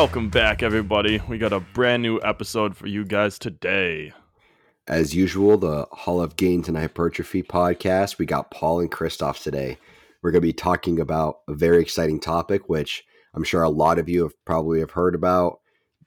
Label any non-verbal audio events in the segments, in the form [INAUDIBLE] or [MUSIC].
Welcome back, everybody. We got a brand new episode for you guys today. As usual, the Hall of Gains and Hypertrophy podcast. We got Paul and Christoph today. We're going to be talking about a very exciting topic, which I'm sure a lot of you have probably have heard about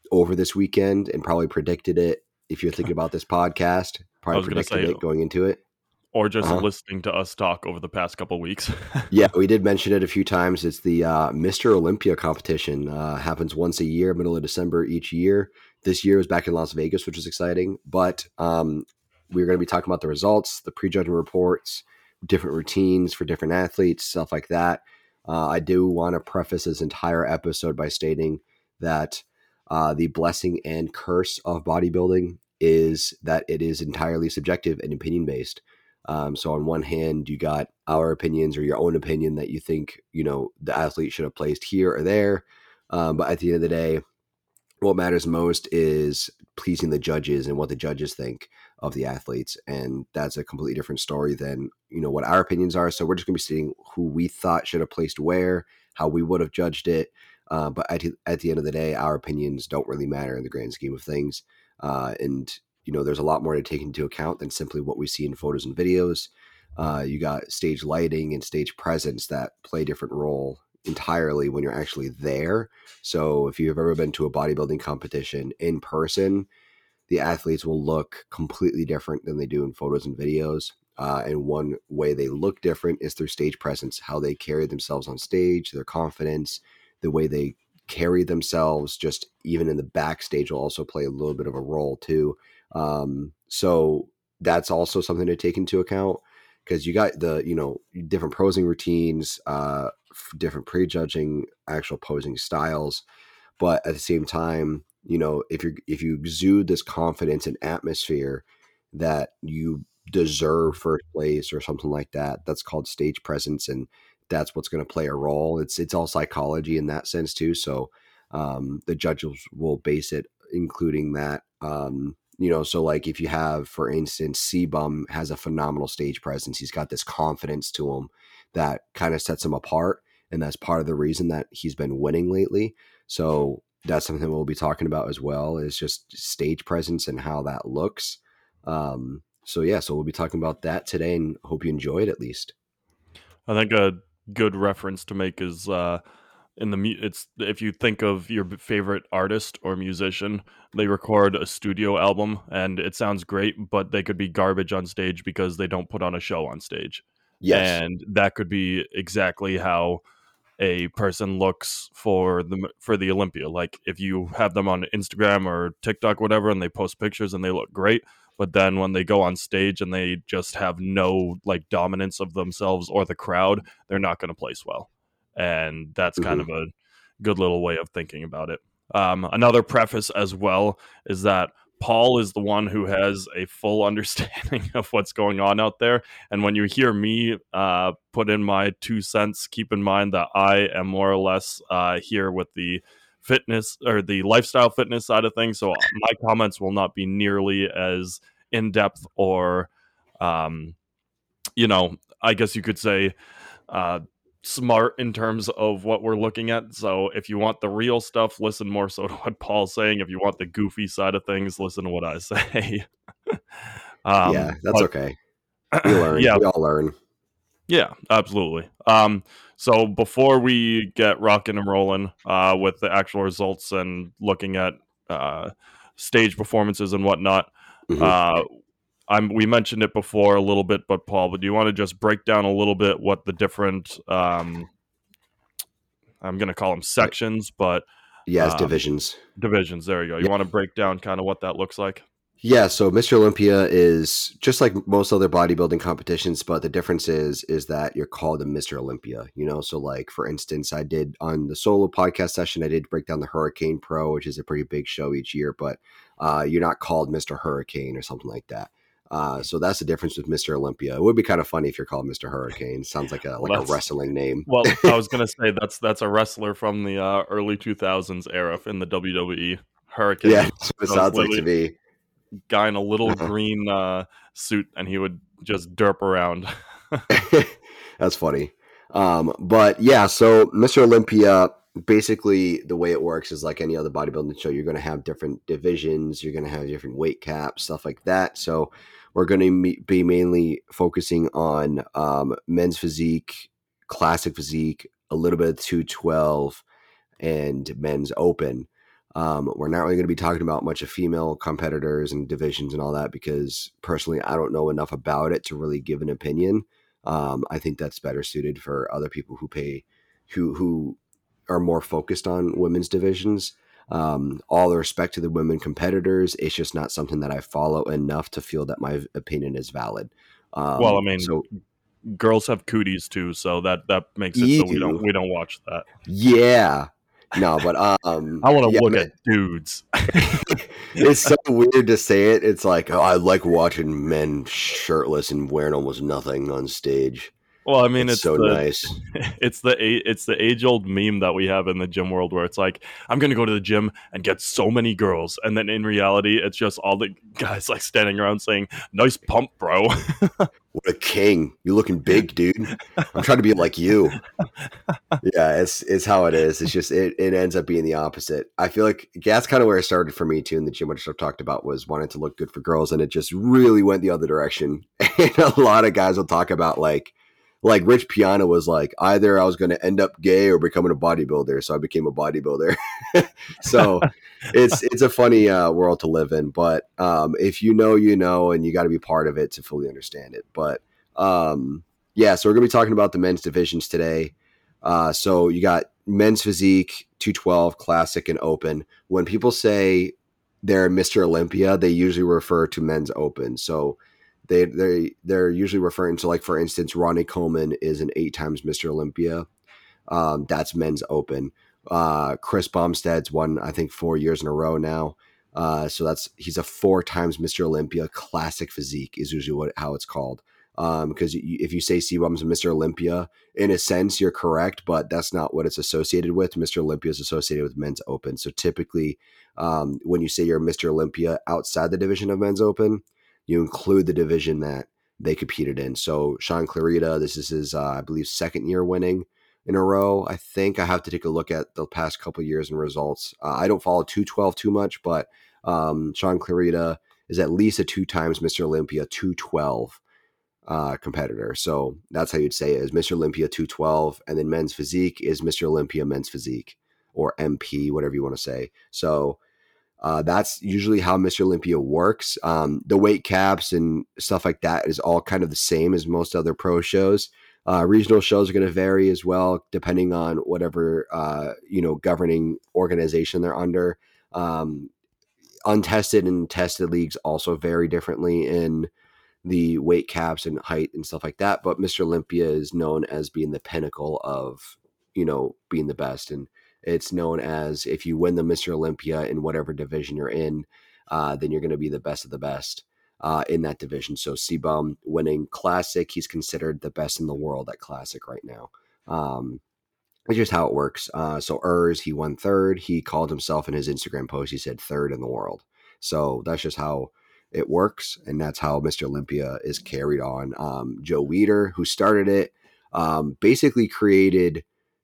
over this weekend and probably predicted it. If you're thinking about this podcast, probably predicted say, it going into it, or just uh-huh. listening to us talk over the past couple weeks. [LAUGHS] yeah, we did mention it a few times. It's the uh, Mr. Olympia competition. Uh, happens once a year, middle of December each year. This year was back in Las Vegas, which is exciting. But um, we're going to be talking about the results, the prejudgment reports, different routines for different athletes, stuff like that. Uh, I do want to preface this entire episode by stating that uh, the blessing and curse of bodybuilding is that it is entirely subjective and opinion based. Um, so on one hand, you got our opinions or your own opinion that you think you know the athlete should have placed here or there, um, but at the end of the day, what matters most is pleasing the judges and what the judges think of the athletes, and that's a completely different story than you know what our opinions are. So we're just going to be seeing who we thought should have placed where, how we would have judged it. Uh, but at, at the end of the day, our opinions don't really matter in the grand scheme of things. Uh, and you know, there's a lot more to take into account than simply what we see in photos and videos. Uh, you got stage lighting and stage presence that play a different role entirely when you're actually there. So if you've ever been to a bodybuilding competition in person, the athletes will look completely different than they do in photos and videos. Uh, and one way they look different is their stage presence, how they carry themselves on stage, their confidence, the way they carry themselves, just even in the backstage will also play a little bit of a role too. Um, so that's also something to take into account because you got the you know different posing routines, uh, different prejudging, actual posing styles, but at the same time, you know if you if you exude this confidence and atmosphere that you deserve first place or something like that, that's called stage presence, and that's what's going to play a role. It's it's all psychology in that sense too. So um, the judges will base it, including that. Um, you know, so like if you have, for instance, CBum has a phenomenal stage presence. He's got this confidence to him that kind of sets him apart. And that's part of the reason that he's been winning lately. So that's something we'll be talking about as well is just stage presence and how that looks. Um, so yeah, so we'll be talking about that today and hope you enjoy it at least. I think a good reference to make is uh, in the it's if you think of your favorite artist or musician they record a studio album and it sounds great but they could be garbage on stage because they don't put on a show on stage. Yes. And that could be exactly how a person looks for the for the olympia. Like if you have them on instagram or tiktok whatever and they post pictures and they look great but then when they go on stage and they just have no like dominance of themselves or the crowd they're not going to place well and that's mm-hmm. kind of a good little way of thinking about it. Um, another preface as well is that Paul is the one who has a full [LAUGHS] understanding of what's going on out there. And when you hear me uh, put in my two cents, keep in mind that I am more or less uh, here with the fitness or the lifestyle fitness side of things. So my comments will not be nearly as in depth or, um, you know, I guess you could say, uh, smart in terms of what we're looking at. So if you want the real stuff, listen more so to what Paul's saying. If you want the goofy side of things, listen to what I [LAUGHS] say. um, yeah, that's but, okay. [CLEARS THROAT] We learn. yeah, we all learn. Yeah, absolutely. Um, so before we get rocking and rolling uh, with the actual results and looking at uh, stage performances and whatnot, mm-hmm. uh, I'm, we mentioned it before a little bit, but Paul, but do you want to just break down a little bit what the different, um, I'm going to call them sections, but yeah, um, divisions. Divisions. There you go. You yeah. want to break down kind of what that looks like? Yeah, so Mr. Olympia is just like most other bodybuilding competitions, but the difference is is that you're called a Mr. Olympia. You know, so like for instance, I did on the solo podcast session, I did break down the Hurricane Pro, which is a pretty big show each year, but uh, you're not called Mr. Hurricane or something like that. Uh, so that's the difference with Mr. Olympia. It would be kind of funny if you're called Mr. Hurricane. Sounds like a like well, a wrestling name. well, I was gonna [LAUGHS] say that's that's a wrestler from the uh, early 2000s era in the WWE. Hurricane. Yeah, it sounds like to be. Guy in a little [LAUGHS] green uh, suit, and he would just derp around. [LAUGHS] that's funny. Um, but yeah, so Mr. Olympia basically the way it works is like any other bodybuilding show you're going to have different divisions you're going to have different weight caps stuff like that so we're going to be mainly focusing on um, men's physique classic physique a little bit of 212 and men's open um, we're not really going to be talking about much of female competitors and divisions and all that because personally i don't know enough about it to really give an opinion um, i think that's better suited for other people who pay who who are more focused on women's divisions. Um, all the respect to the women competitors, it's just not something that I follow enough to feel that my opinion is valid. Um, well, I mean, so girls have cooties too, so that that makes it so we don't we don't watch that. Yeah, no, but um, [LAUGHS] I want to yeah, look at dudes. [LAUGHS] [LAUGHS] it's so weird to say it. It's like oh, I like watching men shirtless and wearing almost nothing on stage. Well, I mean, it's, it's so the, nice. [LAUGHS] It's the it's the age old meme that we have in the gym world where it's like, I'm going to go to the gym and get so many girls, and then in reality, it's just all the guys like standing around saying, "Nice pump, bro." [LAUGHS] what a king! You're looking big, dude. I'm trying to be like you. Yeah, it's it's how it is. It's just it, it ends up being the opposite. I feel like that's kind of where it started for me too in the gym, which I've talked about was wanting to look good for girls, and it just really went the other direction. [LAUGHS] And a lot of guys will talk about like like Rich Piana was like, either I was going to end up gay or becoming a bodybuilder, so I became a bodybuilder. [LAUGHS] so [LAUGHS] it's it's a funny uh, world to live in, but um, if you know, you know, and you got to be part of it to fully understand it. But um, yeah, so we're going to be talking about the men's divisions today. Uh, so you got men's physique, 212, classic, and open. When people say they're Mr. Olympia, they usually refer to men's open. So they they they're usually referring to like for instance Ronnie Coleman is an eight times Mr. Olympia. Um, that's men's open. Uh, Chris Bumstead's won I think four years in a row now. Uh, so that's he's a four times Mr. Olympia. Classic physique is usually what how it's called. Because um, if you say a Mr. Olympia, in a sense you're correct, but that's not what it's associated with. Mr. Olympia is associated with men's open. So typically, um, when you say you're Mr. Olympia outside the division of men's open, you include the division that they competed in. So Shaun Clarida, this is his, uh, I believe, second year winning in a row. I think I have to take a look at the past couple years and results. Uh, I don't follow 212 too much, but um, Shaun Clarida is at least a two times Mr. Olympia 212 uh, competitor. So that's how you'd say it is Mr. Olympia 212. And then men's physique is Mr. Olympia men's physique or MP, whatever you want to say. So uh, that's usually how Mr. Olympia works. Um, the weight caps and stuff like that is all kind of the same as most other pro shows. Uh, regional shows are going to vary as well, depending on whatever uh, you know governing organization they're under. Um, untested and tested leagues also vary differently in the weight caps and height and stuff like that. But Mr. Olympia is known as being the pinnacle of you know being the best and it's known as if you win the Mr. Olympia in whatever division you're in, uh, then you're going to be the best of the best uh, in that division. So CBum winning Classic, he's considered the best in the world at Classic right now. Um, it's just how it works. Uh, so Urs, he won third. He called himself in his Instagram post, he said third in the world. So that's just how it works. And that's how Mr. Olympia is carried on. Um, Joe Weider, who started it, um, basically created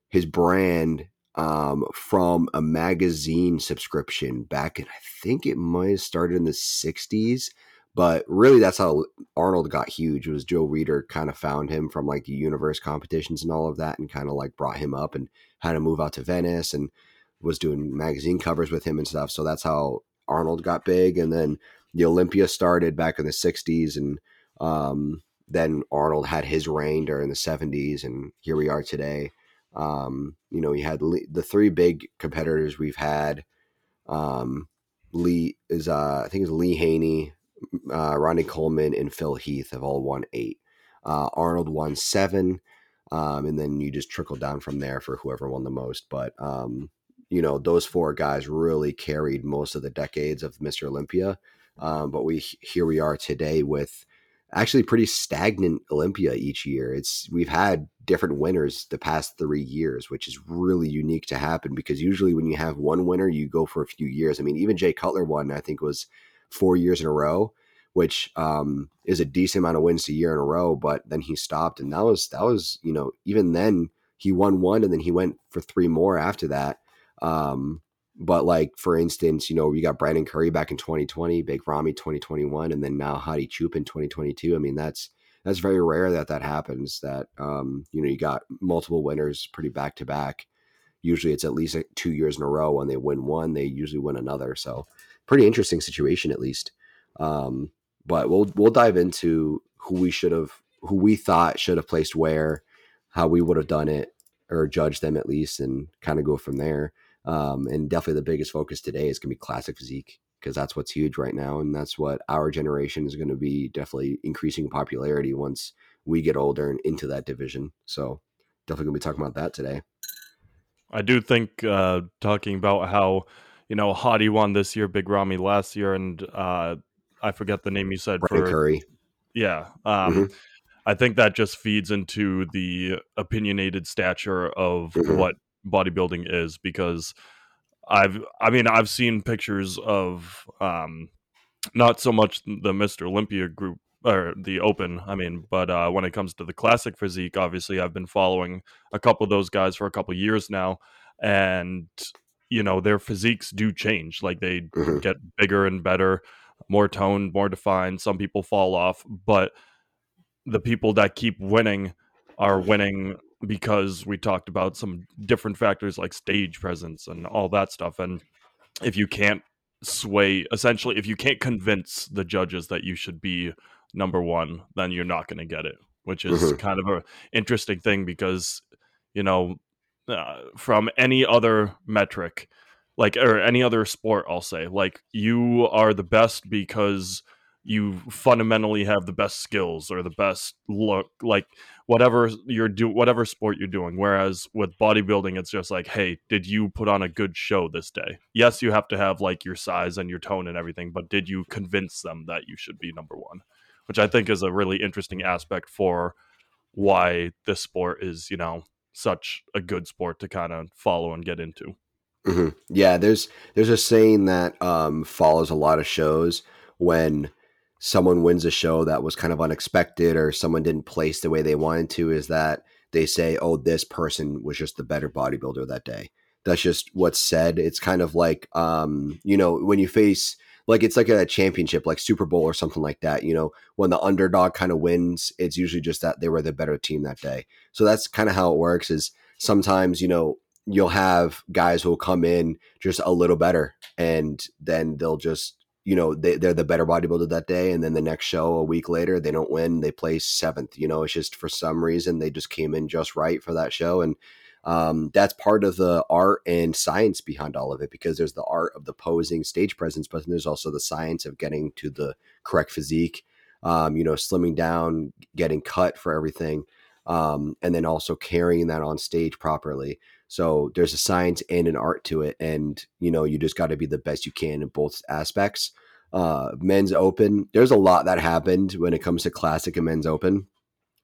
his brand um, from a magazine subscription back in, I think it might have started in the 60s. But really, that's how Arnold got huge. Was Joe Weider kind of found him from like the universe competitions and all of that, and kind of like brought him up and had him move out to Venice and was doing magazine covers with him and stuff. So that's how Arnold got big. And then the Olympia started back in the 60s, and um, then Arnold had his reign during the 70s, and here we are today. Um, you know, you had Lee, the three big competitors we've had. Um, Lee is, uh, I think it's Lee Haney, uh, Ronnie Coleman, and Phil Heath have all won eight. Uh, Arnold won seven. Um, and then you just trickle down from there for whoever won the most. But, um, you know, those four guys really carried most of the decades of Mr. Olympia. Um, but we here we are today with actually pretty stagnant Olympia each year. It's we've had different winners the past three years, which is really unique to happen because usually when you have one winner, you go for a few years. I mean, even Jay Cutler won, I think was four years in a row, which um, is a decent amount of wins a year in a row. But then he stopped, and that was that was you know even then he won one and then he went for three more after that. Um, but like for instance, you know, you got Brandon Curry back in 2020, Big Ramy 2021, and then now Hadi Choopan 2022. I mean, that's that's very rare that that happens. That um, you know, you got multiple winners pretty back to back. Usually, it's at least two years in a row. When they win one, they usually win another. So, pretty interesting situation at least. Um, but we'll we'll dive into who we should have, who we thought should have placed where, how we would have done it, or judged them at least, and kind of go from there. Um, and definitely the biggest focus today is going to be classic physique because that's what's huge right now. And that's what our generation is going to be definitely increasing popularity once we get older and into that division. So definitely going to be talking about that today. I do think uh, talking about how, you know, Hadi won this year, Big Ramy last year, and uh, I forget the name you said Brandon for Curry. Yeah. Um, mm-hmm. I think that just feeds into the opinionated stature of mm-hmm. what bodybuilding is because I've I mean I've seen pictures of um not so much the Mr. Olympia group or the open I mean but uh when it comes to the classic physique obviously I've been following a couple of those guys for a couple years now and you know their physiques do change like they mm-hmm. get bigger and better more toned more defined some people fall off but the people that keep winning are winning because we talked about some different factors like stage presence and all that stuff. And if you can't sway, essentially, if you can't convince the judges that you should be number one, then you're not going to get it, which is mm-hmm. kind of a interesting thing because, you know, uh, from any other metric, like, or any other sport, I'll say, like, you are the best because you fundamentally have the best skills or the best look like whatever you're do whatever sport you're doing. Whereas with bodybuilding it's just like hey did you put on a good show this day? Yes you have to have like your size and your tone and everything but did you convince them that you should be number 1 which i think is a really interesting aspect for why this sport is you know such a good sport to kind of follow and get into. Mm-hmm. yeah there's there's a saying that um follows a lot of shows when someone wins a show that was kind of unexpected or someone didn't place the way they wanted to is that they say, oh, this person was just the better bodybuilder that day. That's just what's said. It's kind of like, um, you know, when you face like it's like a championship, like Super Bowl or something like that. You know, when the underdog kind of wins, it's usually just that they were the better team that day. So that's kind of how it works. Is sometimes you know you'll have guys who will come in just a little better, and then they'll just you know they, they're the better bodybuilder that day and then the next show a week later they don't win they place seventh you know it's just for some reason they just came in just right for that show and um, that's part of the art and science behind all of it because there's the art of the posing stage presence but then there's also the science of getting to the correct physique um, you know slimming down getting cut for everything um, and then also carrying that on stage properly so there's a science and an art to it, and you know you just got to be the best you can in both aspects. Uh, men's Open, there's a lot that happened when it comes to classic and men's Open.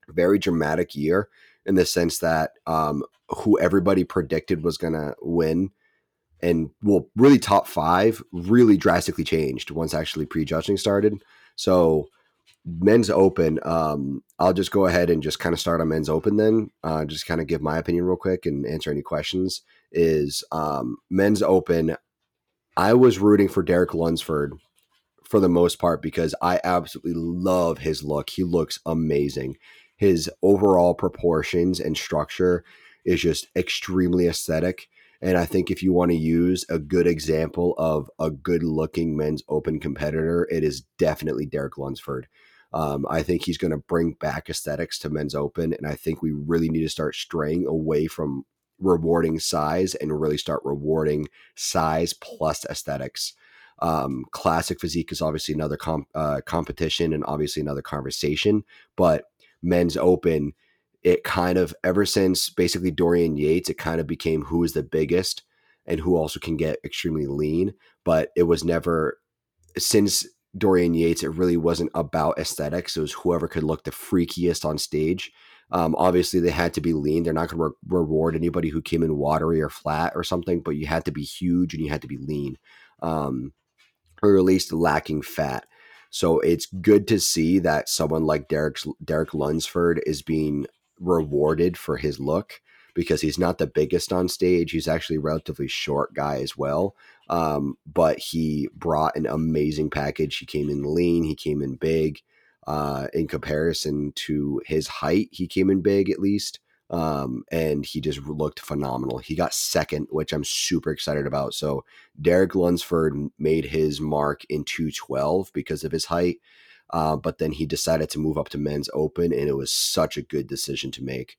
Very dramatic year in the sense that um, who everybody predicted was going to win and well, really top five really drastically changed once actually prejudging started. So men's open um i'll just go ahead and just kind of start on men's open then uh just kind of give my opinion real quick and answer any questions is um men's open i was rooting for derek lunsford for the most part because i absolutely love his look. He looks amazing. His overall proportions and structure is just extremely aesthetic and I think if you want to use a good example of a good looking men's open competitor, it is definitely Derek Lunsford. Um, I think he's going to bring back aesthetics to men's open, and I think we really need to start straying away from rewarding size and really start rewarding size plus aesthetics. Um, classic physique is obviously another comp, uh, competition and obviously another conversation, but men's open, it kind of ever since basically Dorian Yates, it kind of became who is the biggest and who also can get extremely lean, but it was never since Dorian Yates, it really wasn't about aesthetics. It was whoever could look the freakiest on stage. Um, obviously, they had to be lean. They're not going to re- reward anybody who came in watery or flat or something, but you had to be huge and you had to be lean, um, or at least lacking fat. So it's good to see that someone like Derek Derek Lunsford is being rewarded for his look because he's not the biggest on stage. He's actually a relatively short guy as well. Um, but he brought an amazing package. He came in lean, he came in big. Uh, in comparison to his height, he came in big at least. Um, and he just looked phenomenal. He got second, which I'm super excited about. So Derek Lunsford made his mark in 212 because of his height. Uh, but then he decided to move up to men's open, and it was such a good decision to make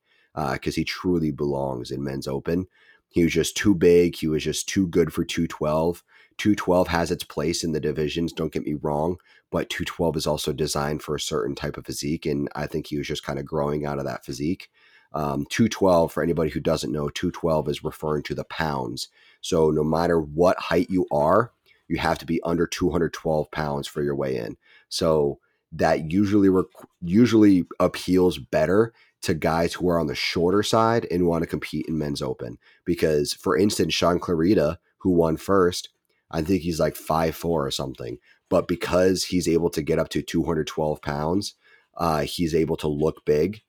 because uh, he truly belongs in men's open. He was just too big. He was just too good for 212. 212 has its place in the divisions, don't get me wrong, but 212 is also designed for a certain type of physique. And I think he was just kind of growing out of that physique. Um, 212, for anybody who doesn't know, 212 is referring to the pounds. So no matter what height you are, you have to be under 212 pounds for your weigh in. So that usually rec- usually appeals better to guys who are on the shorter side and want to compete in men's open. Because, for instance, Shaun Clarida, who won first, I think he's like five four or something. But because he's able to get up to 212 pounds, uh, he's able to look big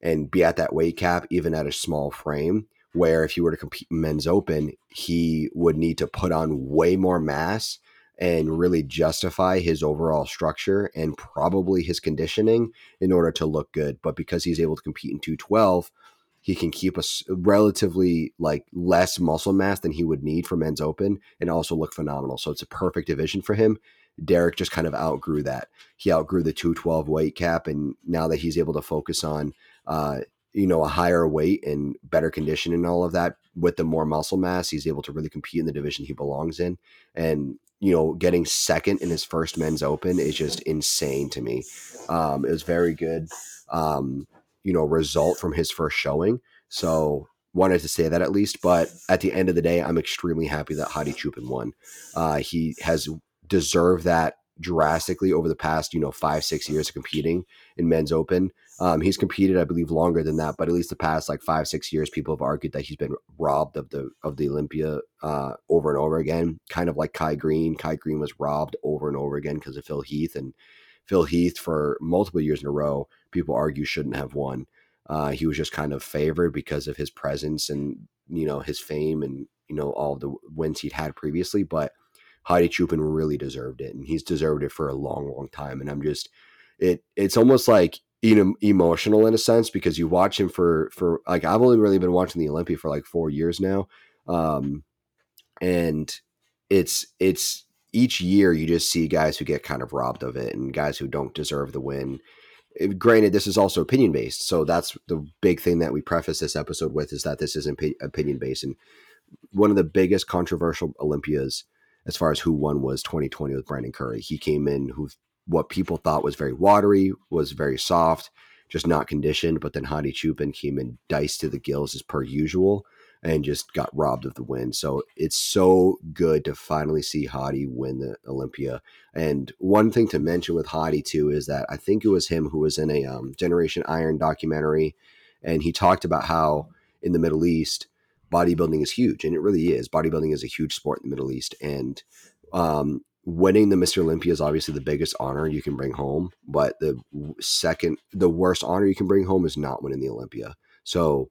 and be at that weight cap, even at a small frame. Where if he were to compete in men's open, he would need to put on way more mass and really justify his overall structure and probably his conditioning in order to look good. But because he's able to compete in 212, he can keep a relatively like less muscle mass than he would need for men's open and also look phenomenal. So it's a perfect division for him. Derek just kind of outgrew that. He outgrew the 212 weight cap. And now that he's able to focus on, uh, you know, a higher weight and better condition and all of that with the more muscle mass, he's able to really compete in the division he belongs in. And you know, getting second in his first men's open is just insane to me. Um, it was very good, um, you know, result from his first showing. So wanted to say that at least. But at the end of the day, I'm extremely happy that Hadi Choopan won. Uh, he has deserved that drastically over the past, you know, five, six years of competing in men's open. Um, he's competed, I believe, longer than that, but at least the past like five, six years, people have argued that he's been robbed of the of the Olympia uh, over and over again. Kind of like Kai Greene. Kai Greene was robbed over and over again because of Phil Heath, and Phil Heath for multiple years in a row, people argue shouldn't have won. Uh, he was just kind of favored because of his presence and you know his fame and you know all the wins he'd had previously, but. Hadi Choopan really deserved it, and he's deserved it for a long, long time. And I'm just, it it's almost like emotional in a sense because you watch him for for like I've only really been watching the Olympia for like four years now, um, and it's it's each year you just see guys who get kind of robbed of it and guys who don't deserve the win. It, granted, this is also opinion based, so that's the big thing that we preface this episode with is that this is opinion based, and one of the biggest controversial Olympias as far as who won was 2020 with Brandon Curry. He came in who what people thought was very watery, was very soft, just not conditioned. But then Hadi Choopan came in diced to the gills as per usual and just got robbed of the win. So it's so good to finally see Hadi win the Olympia. And one thing to mention with Hadi too is that I think it was him who was in a um, Generation Iron documentary, and he talked about how in the Middle East bodybuilding is huge, and it really is. Bodybuilding is a huge sport in the Middle East, and um, winning the Mr. Olympia is obviously the biggest honor you can bring home, but the second, the worst honor you can bring home is not winning the Olympia. So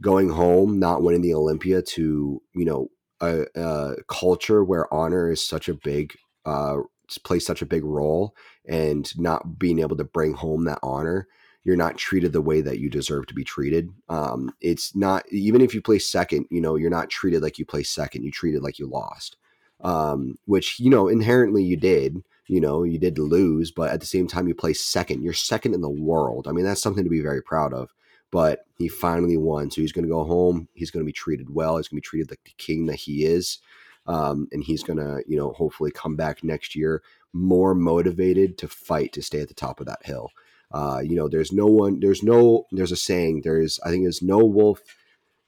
going home, not winning the Olympia to, you know, a, a culture where honor is such a big, uh, plays such a big role and not being able to bring home that honor you're not treated the way that you deserve to be treated. Um, it's not even if you play second, you know, you're not treated like you play second. You treated like you lost um, which you know inherently you did. You know, you did lose, but at the same time, you play second. You're second in the world. I mean, that's something to be very proud of. But he finally won, so he's going to go home. He's going to be treated well. He's going to be treated like the king that he is, um, and he's going to, you know, hopefully come back next year more motivated to fight to stay at the top of that hill. Uh, you know, there's no one, there's no, there's a saying. There's, I think, there's no wolf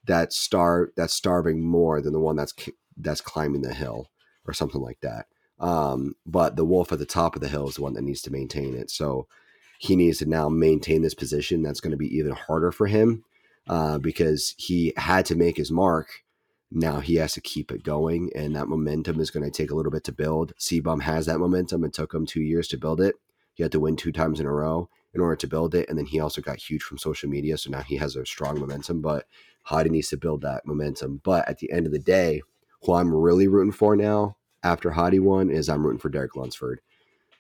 that star that's starving more than the one that's that's climbing the hill or something like that. Um, but the wolf at the top of the hill is the one that needs to maintain it. So he needs to now maintain this position. That's going to be even harder for him uh, because he had to make his mark. Now he has to keep it going, and that momentum is going to take a little bit to build. CBum has that momentum. It took him two years to build it. He had to win two times in a row in order to build it, and then he also got huge from social media. So now he has a strong momentum. But Hadi needs to build that momentum. But at the end of the day, who I'm really rooting for now after Hadi won is I'm rooting for Derek Lunsford.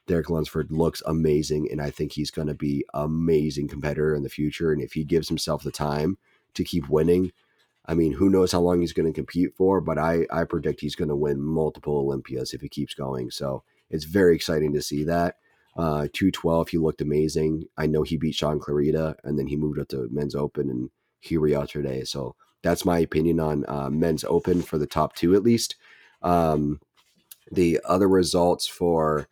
Derek Lunsford looks amazing, and I think he's going to be amazing competitor in the future. And if he gives himself the time to keep winning, I mean, who knows how long he's going to compete for? But I I predict he's going to win multiple Olympias if he keeps going. So it's very exciting to see that. Uh, 212, he looked amazing. I know he beat Shaun Clarida, and then he moved up to men's open, and here we are today. So that's my opinion on uh, men's open for the top two, at least. Um, the other results for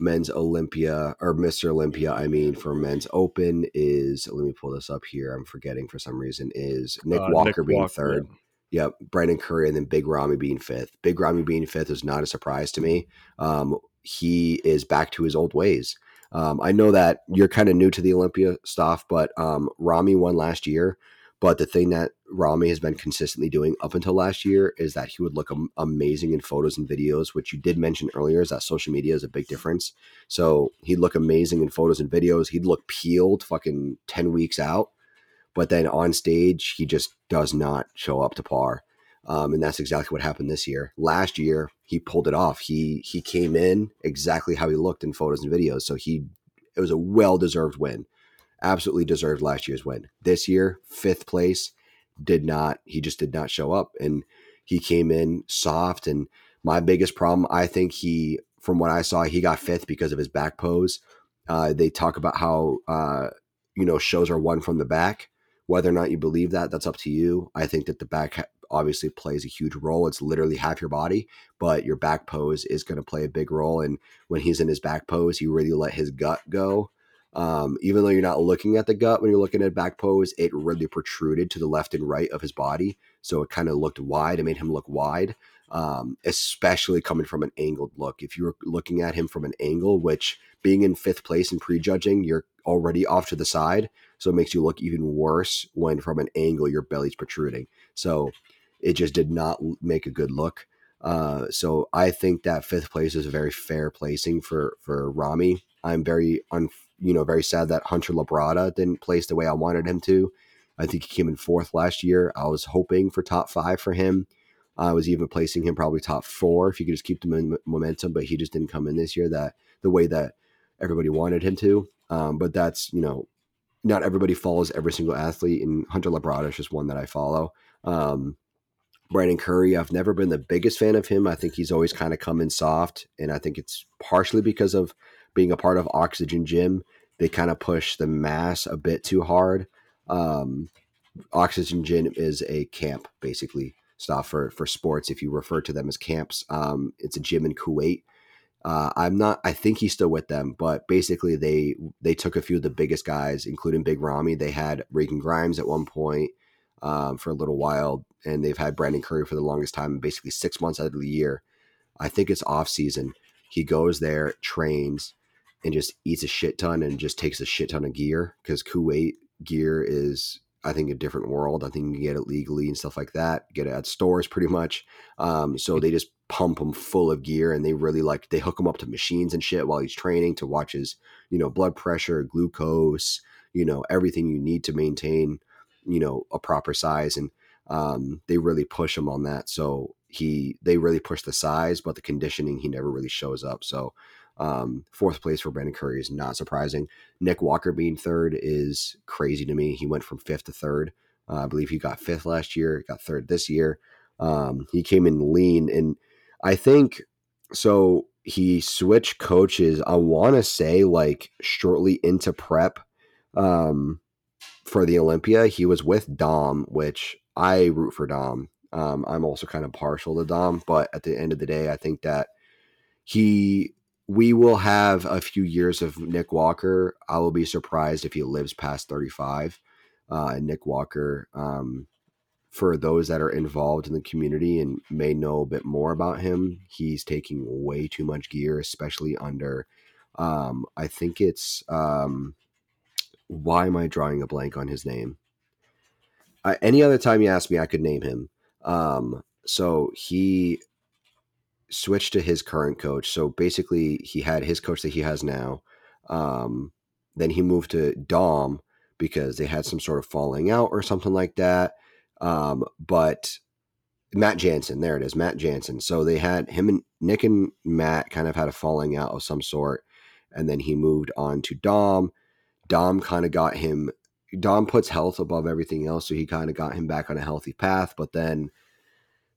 men's Olympia or Mr. Olympia, I mean, for men's open is let me pull this up here. I'm forgetting for some reason is Nick uh, Walker Nick being Walker, third. Yeah. Yep, Brandon Curry and then Big Ramy being fifth. Big Ramy being fifth is not a surprise to me. Um, he is back to his old ways. Um, I know that you're kind of new to the Olympia stuff, but um, Ramy won last year. But the thing that Ramy has been consistently doing up until last year is that he would look am- amazing in photos and videos, which you did mention earlier, is that social media is a big difference. So he'd look amazing in photos and videos. He'd look peeled fucking 10 weeks out. But then on stage, he just does not show up to par. Um, and that's exactly what happened this year. Last year, he pulled it off. He he came in exactly how he looked in photos and videos. So he it was a well deserved win absolutely deserved last year's win. This year, fifth place, did not, he just did not show up. And he came in soft. And my biggest problem, I think he, from what I saw, he got fifth because of his back pose. Uh, they talk about how, uh, you know, shows are won from the back. Whether or not you believe that, that's up to you. I think that the back obviously plays a huge role. It's literally half your body, but your back pose is going to play a big role. And when he's in his back pose, he really let his gut go um, even though you're not looking at the gut when you're looking at back pose, it really protruded to the left and right of his body. So it kind of looked wide. It made him look wide, um, especially coming from an angled look. If you were looking at him from an angle, which being in fifth place and prejudging, you're already off to the side. So it makes you look even worse when from an angle your belly's protruding. So it just did not make a good look. Uh, so I think that fifth place is a very fair placing for for Ramy. I'm very un, you know very sad that Hunter Labrada didn't place the way I wanted him to. I think he came in fourth last year. I was hoping for top five for him. I was even placing him probably top four if you could just keep the momentum, but he just didn't come in this year that the way that everybody wanted him to. Um, but that's you know, not everybody follows every single athlete, and Hunter Labrada is just one that I follow. Um, Brandon Curry, I've never been the biggest fan of him. I think he's always kind of come in soft, and I think it's partially because of being a part of Oxygen Gym. They kind of push the mass a bit too hard. Um, Oxygen Gym is a camp, basically, stuff for for sports. If you refer to them as camps, um, it's a gym in Kuwait. Uh, I'm not. I think he's still with them, but basically they they took a few of the biggest guys, including Big Ramy. They had Regan Grimes at one point um, for a little while and they've had Brandon Curry for the longest time, basically six months out of the year. I think it's off season. He goes there, trains, and just eats a shit ton and just takes a shit ton of gear because Kuwait gear is, I think, a different world. I think you can get it legally and stuff like that. Get it at stores pretty much. Um, so they just pump him full of gear and they really like they hook him up to machines and shit while he's training to watch his, you know, blood pressure, glucose, you know, everything you need to maintain, you know, a proper size and um, they really push him on that. So he they really push the size, but the conditioning he never really shows up. So um, fourth place for Brandon Curry is not surprising. Nick Walker being third is crazy to me. He went from fifth to third. Uh, I believe he got fifth last year, got third this year. Um, he came in lean, and I think so. He switched coaches. I want to say like shortly into prep um, for the Olympia. He was with Dom, which I root for Dom. Um, I'm also kind of partial to Dom, but at the end of the day, I think that he we will have a few years of Nick Walker. I will be surprised if he lives past 35. Uh, Nick Walker, um, for those that are involved in the community and may know a bit more about him, he's taking way too much gear, especially under. Um, I think it's. Um, why am I drawing a blank on his name? I, any other time you ask me, I could name him. Um, so he switched to his current coach. So basically, he had his coach that he has now. Um, then he moved to Dom because they had some sort of falling out or something like that. Um, but Matt Jansen, there it is, Matt Jansen. So they had him and Nick and Matt kind of had a falling out of some sort, and then he moved on to Dom. Dom kind of got him. Dom puts health above everything else, so he kind of got him back on a healthy path. But then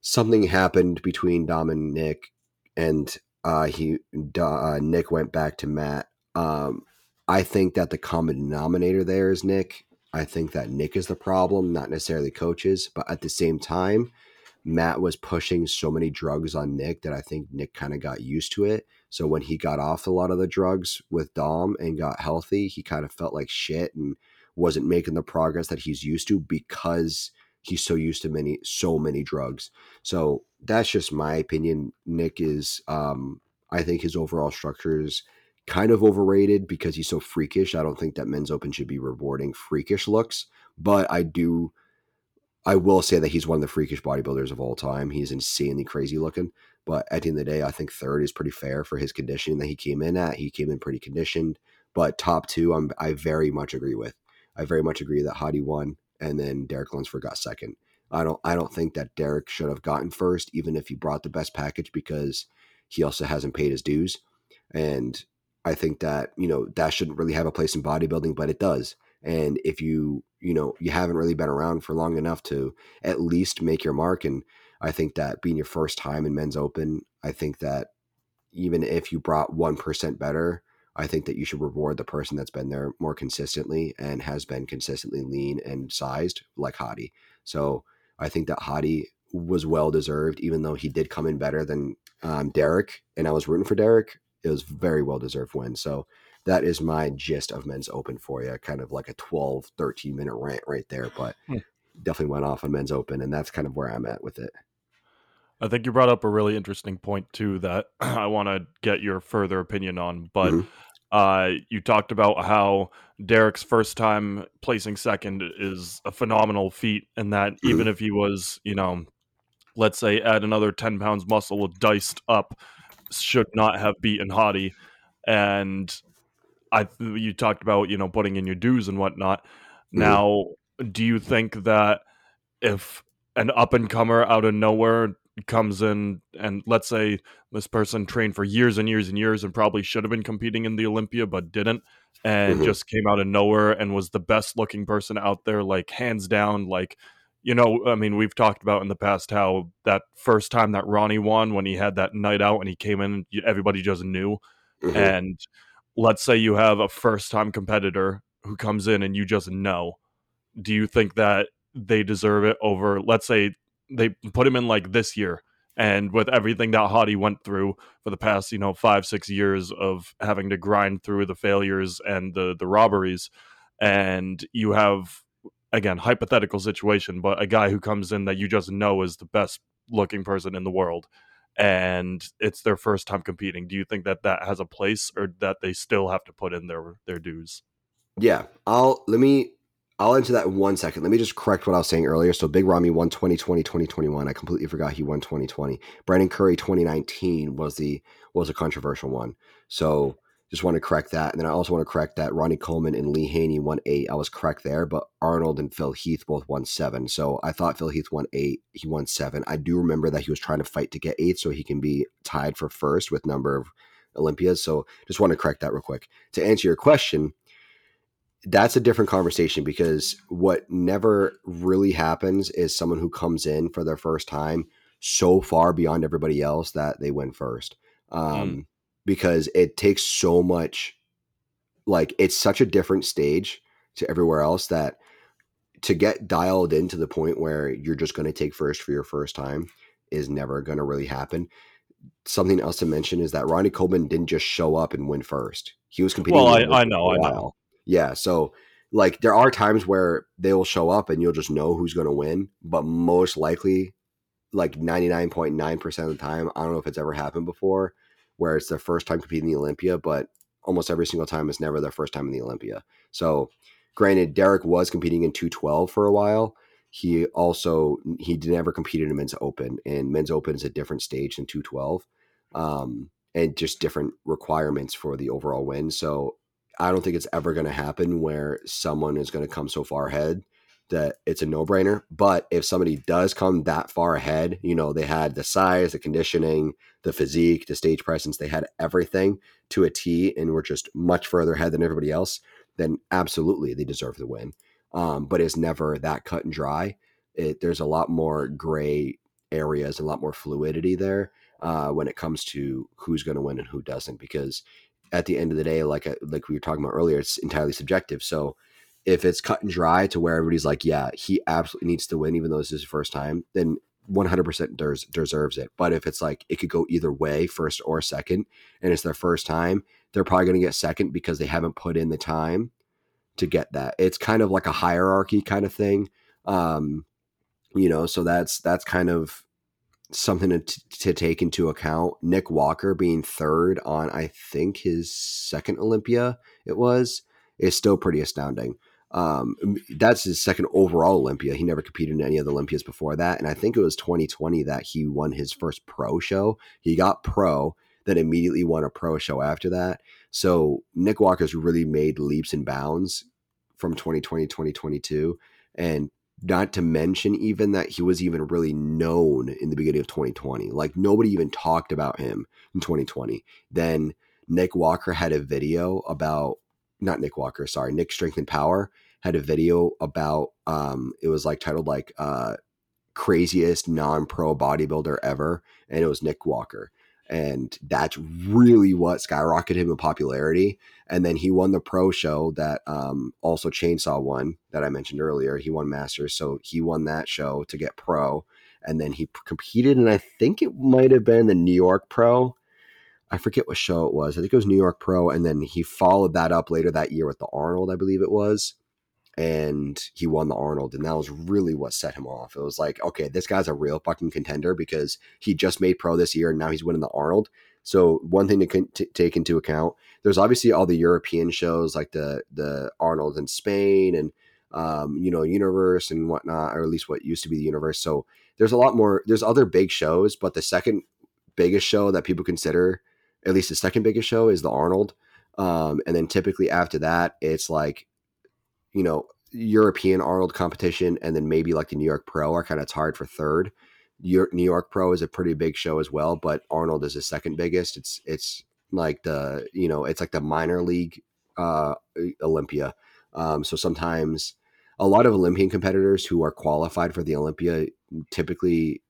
something happened between Dom and Nick, and uh, he uh, Nick went back to Matt. Um, I think that the common denominator there is Nick. I think that Nick is the problem, not necessarily coaches. But at the same time, Matt was pushing so many drugs on Nick that I think Nick kind of got used to it. So when he got off a lot of the drugs with Dom and got healthy, he kind of felt like shit and wasn't making the progress that he's used to because he's so used to many so many drugs. So that's just my opinion. Nick is um I think his overall structure is kind of overrated because he's so freakish. I don't think that men's open should be rewarding freakish looks, but I do I will say that he's one of the freakish bodybuilders of all time. He's insanely crazy looking. But at the end of the day, I think third is pretty fair for his conditioning that he came in at. He came in pretty conditioned. But top two, I'm, I very much agree with. I very much agree that Hadi won and then Derek Lunsford got second. I don't I don't think that Derek should have gotten first, even if he brought the best package, because he also hasn't paid his dues. And I think that, you know, that shouldn't really have a place in bodybuilding, but it does. And if you, you know, you haven't really been around for long enough to at least make your mark. And I think that being your first time in men's open, I think that even if you brought 1% better, I think that you should reward the person that's been there more consistently and has been consistently lean and sized like Hadi. So I think that Hadi was well deserved, even though he did come in better than um, Derek, and I was rooting for Derek. It was very well deserved win. So that is my gist of men's open for you. Kind of like a 12, 13 minute rant right there, but hmm. definitely went off on men's open. And that's kind of where I'm at with it. I think you brought up a really interesting point too that [CLEARS THROAT] I want to get your further opinion on. But mm-hmm. uh, you talked about how Derek's first time placing second is a phenomenal feat, and that mm-hmm. even if he was, you know, let's say add another ten pounds muscle diced up, should not have beaten Hadi. And I you talked about you know putting in your dues and whatnot. Mm-hmm. Now, do you think that if an up and comer out of nowhere comes in and let's say this person trained for years and years and years and probably should have been competing in the Olympia but didn't and mm-hmm. just came out of nowhere and was the best looking person out there like hands down like you know I mean we've talked about in the past how that first time that Ronnie won when he had that night out and he came in everybody just knew mm-hmm. and let's say you have a first time competitor who comes in and you just know do you think that they deserve it over let's say they put him in like this year and with everything that Hadi went through for the past, you know, five, six years of having to grind through the failures and the the robberies, and you have again hypothetical situation, but a guy who comes in that you just know is the best looking person in the world, and it's their first time competing. Do you think that that has a place, or that they still have to put in their their dues? Yeah, I'll let me I'll answer that in one second. Let me just correct what I was saying earlier. So Big Ramy won 2020, 2021. I completely forgot he won 2020. Brandon Curry 2019 was the was a controversial one. So just want to correct that. And then I also want to correct that Ronnie Coleman and Lee Haney won eight. I was correct there, but Arnold and Phil Heath both won seven. So I thought Phil Heath won eight. He won seven. I do remember that he was trying to fight to get eight so he can be tied for first with number of Olympias. So just want to correct that real quick. To answer your question, that's a different conversation because what never really happens is someone who comes in for their first time so far beyond everybody else that they win first. Um, mm. Because it takes so much, like, it's such a different stage to everywhere else that to get dialed in to the point where you're just going to take first for your first time is never going to really happen. Something else to mention is that Ronnie Coleman didn't just show up and win first. He was competing. Well, I, I know, I know. Yeah. So like there are times where they will show up and you'll just know who's going to win, but most likely like 99.9% of the time, I don't know if it's ever happened before where it's their first time competing in the Olympia, but almost every single time it's never their first time in the Olympia. So granted, Derek was competing in 212 for a while. He also he never competed in men's open and men's open is a different stage than 212. Um, and just different requirements for the overall win. So I don't think it's ever going to happen where someone is going to come so far ahead that it's a no brainer. But if somebody does come that far ahead, you know, they had the size, the conditioning, the physique, the stage presence, they had everything to a T and were just much further ahead than everybody else, then absolutely they deserve the win. Um, but it's never that cut and dry. It, there's a lot more gray areas, a lot more fluidity there uh, when it comes to who's going to win and who doesn't. Because at the end of the day, like uh, like we were talking about earlier, it's entirely subjective. So if it's cut and dry to where everybody's like, yeah, he absolutely needs to win, even though this is his first time, then 100% des- deserves it. But if it's like it could go either way, first or second, and it's their first time, they're probably going to get second because they haven't put in the time to get that. It's kind of like a hierarchy kind of thing. Um, you know, so that's that's kind of something to, to take into account. Nick Walker being third on, I think his second Olympia, it was, is still pretty astounding. Um, that's his second overall Olympia. He never competed in any of the Olympias before that. And I think it was 2020 that he won his first pro show. He got pro, then immediately won a pro show after that. So Nick Walker's really made leaps and bounds from 2020 2022. And not to mention even that he was even really known in the beginning of 2020. Like nobody even talked about him in 2020. Then Nick Walker had a video about not Nick Walker, sorry, Nick Strength and Power had a video about um it was like titled like uh craziest non-pro bodybuilder ever and it was Nick Walker and that's really what skyrocketed him in popularity. And then he won the pro show that um also chainsaw won that I mentioned earlier. He won masters so he won that show to get pro. And then he competed and I think it might have been the New York pro. I forget what show it was. I think it was New York Pro, and then he followed that up later that year with the Arnold, I believe it was, and he won the Arnold, and that was really what set him off. It was like, okay, this guy's a real fucking contender because he just made pro this year, and now he's winning the Arnold. So one thing to t- take into account, there's obviously all the European shows like the the Arnold in Spain and um, you know Universe and whatnot, or at least what used to be the Universe. So there's a lot more. There's other big shows, but the second biggest show that people consider at least the second biggest show is the Arnold. Um, and then typically after that, it's like, you know, European Arnold competition, and then maybe like the New York Pro are kind of tied for third. New York Pro is a pretty big show as well, but Arnold is the second biggest. It's it's like the you know it's like the minor league uh, Olympia. Um, so sometimes a lot of Olympian competitors who are qualified for the Olympia typically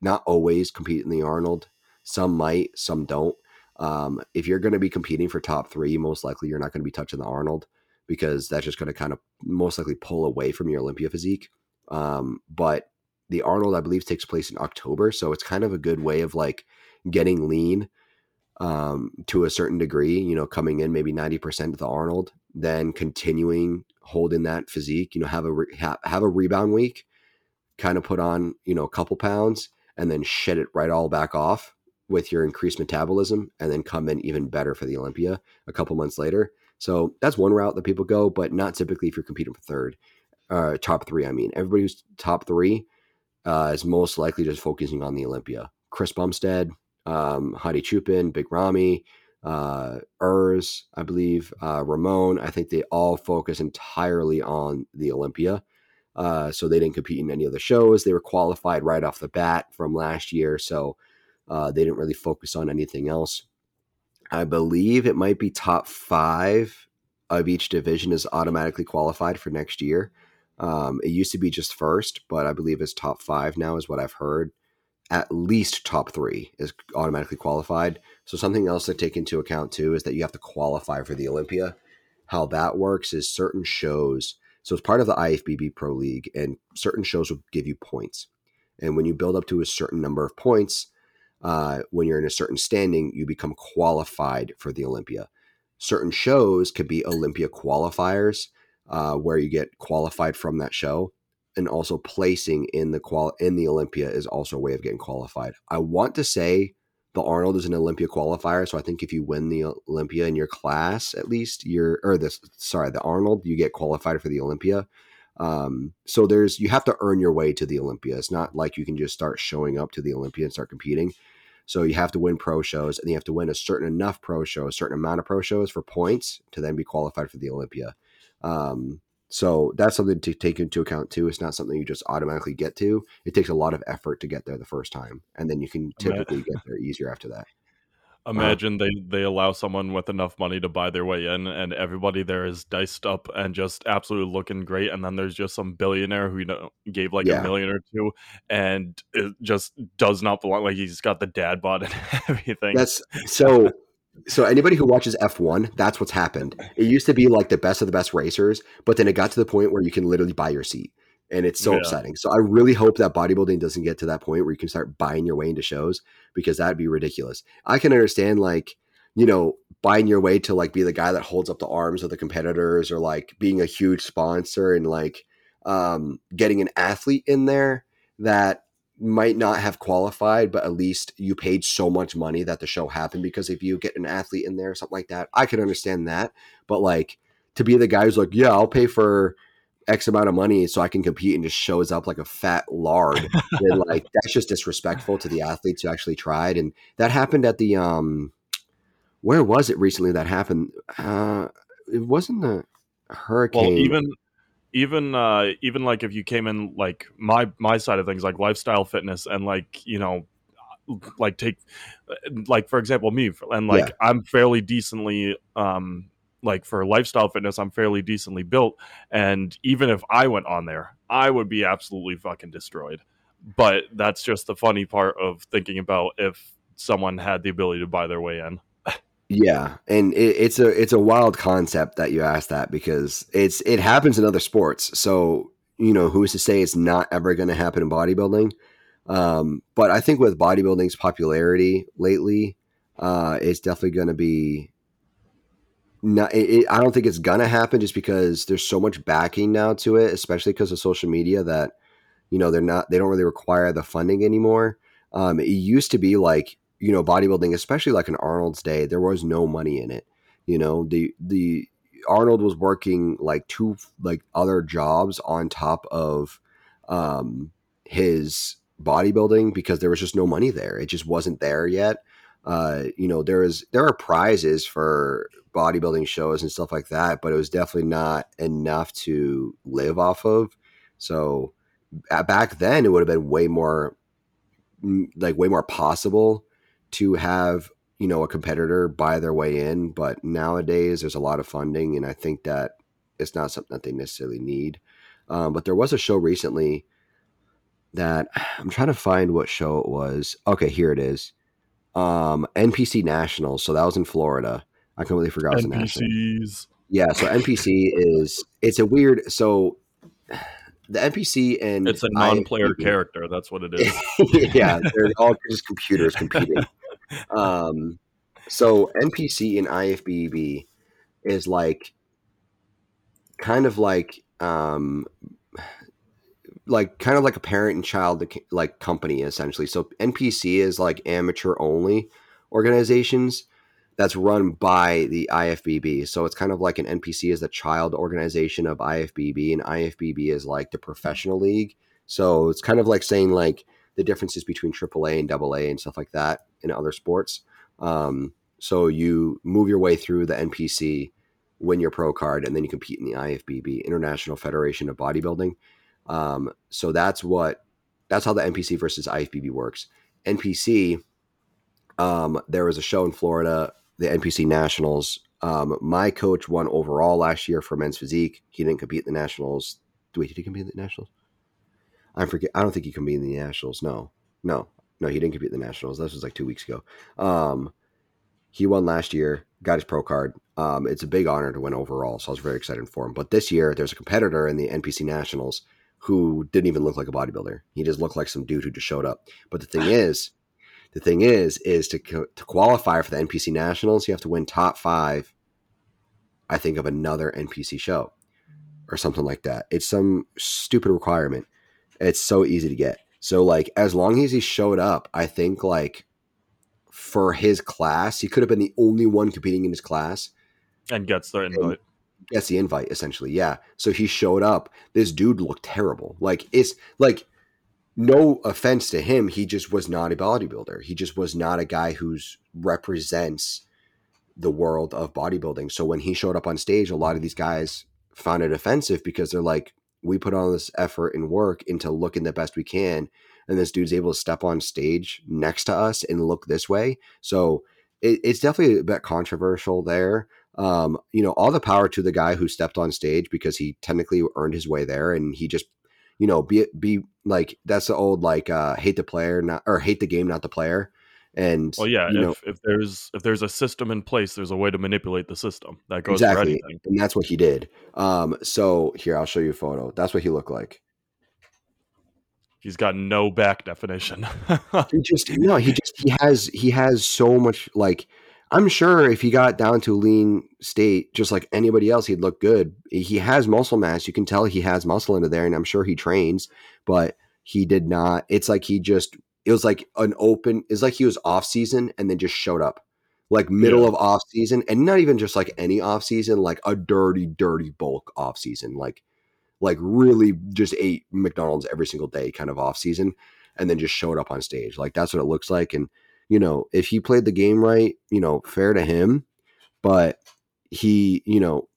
not always compete in the Arnold. Some might, some don't. Um, if you're going to be competing for top three, most likely you're not going to be touching the Arnold because that's just going to kind of most likely pull away from your Olympia physique. Um, but the Arnold, I believe, takes place in October, so it's kind of a good way of like getting lean um, to a certain degree. You know, coming in maybe ninety percent of the Arnold, then continuing holding that physique. You know, have a re- have, have a rebound week, kind of put on you know a couple pounds, and then shed it right all back off with your increased metabolism and then come in even better for the Olympia a couple months later. So that's one route that people go, but not typically if you're competing for third, uh, top three. I mean, everybody who's top three uh, is most likely just focusing on the Olympia. Chris Bumstead, um, Hadi Choopan, Big Ramy, uh, Urs, I believe, uh, Ramon. I think they all focus entirely on the Olympia. Uh, so they didn't compete in any of the shows. They were qualified right off the bat from last year. So uh, they didn't really focus on anything else. I believe it might be top five of each division is automatically qualified for next year. Um, it used to be just first, but I believe it's top five now, is what I've heard. At least top three is automatically qualified. So, something else to take into account too is that you have to qualify for the Olympia. How that works is certain shows. So, it's part of the IFBB Pro League, and certain shows will give you points. And when you build up to a certain number of points, uh, when you're in a certain standing, you become qualified for the Olympia. Certain shows could be Olympia qualifiers, uh, where you get qualified from that show, and also placing in the qual in the Olympia is also a way of getting qualified. I want to say the Arnold is an Olympia qualifier, so I think if you win the Olympia in your class, at least you're or this sorry the Arnold, you get qualified for the Olympia. Um, so there's you have to earn your way to the Olympia. It's not like you can just start showing up to the Olympia and start competing. So you have to win pro shows, and you have to win a certain enough pro shows, a certain amount of pro shows for points to then be qualified for the Olympia. Um, so that's something to take into account too. It's not something you just automatically get to. It takes a lot of effort to get there the first time, and then you can typically get there easier after that. Imagine uh, they they allow someone with enough money to buy their way in, and everybody there is diced up and just absolutely looking great. And then there's just some billionaire who you know gave like yeah. a million or two, and it just does not belong. Like he's got the dad bod and [LAUGHS] everything. That's so. So anybody who watches F1, that's what's happened. It used to be like the best of the best racers, but then it got to the point where you can literally buy your seat. And it's so yeah. upsetting. So I really hope that bodybuilding doesn't get to that point where you can start buying your way into shows because that'd be ridiculous. I can understand like, you know, buying your way to like be the guy that holds up the arms of the competitors or like being a huge sponsor and like um getting an athlete in there that might not have qualified, but at least you paid so much money that the show happened. Because if you get an athlete in there, or something like that, I can understand that. But like to be the guy who's like, yeah, I'll pay for X amount of money so I can compete and just shows up like a fat lard, then [LAUGHS] like that's just disrespectful to the athletes who actually tried. And that happened at the um, where was it recently that happened? Uh, it wasn't the hurricane. Well, even even uh even like if you came in like my my side of things like lifestyle fitness and like you know like take like for example me and like yeah. i'm fairly decently um like for lifestyle fitness i'm fairly decently built and even if i went on there i would be absolutely fucking destroyed but that's just the funny part of thinking about if someone had the ability to buy their way in yeah, and it, it's a it's a wild concept that you ask that because it's it happens in other sports. So you know, who's to say it's not ever going to happen in bodybuilding? Um, but I think with bodybuilding's popularity lately, uh, it's definitely going to be. Not, it, I don't think it's gonna happen just because there's so much backing now to it, especially because of social media that you know they're not they don't really require the funding anymore. Um, it used to be like you know bodybuilding especially like in arnold's day there was no money in it. You know the the arnold was working like two like other jobs on top of um his bodybuilding because there was just no money there. It just wasn't there yet. Uh you know there is there are prizes for bodybuilding shows and stuff like that but it was definitely not enough to live off of. So back then it would have been way more like way more possible to have you know a competitor buy their way in but nowadays there's a lot of funding and i think that it's not something that they necessarily need. Um, but there was a show recently that [SIGHS] i'm trying to find what show it was. Okay here it is. Um, npc nationals so that was in florida i completely forgot was NPCs. yeah so npc is it's a weird so the NPC and it's a non-player character. That's what it is. [LAUGHS] yeah, they're all [LAUGHS] just computers competing. Um, so NPC and IFBB is like kind of like um, like kind of like a parent and child like company essentially. So NPC is like amateur only organizations that's run by the IFBB. So it's kind of like an NPC is the child organization of IFBB, and IFBB is like the professional league. So it's kind of like saying like the differences between AAA and AA and stuff like that in other sports. Um, so you move your way through the NPC, win your pro card, and then you compete in the IFBB, International Federation of Bodybuilding. Um, so that's what that's how the NPC versus IFBB works. NPC, um, there was a show in Florida the NPC Nationals. Um, my coach won overall last year for men's physique. He didn't compete in the Nationals. Wait, did he compete in the Nationals? I forget. I don't think he competed in the Nationals. No, no, no. He didn't compete in the Nationals. This was like two weeks ago. Um, he won last year. Got his pro card. Um, it's a big honor to win overall, so I was very excited for him. But this year, there's a competitor in the NPC Nationals who didn't even look like a bodybuilder. He just looked like some dude who just showed up. But the thing [SIGHS] is, the thing is, is to to qualify for the NPC Nationals, you have to win top five. I think of another NPC show, or something like that. It's some stupid requirement. It's so easy to get. So like, as long as he showed up, I think like for his class, he could have been the only one competing in his class, and gets the invite. Gets the invite essentially, yeah. So he showed up. This dude looked terrible. Like it's like no offense to him, he just was not a bodybuilder. He just was not a guy who's represents the world of bodybuilding. So when he showed up on stage, a lot of these guys found it offensive because they're like, we put all this effort and work into looking the best we can, and this dude's able to step on stage next to us and look this way. So it, it's definitely a bit controversial there. Um, you know, all the power to the guy who stepped on stage because he technically earned his way there, and he just, you know, be be like that's the old like uh, hate the player not or hate the game, not the player. And well, yeah, if, know, if there's if there's a system in place, there's a way to manipulate the system. That goes exactly, and that's what he did. Um, so here I'll show you a photo. That's what he looked like. He's got no back definition. [LAUGHS] he just no, he just he has he has so much like I'm sure if he got down to lean state just like anybody else, he'd look good. He has muscle mass. You can tell he has muscle into there, and I'm sure he trains, but he did not. It's like he just it was like an open it's like he was off season and then just showed up. Like middle Yeah. of off season, and not even just like any off season, like a dirty, dirty bulk off season, like like really just ate McDonald's every single day kind of off season and then just showed up on stage. Like that's what it looks like. And, you know, if he played the game right, you know, fair to him, but he, you know,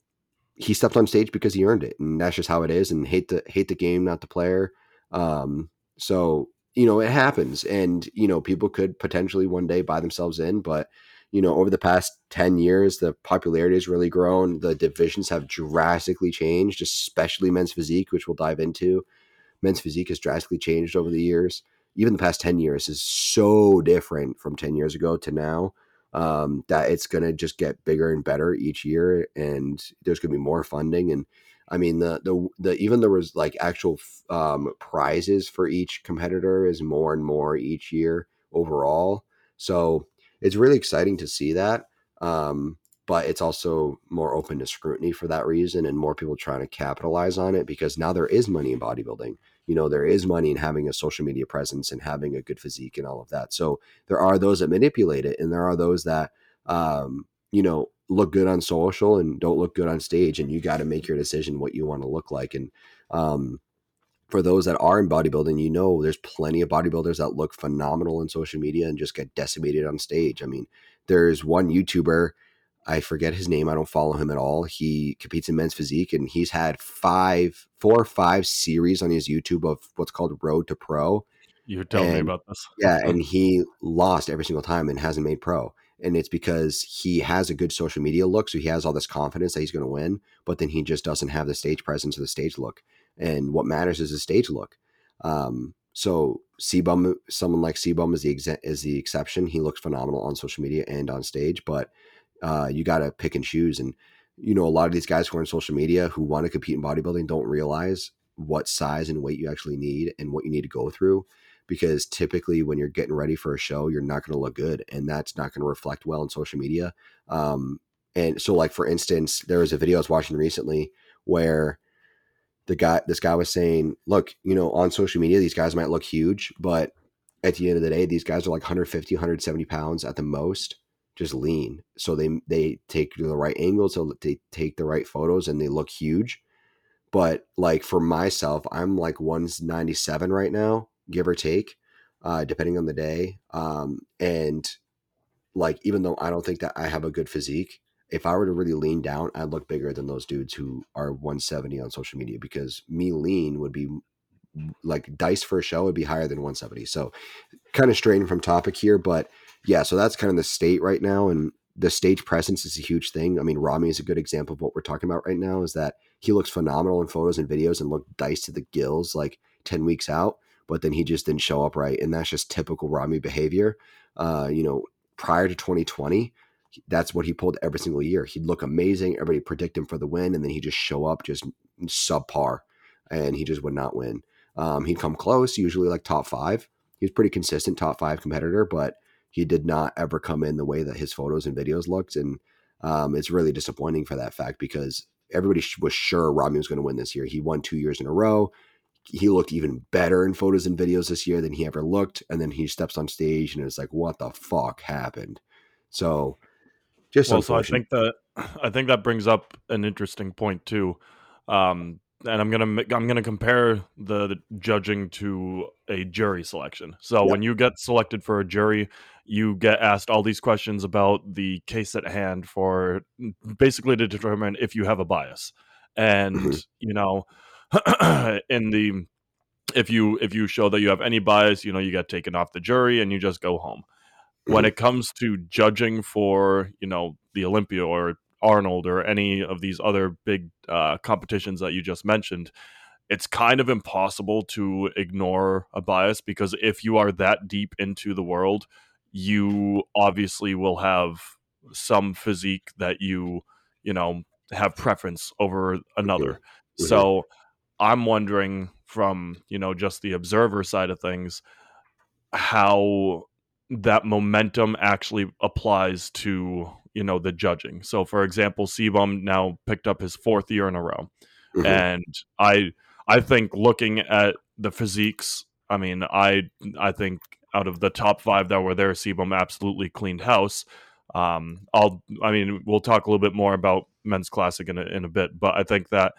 he stepped on stage because he earned it. And that's just how it is. And hate the hate the game, not the player. Um, so, you know, it happens. And, you know, people could potentially one day buy themselves in, but you know, over the past 10 years, the popularity has really grown. The divisions have drastically changed, especially men's physique, which we'll dive into. Men's physique has drastically changed over the years. Even the past 10 years is so different from 10 years ago to now um, that it's going to just get bigger and better each year. And there's going to be more funding. And I mean, the, the, the, even there was like actual um, prizes for each competitor is more and more each year overall. So, it's really exciting to see that. Um, but it's also more open to scrutiny for that reason and more people trying to capitalize on it because now there is money in bodybuilding. You know, there is money in having a social media presence and having a good physique and all of that. So there are those that manipulate it and there are those that, um, you know, look good on social and don't look good on stage. And you got to make your decision what you want to look like. And, um, for those that are in bodybuilding, you know, there's plenty of bodybuilders that look phenomenal on social media and just get decimated on stage. I mean, there's one YouTuber, I forget his name, I don't follow him at all. He competes in men's physique and he's had five, four or five series on his YouTube of what's called Road to Pro. You tell me And- about this. Yeah, and he lost every single time and hasn't made pro. And it's because he has a good social media look, so he has all this confidence that he's going to win, but then he just doesn't have the stage presence or the stage look. And what matters is the stage look. Um, so CBum, someone like CBum is the exa- is the exception. He looks phenomenal on social media and on stage, but uh, you got to pick and choose. And you know, a lot of these guys who are on social media who want to compete in bodybuilding don't realize what size and weight you actually need and what you need to go through because typically when you're getting ready for a show you're not going to look good and that's not going to reflect well on social media um, and so like for instance there was a video i was watching recently where the guy this guy was saying look you know on social media these guys might look huge but at the end of the day these guys are like 150 170 pounds at the most just lean. So they they take the right angles so they take the right photos and they look huge but like for myself i'm like 197 right now give or take uh depending on the day um and like even though i don't think that i have a good physique if i were to really lean down i'd look bigger than those dudes who are 170 on social media because me lean would be like dice for a show would be higher than 170 so kind of straying from topic here but yeah so that's kind of the state right now and the stage presence is a huge thing. I mean Ramy is a good example of what we're talking about right now is that he looks phenomenal in photos and videos and look dice to the gills like 10 weeks out but then he just didn't show up right and that's just typical Ramy behavior uh you know prior to 2020 that's what he pulled every single year he'd look amazing everybody predict him for the win and then he'd just show up just subpar and he just would not win um, he'd come close, usually like top five. He was pretty consistent top five competitor, but he did not ever come in the way that his photos and videos looked. And um, it's really disappointing for that fact because everybody was sure Ramy was going to win this year. He won two years in a row. He looked even better in photos and videos this year than he ever looked. And then he steps on stage and it's like, what the fuck happened? So just well, so I think that I think that brings up an interesting point too, um, and I'm gonna I'm gonna compare the, the judging to a jury selection. So Yep. when you get selected for a jury, you get asked all these questions about the case at hand for basically to determine if you have a bias. and Mhm. you know, [CLEARS THROAT] in the if you if you show that you have any bias, you know, you get taken off the jury and you just go home. When Mhm. it comes to judging for you know the Olympia or Arnold or any of these other big uh, competitions that you just mentioned, it's kind of impossible to ignore a bias because if you are that deep into the world, you obviously will have some physique that you, you know, have preference over another. Mhm. So I'm wondering from, you know, just the observer side of things, how that momentum actually applies to, you know, the judging. So for example, CBum now picked up his fourth year in a row Mhm. and I I think looking at the physiques, I mean, I I think out of the top five that were there, CBum absolutely cleaned house. Um, I'll I mean, we'll talk a little bit more about men's classic in a, in a bit, but I think that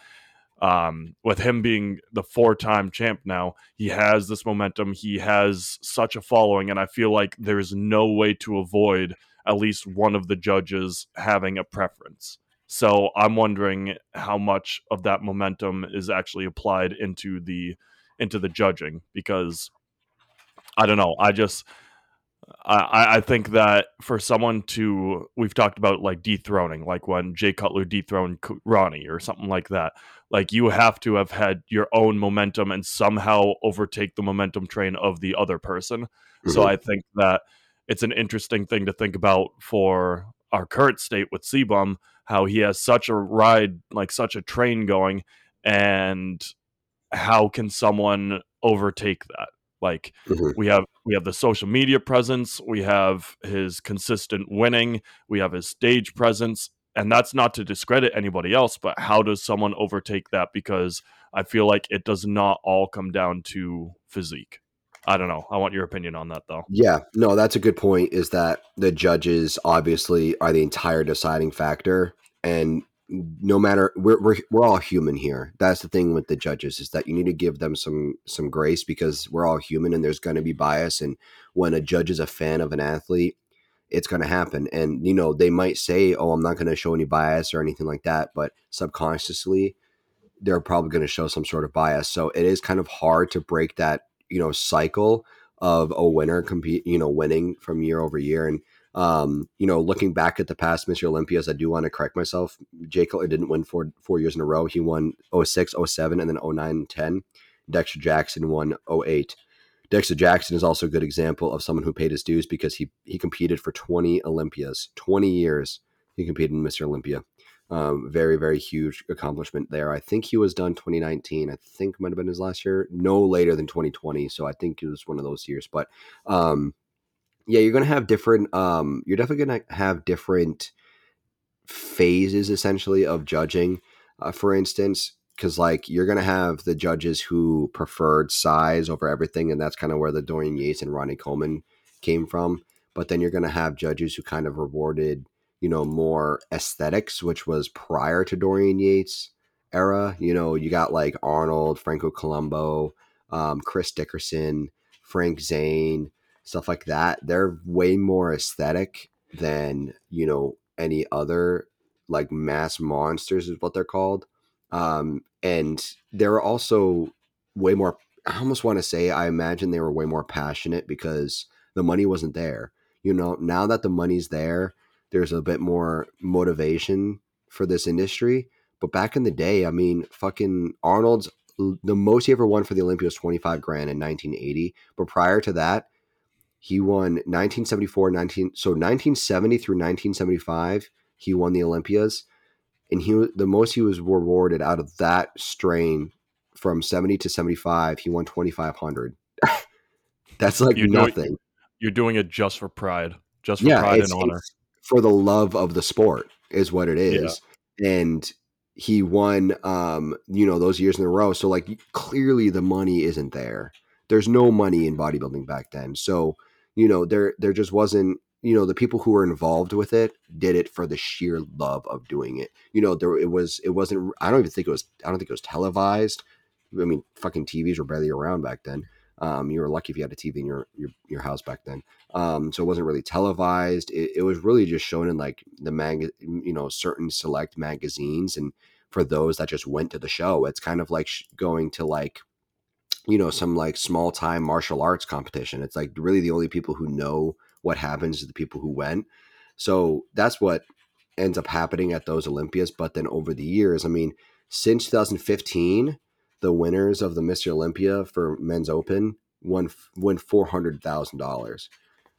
um, with him being the four-time champ now, he has this momentum. He has such a following, and I feel like there's no way to avoid at least one of the judges having a preference. So I'm wondering how much of that momentum is actually applied into the into the judging because I don't know. I just I, I think that for someone to we've talked about like dethroning, like when Jay Cutler dethroned Ronnie or something like that. Like you have to have had your own momentum and somehow overtake the momentum train of the other person. So Mhm. I think that it's an interesting thing to think about for our current state with CBum, how he has such a ride, like such a train going, and how can someone overtake that? Like Mhm. we have we have the social media presence, we have his consistent winning, we have his stage presence, and that's not to discredit anybody else, but how does someone overtake that because I feel like it does not all come down to physique. I don't know. I want your opinion on that though. Yeah, no, that's a good point. Is that the judges obviously are the entire deciding factor, and no matter we're we're we're all human here. That's the thing with the judges is that you need to give them some some grace because we're all human and there's going to be bias. And when a judge is a fan of an athlete, it's going to happen. And you know they might say, "Oh, I'm not going to show any bias or anything like that," but subconsciously they're probably going to show some sort of bias. So it is kind of hard to break that, you know, cycle of a winner compete, you know, winning from year over year. And, um, you know, looking back at the past Mr. Olympias, I do want to correct myself. Jay Cutler didn't win four, four years in a row. He won 06, 07, and then 09 10. Dexter Jackson won 08. Dexter Jackson is also a good example of someone who paid his dues because he he competed for 20 Olympias, 20 years. He competed in Mr. Olympia. Um, very, very huge accomplishment there. I think he was done 2019. I think might have been his last year. No later than 2020. So I think it was one of those years. But um, yeah, you're gonna have different. Um, you're definitely gonna have different phases essentially of judging. Uh, for instance, because like you're gonna have the judges who preferred size over everything, and that's kind of where the Dorian Yates and Ronnie Coleman came from. But then you're gonna have judges who kind of rewarded, you know, more aesthetics, which was prior to Dorian Yates era. You know, you got like Arnold, Franco Columbu, um, Chris Dickerson, Frank Zane, stuff like that. They're way more aesthetic than you know any other like mass monsters is what they're called. Um, and they're also way more i almost want to say i imagine they were way more passionate because the money wasn't there. You know now that the money's there there's a bit more motivation for this industry. But back in the day i mean fucking arnold's the most he ever won for the olympia was 25 grand in 1980 but prior to that he won 1974 19 so 1970 through 1975 he won the olympias and he the most he was rewarded out of that strain from 70 to 75 he won 2500 [LAUGHS] that's like You're doing nothing you're doing it just for pride, just for yeah pride and honor. for the love of the sport is what it is. Yeah. and he won um you know those years in a row so like clearly the money isn't there there's no money in bodybuilding back then so you know there there just wasn't you know the people who were involved with it did it for the sheer love of doing it. You know there it was it wasn't i don't even think it was i don't think it was televised. I mean fucking tvs were barely around back then. Um, you were lucky if you had a tv in your your, your house back then. Um, so it wasn't really televised. It, it was really just shown in like the mag you know certain select magazines. And for those that just went to the show. It's kind of like going to like you know some like small time martial arts competition. It's like really the only people who know what happens are the people who went. So that's what ends up happening at those Olympias. But then over the years, I mean, since 2015, the winners of the Mr. Olympia for Men's Open won win four hundred thousand dollars.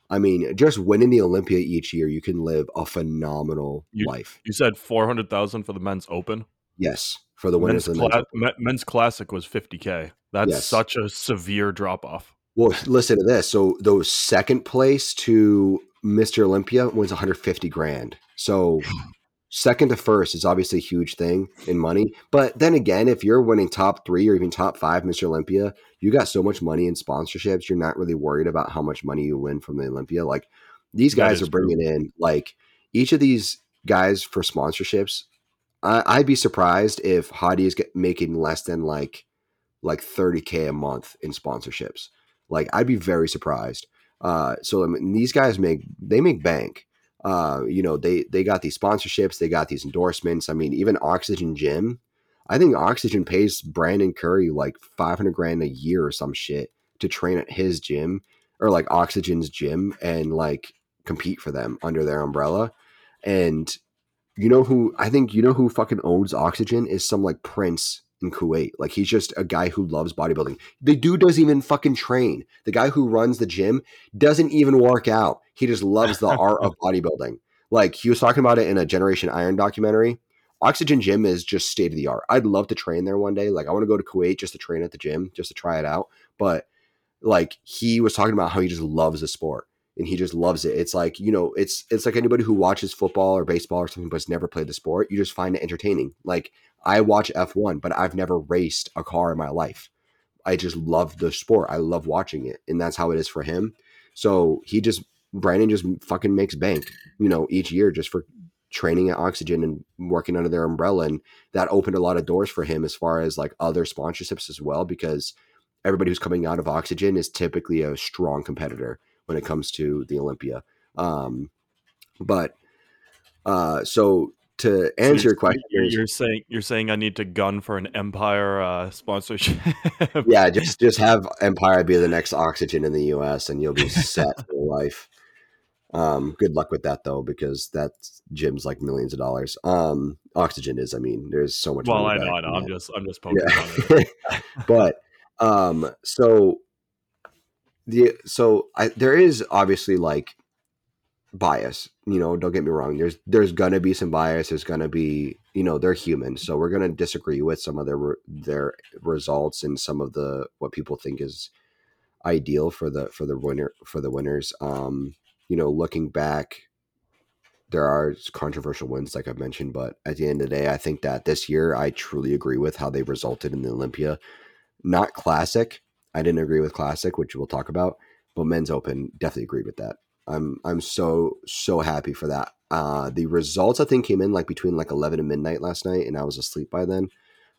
I mean, just winning the Olympia each year, you can live a phenomenal You- life. You said four hundred thousand for the men's open. Yes, for the winners Men's, cla- men's classic was fifty k. That's Yes. such a severe drop off. Well, listen to this. So those second place to Mr. Olympia wins 150 grand. So second to first is obviously a huge thing in money. But then again, if you're winning top three or even top five Mr. Olympia, you got so much money in sponsorships. You're not really worried about how much money you win from the Olympia. Like these guys are bringing in like each of these guys for sponsorships. I, I'd be surprised if Hadi is making less than like like 30k a month in sponsorships. Like I'd be very surprised. Uh, so I mean, these guys make they make bank. Uh, you know they they got these sponsorships, they got these endorsements. I mean, even Oxygen Gym. I think Oxygen pays Brandon Curry like 500 grand a year or some shit to train at his gym or like Oxygen's gym and like compete for them under their umbrella. And you know who I think you know who fucking owns Oxygen is some like prince in Kuwait. Like he's just a guy who loves bodybuilding. The dude doesn't even fucking train. The guy who runs the gym doesn't even work out. He just loves the art of [LAUGHS] bodybuilding. Like he was talking about it in a Generation Iron documentary. Oxygen Gym is just state of the art. I'd love to train there one day. Like I want to go to Kuwait just to train at the gym, just to try it out. But like he was talking about how he just loves the sport and he just loves it. It's like, you know, it's it's like anybody who watches football or baseball or something but's never played the sport, you just find it entertaining. Like I watch F1, but I've never raced a car in my life. I just love the sport. I love watching it. And that's how it is for him. So he just Brandon just fucking makes bank, you know, each year just for training at Oxygen and working under their umbrella. And that opened a lot of doors for him as far as like other sponsorships as well, because everybody who's coming out of Oxygen is typically a strong competitor when it comes to the Olympia. Um, but uh, so to So answer your question, you're, saying you're saying I need to gun for an Empire uh, sponsorship. yeah, just just have Empire be the next Oxygen in the U.S. and you'll be set for life. Um, good luck with that though, because that gym's like millions of dollars. Um, Oxygen is. I mean, there's so much. well, I know, I know. I'm just I'm just poking fun at it. Yeah. [LAUGHS] but um, so the so I there is obviously like bias. You know, don't get me wrong. There's there's gonna be some bias. There's gonna be you know they're human, so we're gonna disagree with some of their their results and some of the what people think is ideal for the for the winner for the winners. Um, you know, looking back, there are controversial wins, like I've mentioned, but at the end of the day, I think that this year I truly agree with how they resulted in the Olympia. Not classic. I didn't agree with classic, which we'll talk about, but men's open definitely agreed with that. I'm I'm so so happy for that. Uh, the results I think came in like between like 11 and midnight last night, and I was asleep by then,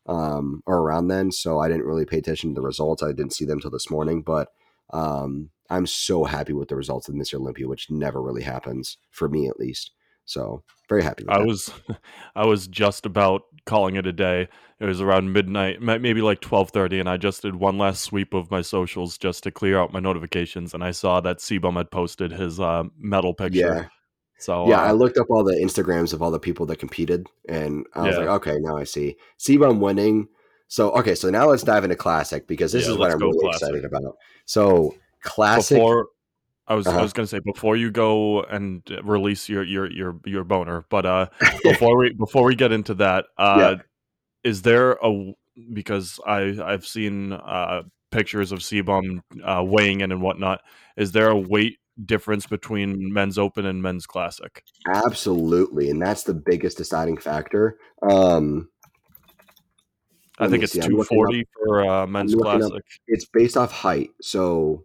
um, or around then, so I didn't really pay attention to the results. I didn't see them till this morning, but um, I'm so happy with the results of Mr. Olympia, which never really happens for me at least. So very happy. With I that. was [LAUGHS] I was just about calling it a day. It was around midnight, maybe like twelve thirty, and I just did one last sweep of my socials just to clear out my notifications, and I saw that CBum had posted his uh, medal picture. yeah. So Yeah, uh, I looked up all the Instagrams of all the people that competed, and I was Yeah. like, okay, now I see. CBum winning. So okay, so now let's dive into classic because this Yeah, is what I'm really classic. excited about. So classic, before I was Uh-huh. I was gonna say before you go and release your your your your boner, but uh [LAUGHS] before we before we get into that, uh is there a because I I've seen uh pictures of CBum uh, weighing in and whatnot. Is there a weight difference between men's open and men's classic? absolutely, and that's the biggest deciding factor. Um, I think it's see, I'm two looking up- for uh, men's looking up- classic. it's based off height. So,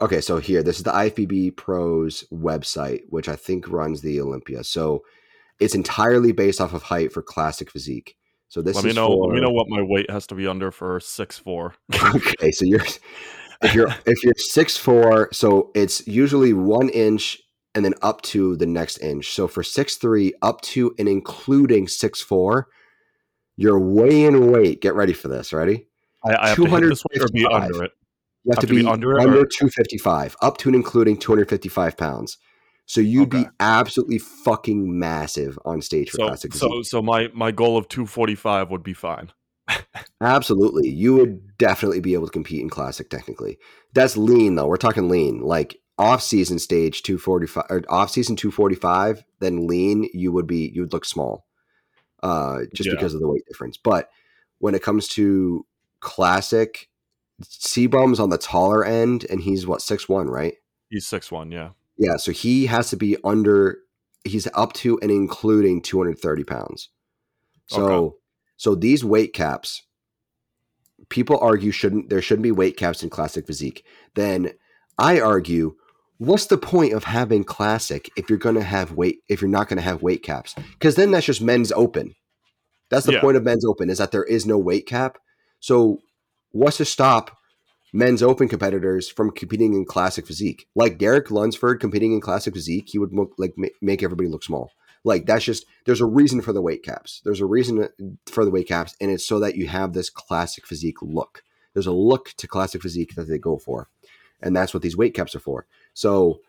okay, so here, this is the IFBB Pros website, which I think runs the Olympia. So, it's entirely based off of height for classic physique. So this Let me know. For, Let me know what my weight has to be under for six four. [LAUGHS] okay, so you're if you're [LAUGHS] if you're six four, so it's usually one inch and then up to the next inch. So for six three, up to and including six four, Your weigh in weight. Get ready for this. Ready? I, I have to this weight or be 255. under it. You have, to, be, under, it, or- 255, up to and including 255 pounds. So you'd be absolutely fucking massive on stage for So, classic so, so my my goal of 245 would be fine. [LAUGHS] Absolutely. You would definitely be able to compete in classic technically. That's lean though. We're talking lean. Like off season stage 245 or off season 245, then lean, you would be you would look small. Uh just Yeah. because of the weight difference. But when it comes to classic, CBum's on the taller end and he's what, six one, right? He's six one. Yeah. Yeah, so he has to be under. He's up to and including 230 pounds. So, Okay. so these weight caps, people argue shouldn't there shouldn't be weight caps in classic physique. Then I argue, what's the point of having classic if you're going to have weight if you're not going to have weight caps? Because then that's just men's open. That's the Yeah. point of men's open is that there is no weight cap. So, what's to stop men's open competitors from competing in classic physique? Like Derek Lunsford competing in classic physique, he would look like make everybody look small. Like that's just there's a reason for the weight caps. There's a reason for the weight caps, and it's so that you have this classic physique look. There's a look to classic physique that they go for, and that's what these weight caps are for. So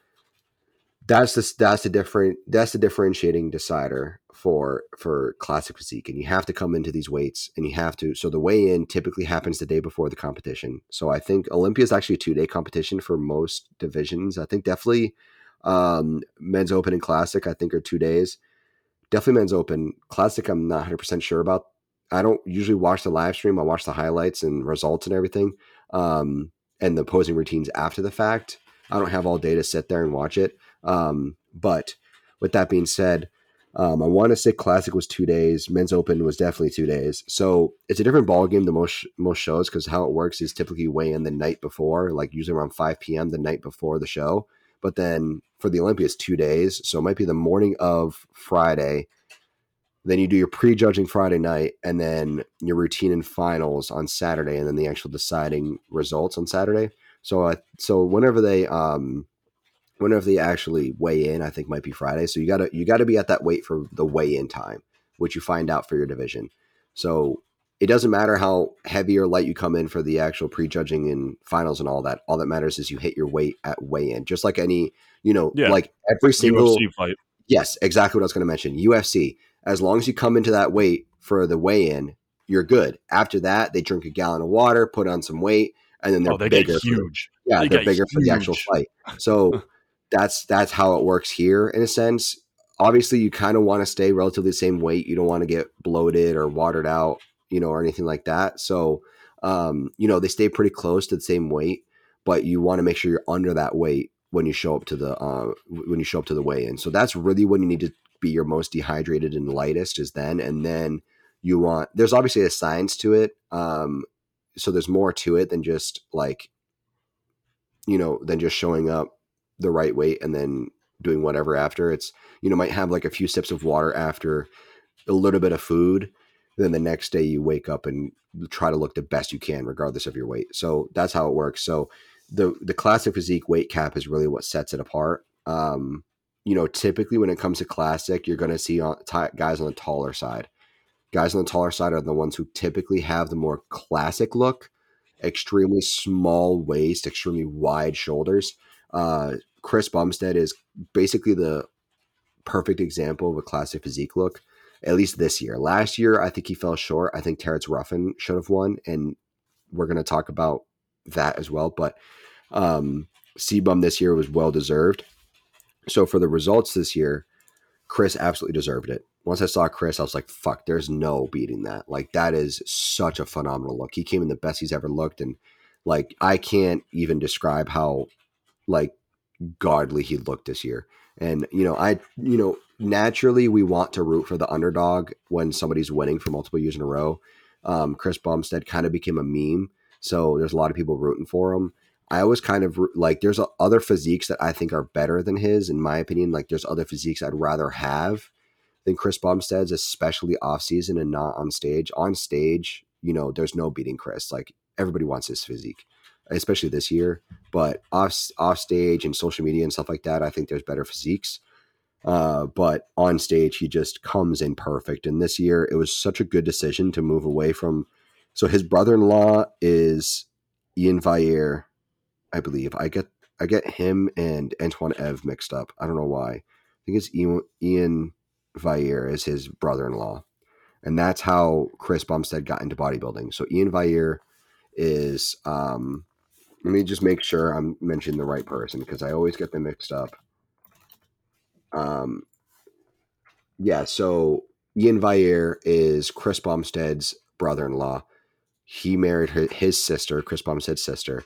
that's the that's the different that's the differentiating decider for for classic physique and you have to come into these weights and you have to so the weigh in typically happens the day before the competition. So i think olympia is actually a two day competition for most divisions. I think definitely um men's open and classic i think are two days. Definitely men's open. Classic i'm not 100% sure about. I don't usually watch the live stream. I watch the highlights and results and everything um and the posing routines after the fact. I don't have all day to sit there and watch it um, but with that being said, um, I want to say classic was two days. Men's open was definitely two days. So it's a different ball game than most most shows because how it works is typically weigh in the night before, like usually around five p.m. the night before the show. But then for the Olympia, it's two days, so it might be the morning of Friday. Then you do your pre-judging Friday night, and then your routine and finals on Saturday, and then the actual deciding results on Saturday. So, uh, so whenever they um, whenever they actually weigh in, I think might be Friday. So you gotta you gotta be at that weight for the weigh in time, which you find out for your division. So it doesn't matter how heavy or light you come in for the actual prejudging and finals and all that. All that matters is you hit your weight at weigh in, just like any you know, Yeah. like every single UFC fight. Yes, exactly what I was going to mention. UFC. As long as you come into that weight for the weigh-in, you're good. After that, they drink a gallon of water, put on some weight, and then they're Oh, they bigger. get for- huge. yeah, They they're get bigger for the actual fight. So [LAUGHS] that's that's how it works here in a sense. Obviously, you kind of want to stay relatively the same weight. You don't want to get bloated or watered out, you know, or anything like that. So, um, you know, they stay pretty close to the same weight, but you want to make sure you're under that weight when you show up to the uh, when you show up to the weigh-in. So that's really when you need to be your most dehydrated and lightest is then, and then you want. There's obviously a science to it. Um, so there's more to it than just like you know, than just showing up the right weight and then doing whatever after. It's, you know, might have like a few sips of water after a little bit of food. Then the next day you wake up and try to look the best you can, regardless of your weight. So that's how it works. So the the classic physique weight cap is really what sets it apart. Um, you know, typically when it comes to classic, you're going to see on, ti guys on the taller side. Guys on the taller side are the ones who typically have the more classic look extremely small waist, extremely wide shoulders. Uh, Chris Bumstead is basically the perfect example of a classic physique look, at least this year. Last year, I think he fell short. I think Terrence Ruffin should have won, and we're going to talk about that as well. But um, CBum this year was well deserved. So for the results this year, Chris absolutely deserved it. Once I saw Chris, I was like, fuck, there's no beating that. Like, that is such a phenomenal look. He came in the best he's ever looked. And, like, I can't even describe how, like, godly he looked this year. And, you know, I, you know, naturally we want to root for the underdog when somebody's winning for multiple years in a row. Um, Chris Bumstead kind of became a meme. So there's a lot of people rooting for him. I always kind of like there's other physiques that I think are better than his, in my opinion. Like there's other physiques I'd rather have than Chris Bumstead's, especially off season and not on stage. On stage, you know, there's no beating Chris. Like everybody wants his physique, especially this year. But off off stage and social media and stuff like that, I think there's better physiques. Uh, but on stage, he just comes in perfect. And this year, it was such a good decision to move away from. So his brother-in-law is Iain Valliere, I believe. I get I get him and Antoine Ev mixed up. I don't know why. I think it's Ian, Ian is his brother-in-law, and that's how Chris Bumstead got into bodybuilding. So Iain Valliere is. Um, let me just make sure I'm mentioning the right person because I always get them mixed up. Um, yeah, so Iain Valliere is Chris Bumstead's brother-in-law. He married his sister, Chris Bumstead's sister.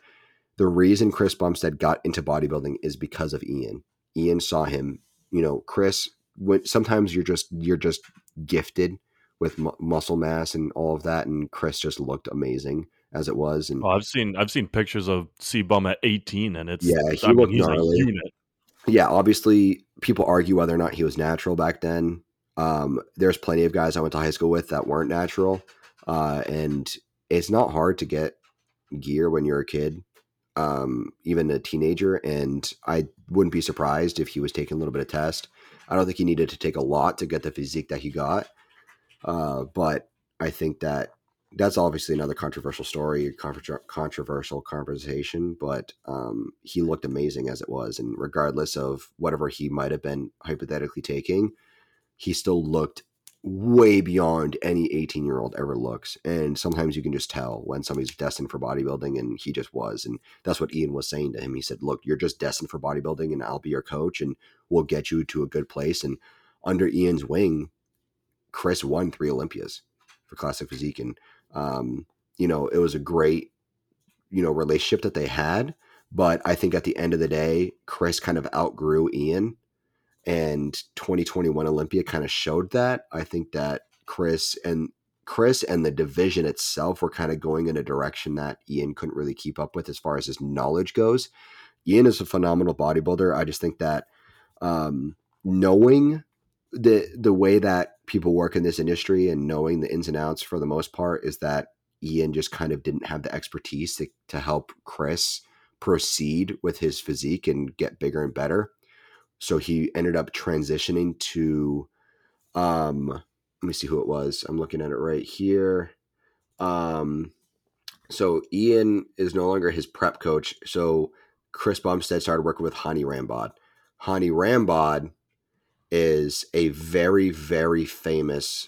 The reason Chris Bumstead got into bodybuilding is because of Iain. Iain saw him. You know, Chris. When sometimes you're just you're just gifted with mu- muscle mass and all of that, and Chris just looked amazing as it was. And oh, I've seen I've seen pictures of CBum at 18, and it's yeah, he I mean, looked he's gnarly. Yeah, obviously, people argue whether or not he was natural back then. Um, there's plenty of guys I went to high school with that weren't natural, uh, and it's not hard to get gear when you're a kid, um, even a teenager. And I wouldn't be surprised if he was taking a little bit of test. I don't think he needed to take a lot to get the physique that he got, uh, but I think that that's obviously another controversial story, controversial conversation, but um, he looked amazing as it was. And regardless of whatever he might have been hypothetically taking, he still looked way beyond any 18 year old ever looks. And sometimes you can just tell when somebody's destined for bodybuilding, and he just was. And that's what Iain was saying to him. He said, Look, you're just destined for bodybuilding, and I'll be your coach, and we'll get you to a good place. And under Iain's wing, Chris won three Olympias for classic physique. And um, you know, it was a great, you know, relationship that they had. But I think at the end of the day, Chris kind of outgrew Iain, and 2021 Olympia kind of showed that. I think that Chris and Chris and the division itself were kind of going in a direction that Iain couldn't really keep up with as far as his knowledge goes. Iain is a phenomenal bodybuilder. I just think that um, knowing the the way that people work in this industry and knowing the ins and outs for the most part is that Iain just kind of didn't have the expertise to, to help Chris proceed with his physique and get bigger and better. So he ended up transitioning to um let me see who it was. I'm looking at it right here. Um so Iain is no longer his prep coach. So Chris Bumstead started working with Hany Rambod. Hany Rambod is a very, very famous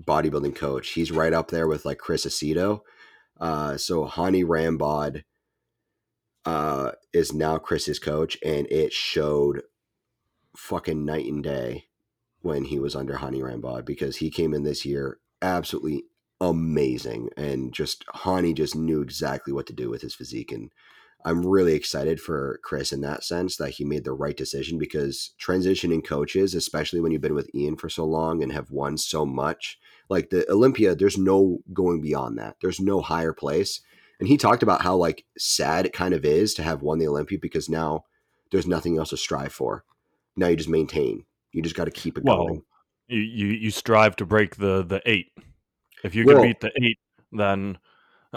bodybuilding coach. He's right up there with like Chris Aceto. Uh, so Hany Rambod uh, is now Chris's coach, and it showed fucking night and day when he was under Hany Rambod because he came in this year absolutely amazing and just Hany just knew exactly what to do with his physique and I'm really excited for Chris in that sense that he made the right decision because transitioning coaches, especially when you've been with Iain for so long and have won so much, like the Olympia, there's no going beyond that. There's no higher place. And he talked about how like sad it kind of is to have won the Olympia because now there's nothing else to strive for. Now you just maintain. You just got to keep it well, going. You, you you strive to break the the eight. If you can well, beat the eight, then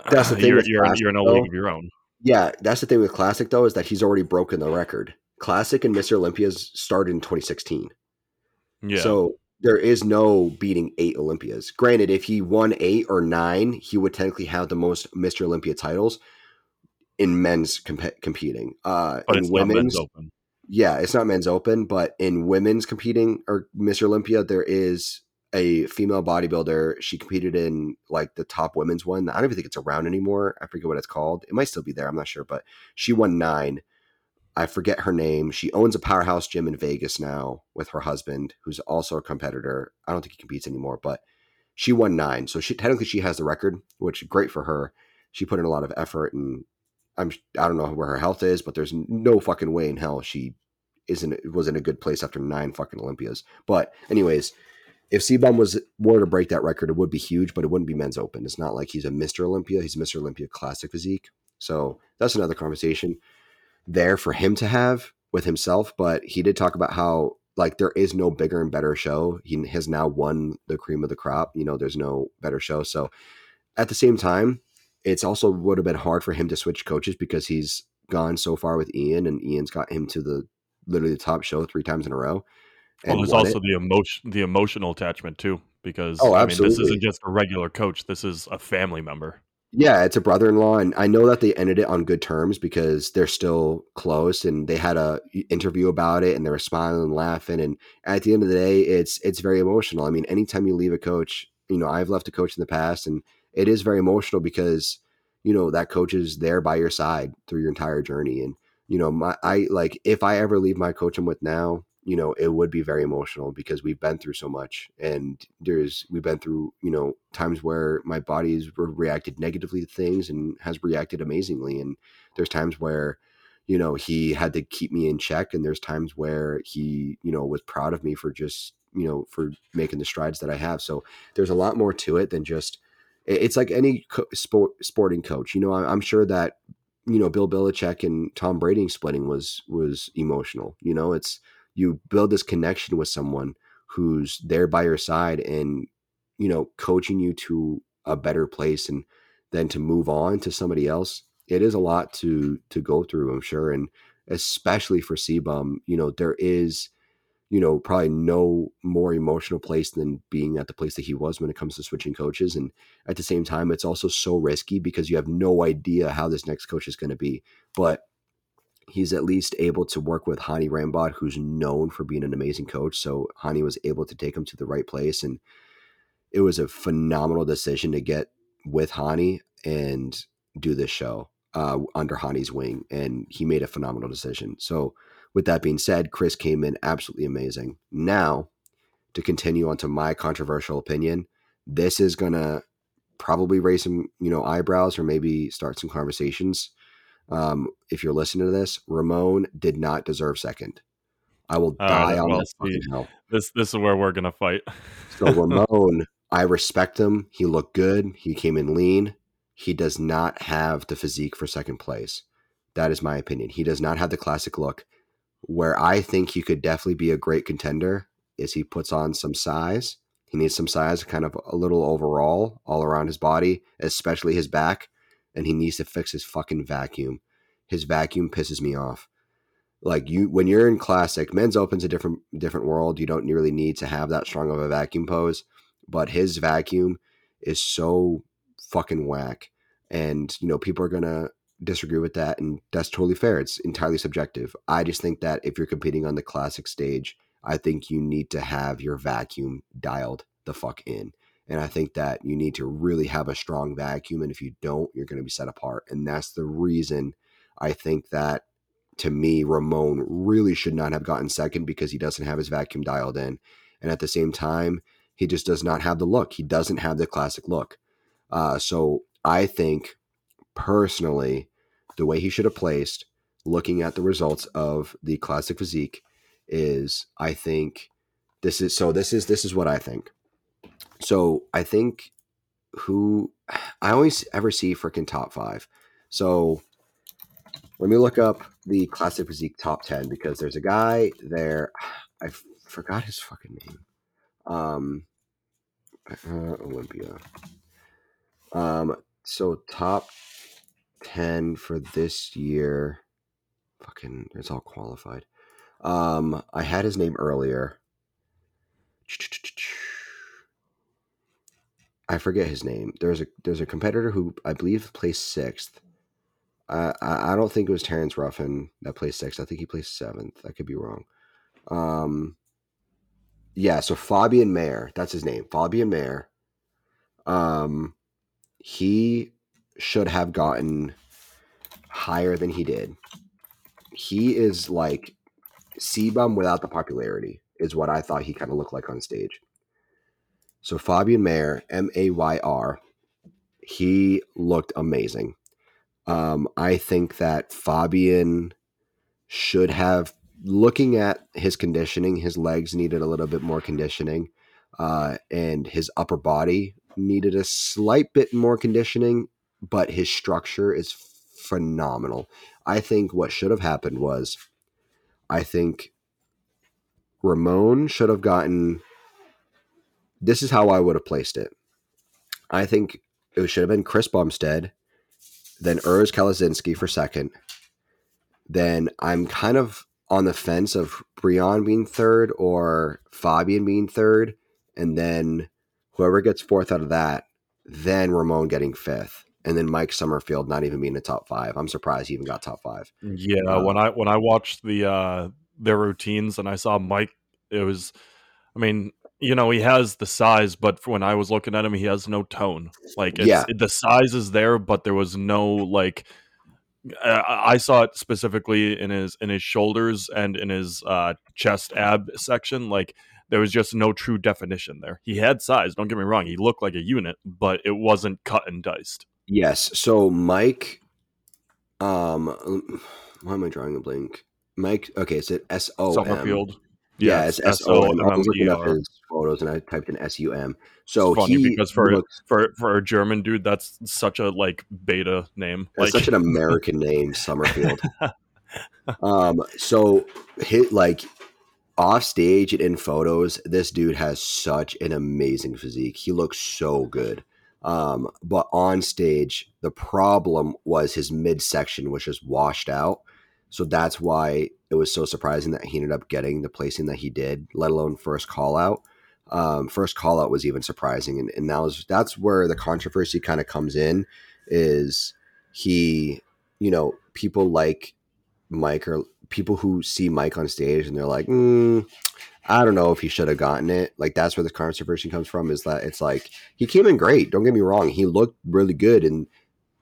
that's the [LAUGHS] thing you're, you're, you're in a league of your own. Yeah, that's the thing with Classic though is that he's already broken the record. Classic and Mr. Olympias started in 2016. Yeah. So there is no beating eight Olympias. Granted, if he won eight or nine, he would technically have the most Mr. Olympia titles in men's comp- competing. Uh, but in women's, open. Yeah, it's not men's open, but in women's competing or Mr. Olympia, there is a female bodybuilder. She competed in like the top women's one. I don't even think it's around anymore. I forget what it's called. It might still be there. I'm not sure, but she won nine. I forget her name. She owns a powerhouse gym in Vegas now with her husband, who's also a competitor. I don't think he competes anymore, but she won nine. So she technically she has the record, which great for her. She put in a lot of effort, and I'm I don't know where her health is, but there's no fucking way in hell she isn't was in a good place after nine fucking Olympias. But anyways, if CBum was were to break that record, it would be huge, but it wouldn't be men's open. It's not like he's a Mr. Olympia. He's Mr. Olympia classic physique. So that's another conversation there for him to have with himself. But he did talk about how like there is no bigger and better show. He has now won the cream of the crop. You know, there's no better show. So at the same time, it's also would have been hard for him to switch coaches because he's gone so far with Iain and Iain's got him to the literally the top show three times in a row Well, there's also it. the emotion, the emotional attachment too, because Oh, I mean, this isn't just a regular coach. This is a family member. Yeah, it's a brother-in-law, and I know that they ended it on good terms because they're still close, and they had a interview about it, and they were smiling and laughing. And at the end of the day, it's it's very emotional. I mean, anytime you leave a coach, you know, I've left a coach in the past, and it is very emotional because you know that coach is there by your side through your entire journey. And you know, my I like if I ever leave my coach I'm with now, you know, it would be very emotional because we've been through so much and there's we've been through, you know, times where my body's re- reacted negatively to things and has reacted amazingly and there's times where you know, he had to keep me in check and there's times where he, you know, was proud of me for just, you know, for making the strides that I have. So there's a lot more to it than just it's like any co- sport, sporting coach. You know, I'm sure that you know Bill Belichick and Tom Brady splitting was was emotional. You know, it's you build this connection with someone who's there by your side and you know coaching you to a better place and then to move on to somebody else it is a lot to to go through i'm sure. And especially for CBum, you know there is you know probably no more emotional place than being at the place that he was when it comes to switching coaches. And at the same time it's also so risky because you have no idea how this next coach is going to be. But he's at least able to work with Hany Rambod, who's known for being an amazing coach. So Hany was able to take him to the right place, and it was a phenomenal decision to get with Hany and do this show uh, under Hany's wing, and he made a phenomenal decision. So, with that being said, Chris came in absolutely amazing. Now, to continue on to my controversial opinion, this is gonna probably raise some you know eyebrows or maybe start some conversations um, if you're listening to this, Ramon did not deserve second. I will All die on Well, see, fucking hill. this this is where we're gonna fight. So [LAUGHS] Ramon, I respect him. He looked good. He came in lean. He does not have the physique for second place. That is my opinion. He does not have the classic look. Where I think he could definitely be a great contender is he puts on some size. He needs some size, kind of a little overall, all around his body, especially his back. And he needs to fix his fucking vacuum. His vacuum pisses me off. Like you, when you're in classic, men's open's a different different world. You don't really need to have that strong of a vacuum pose, but his vacuum is so fucking whack. And you know, people are gonna disagree with that, and that's totally fair. It's entirely subjective. I just think that if you're competing on the classic stage, I think you need to have your vacuum dialed the fuck in. And I think that you need to really have a strong vacuum. And if you don't, you're going to be set apart. And that's the reason I think that to me, Ramon really should not have gotten second because he doesn't have his vacuum dialed in. And at the same time, he just does not have the look. He doesn't have the classic look. Uh, so I think personally, the way he should have placed, looking at the results of the classic physique, is I think this is so. This is this is what I think. So I think who I always ever see freaking top five. So let me look up the classic physique top 10 because there's a guy there. [SIGHS] I forgot his fucking name. Um, uh, Olympia. Um, so top 10 for this year. Fucking, it's all qualified. Um, I had his name earlier. I forget his name. There's a there's a competitor who I believe placed sixth. I I don't think it was Terrence Ruffin that placed sixth. I think he placed seventh. I could be wrong. Um, yeah. So Fabian Mayr, that's his name. Fabian Mayr. Um, he should have gotten higher than he did. He is like CBum without the popularity, is what I thought he kind of looked like on stage. So Fabian Mayr, M A Y R, he looked amazing. Um, I think that Fabian should have, looking at his conditioning, his legs needed a little bit more conditioning, uh, and his upper body needed a slight bit more conditioning, but his structure is phenomenal. I think what should have happened was, I think Ramon should have gotten. This is how I would have placed it. I think it should have been Chris Bumstead, then Urs Kalecinski for second. Then I'm kind of on the fence of Breon being third or Fabian being third, and then whoever gets fourth out of that, then Ramon getting fifth, and then Mike Sommerfeld not even being in the top five. I'm surprised he even got top five. Yeah, uh, when I when I watched the uh their routines and I saw Mike, it was, I mean, you know, he has the size, but when I was looking at him, he has no tone. Like, yeah, the size is there, but there was no like I saw it specifically in his in his shoulders and in his uh, chest ab section. Like there was just no true definition there. He had size. Don't get me wrong. He looked like a unit, but it wasn't cut and diced. Yes. So Mike, um, why am I drawing a blank? Mike. Okay, is it's S O Sommerfeld. Yeah, it's S O. I was looking up his photos and I typed in S U M. So it's funny because for looks, for for a German dude, that's such a like beta name. That's like, such an American [LAUGHS] name, Sommerfeld. [LAUGHS] um, so hit like off stage and in photos, this dude has such an amazing physique. He looks so good. Um, but on stage, the problem was his midsection, was just washed out. So that's why it was so surprising that he ended up getting the placing that he did, let alone first call out. Um, first call out was even surprising, and, and that was that's where the controversy kind of comes in. Is he, you know, people like Mike or people who see Mike on stage and they're like, mm, I don't know if he should have gotten it. Like that's where the controversy comes from. Is that it's like he came in great. Don't get me wrong, he looked really good, and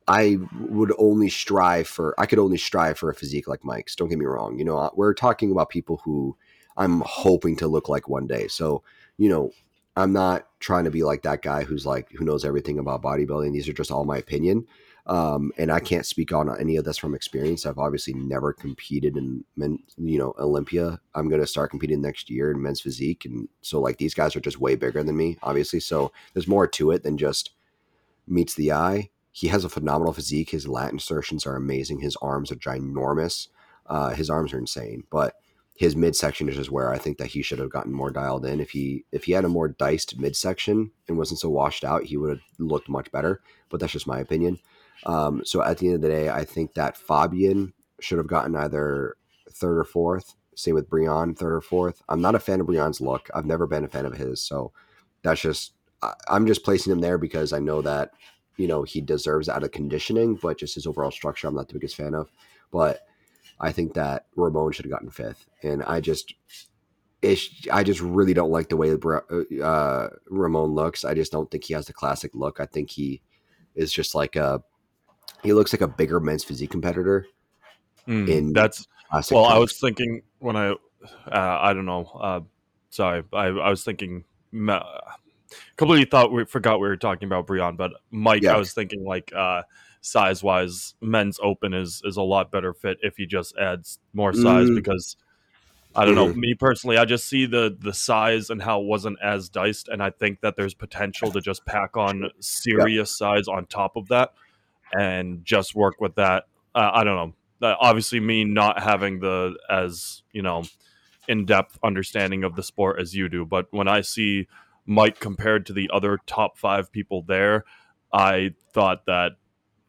I would only strive for I could only strive for a physique like Mike's. Don't get me wrong. You know, uh, we're talking about people who I'm hoping to look like one day. So, you know, I'm not trying to be like that guy who's like who knows everything about bodybuilding. These are just all my opinion. Um, and I can't speak on any of this from experience. I've obviously never competed in men, you know, Olympia. I'm going to start competing next year in men's physique. And so like these guys are just way bigger than me, obviously. So there's more to it than just meets the eye he has a phenomenal physique. His lat insertions are amazing. His arms are ginormous. Uh, his arms are insane, but his midsection is just where I think that he should have gotten more dialed in. If he if he had a more diced midsection and wasn't so washed out, he would have looked much better. But that's just my opinion. Um, so at the end of the day, I think that Fabian should have gotten either third or fourth. Same with Breon, third or fourth. I'm not a fan of Breon's look. I've never been a fan of his. So that's just I'm just placing him there because I know that you know he deserves out of conditioning, but just his overall structure, I'm not the biggest fan of. But I think that Ramon should have gotten fifth, and I just. I just really don't like the way uh, Ramon looks. I just don't think he has the classic look. I think he is just like a he looks like a bigger men's physique competitor. Mm, in that's well, I was thinking when I uh, I don't know. Uh, sorry, I, I was thinking completely thought we forgot we were talking about Breon, but Mike, yeah. I was thinking like uh, size wise, men's open is is a lot better fit if he just adds more size mm. because I don't mm. know mm-hmm. me personally, I just see the the size and how it wasn't as diced, and I think that there's potential to just pack on serious yeah. size on top of that and just work with that. Uh, I don't know. Uh, obviously, me not having the as you know in depth understanding of the sport as you do, but when I see Mike compared to the other top five people there, I thought that,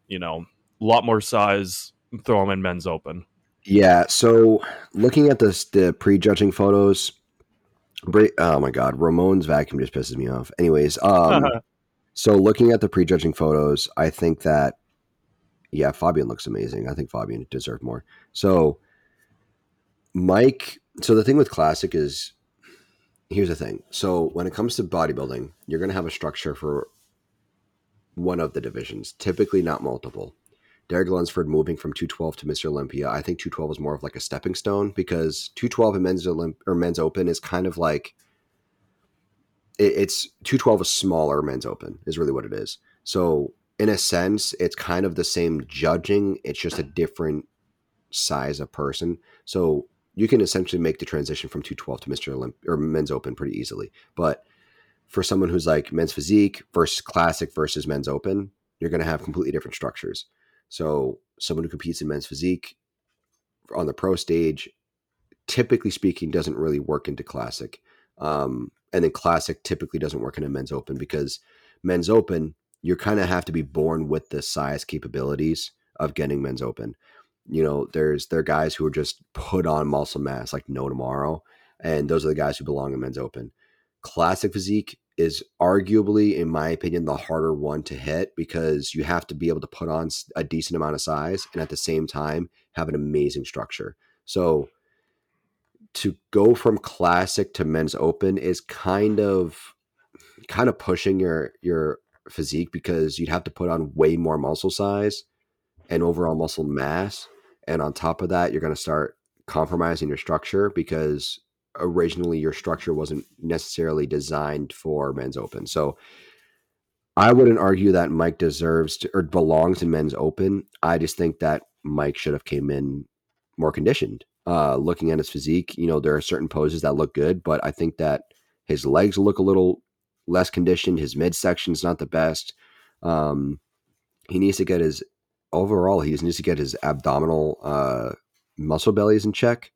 you know, a lot more size, throw him in men's open. Yeah. So looking at this, the prejudging photos, oh my God, Ramon's vacuum just pisses me off. Anyways, um, [LAUGHS] so looking at the prejudging photos, I think that, yeah, Fabian looks amazing. I think Fabian deserved more. So Mike, so the thing with classic is here's the thing. So when it comes to bodybuilding, you're going to have a structure for one of the divisions, typically not multiple. Derek Lunsford moving from 212 to Mr. Olympia, I think 212 is more of like a stepping stone because 212 in men's Olymp- or men's open is kind of like it, it's 212 is smaller men's open is really what it is. So in a sense, it's kind of the same judging. It's just a different size of person. So you can essentially make the transition from 212 to Mr. Olymp or men's open pretty easily. But for someone who's like men's physique versus classic versus men's open, you're going to have completely different structures. So someone who competes in men's physique on the pro stage, typically speaking, doesn't really work into classic. Um, and then classic typically doesn't work in a men's open because men's open, you kind of have to be born with the size capabilities of getting men's open. You know, there's there are guys who are just put on muscle mass like no tomorrow, and those are the guys who belong in men's open. Classic physique is arguably, in my opinion, the harder one to hit because you have to be able to put on a decent amount of size and at the same time have an amazing structure. So to go from classic to men's open is kind of kind of pushing your your physique because you'd have to put on way more muscle size and overall muscle mass and on top of that you're going to start compromising your structure because originally your structure wasn't necessarily designed for men's open. So I wouldn't argue that Mike deserves to or belongs in men's open. I just think that Mike should have came in more conditioned. Uh, looking at his physique, you know, there are certain poses that look good, but I think that his legs look a little less conditioned. His midsection is not the best. Um, he needs to get his overall. He just needs to get his abdominal uh, muscle bellies in check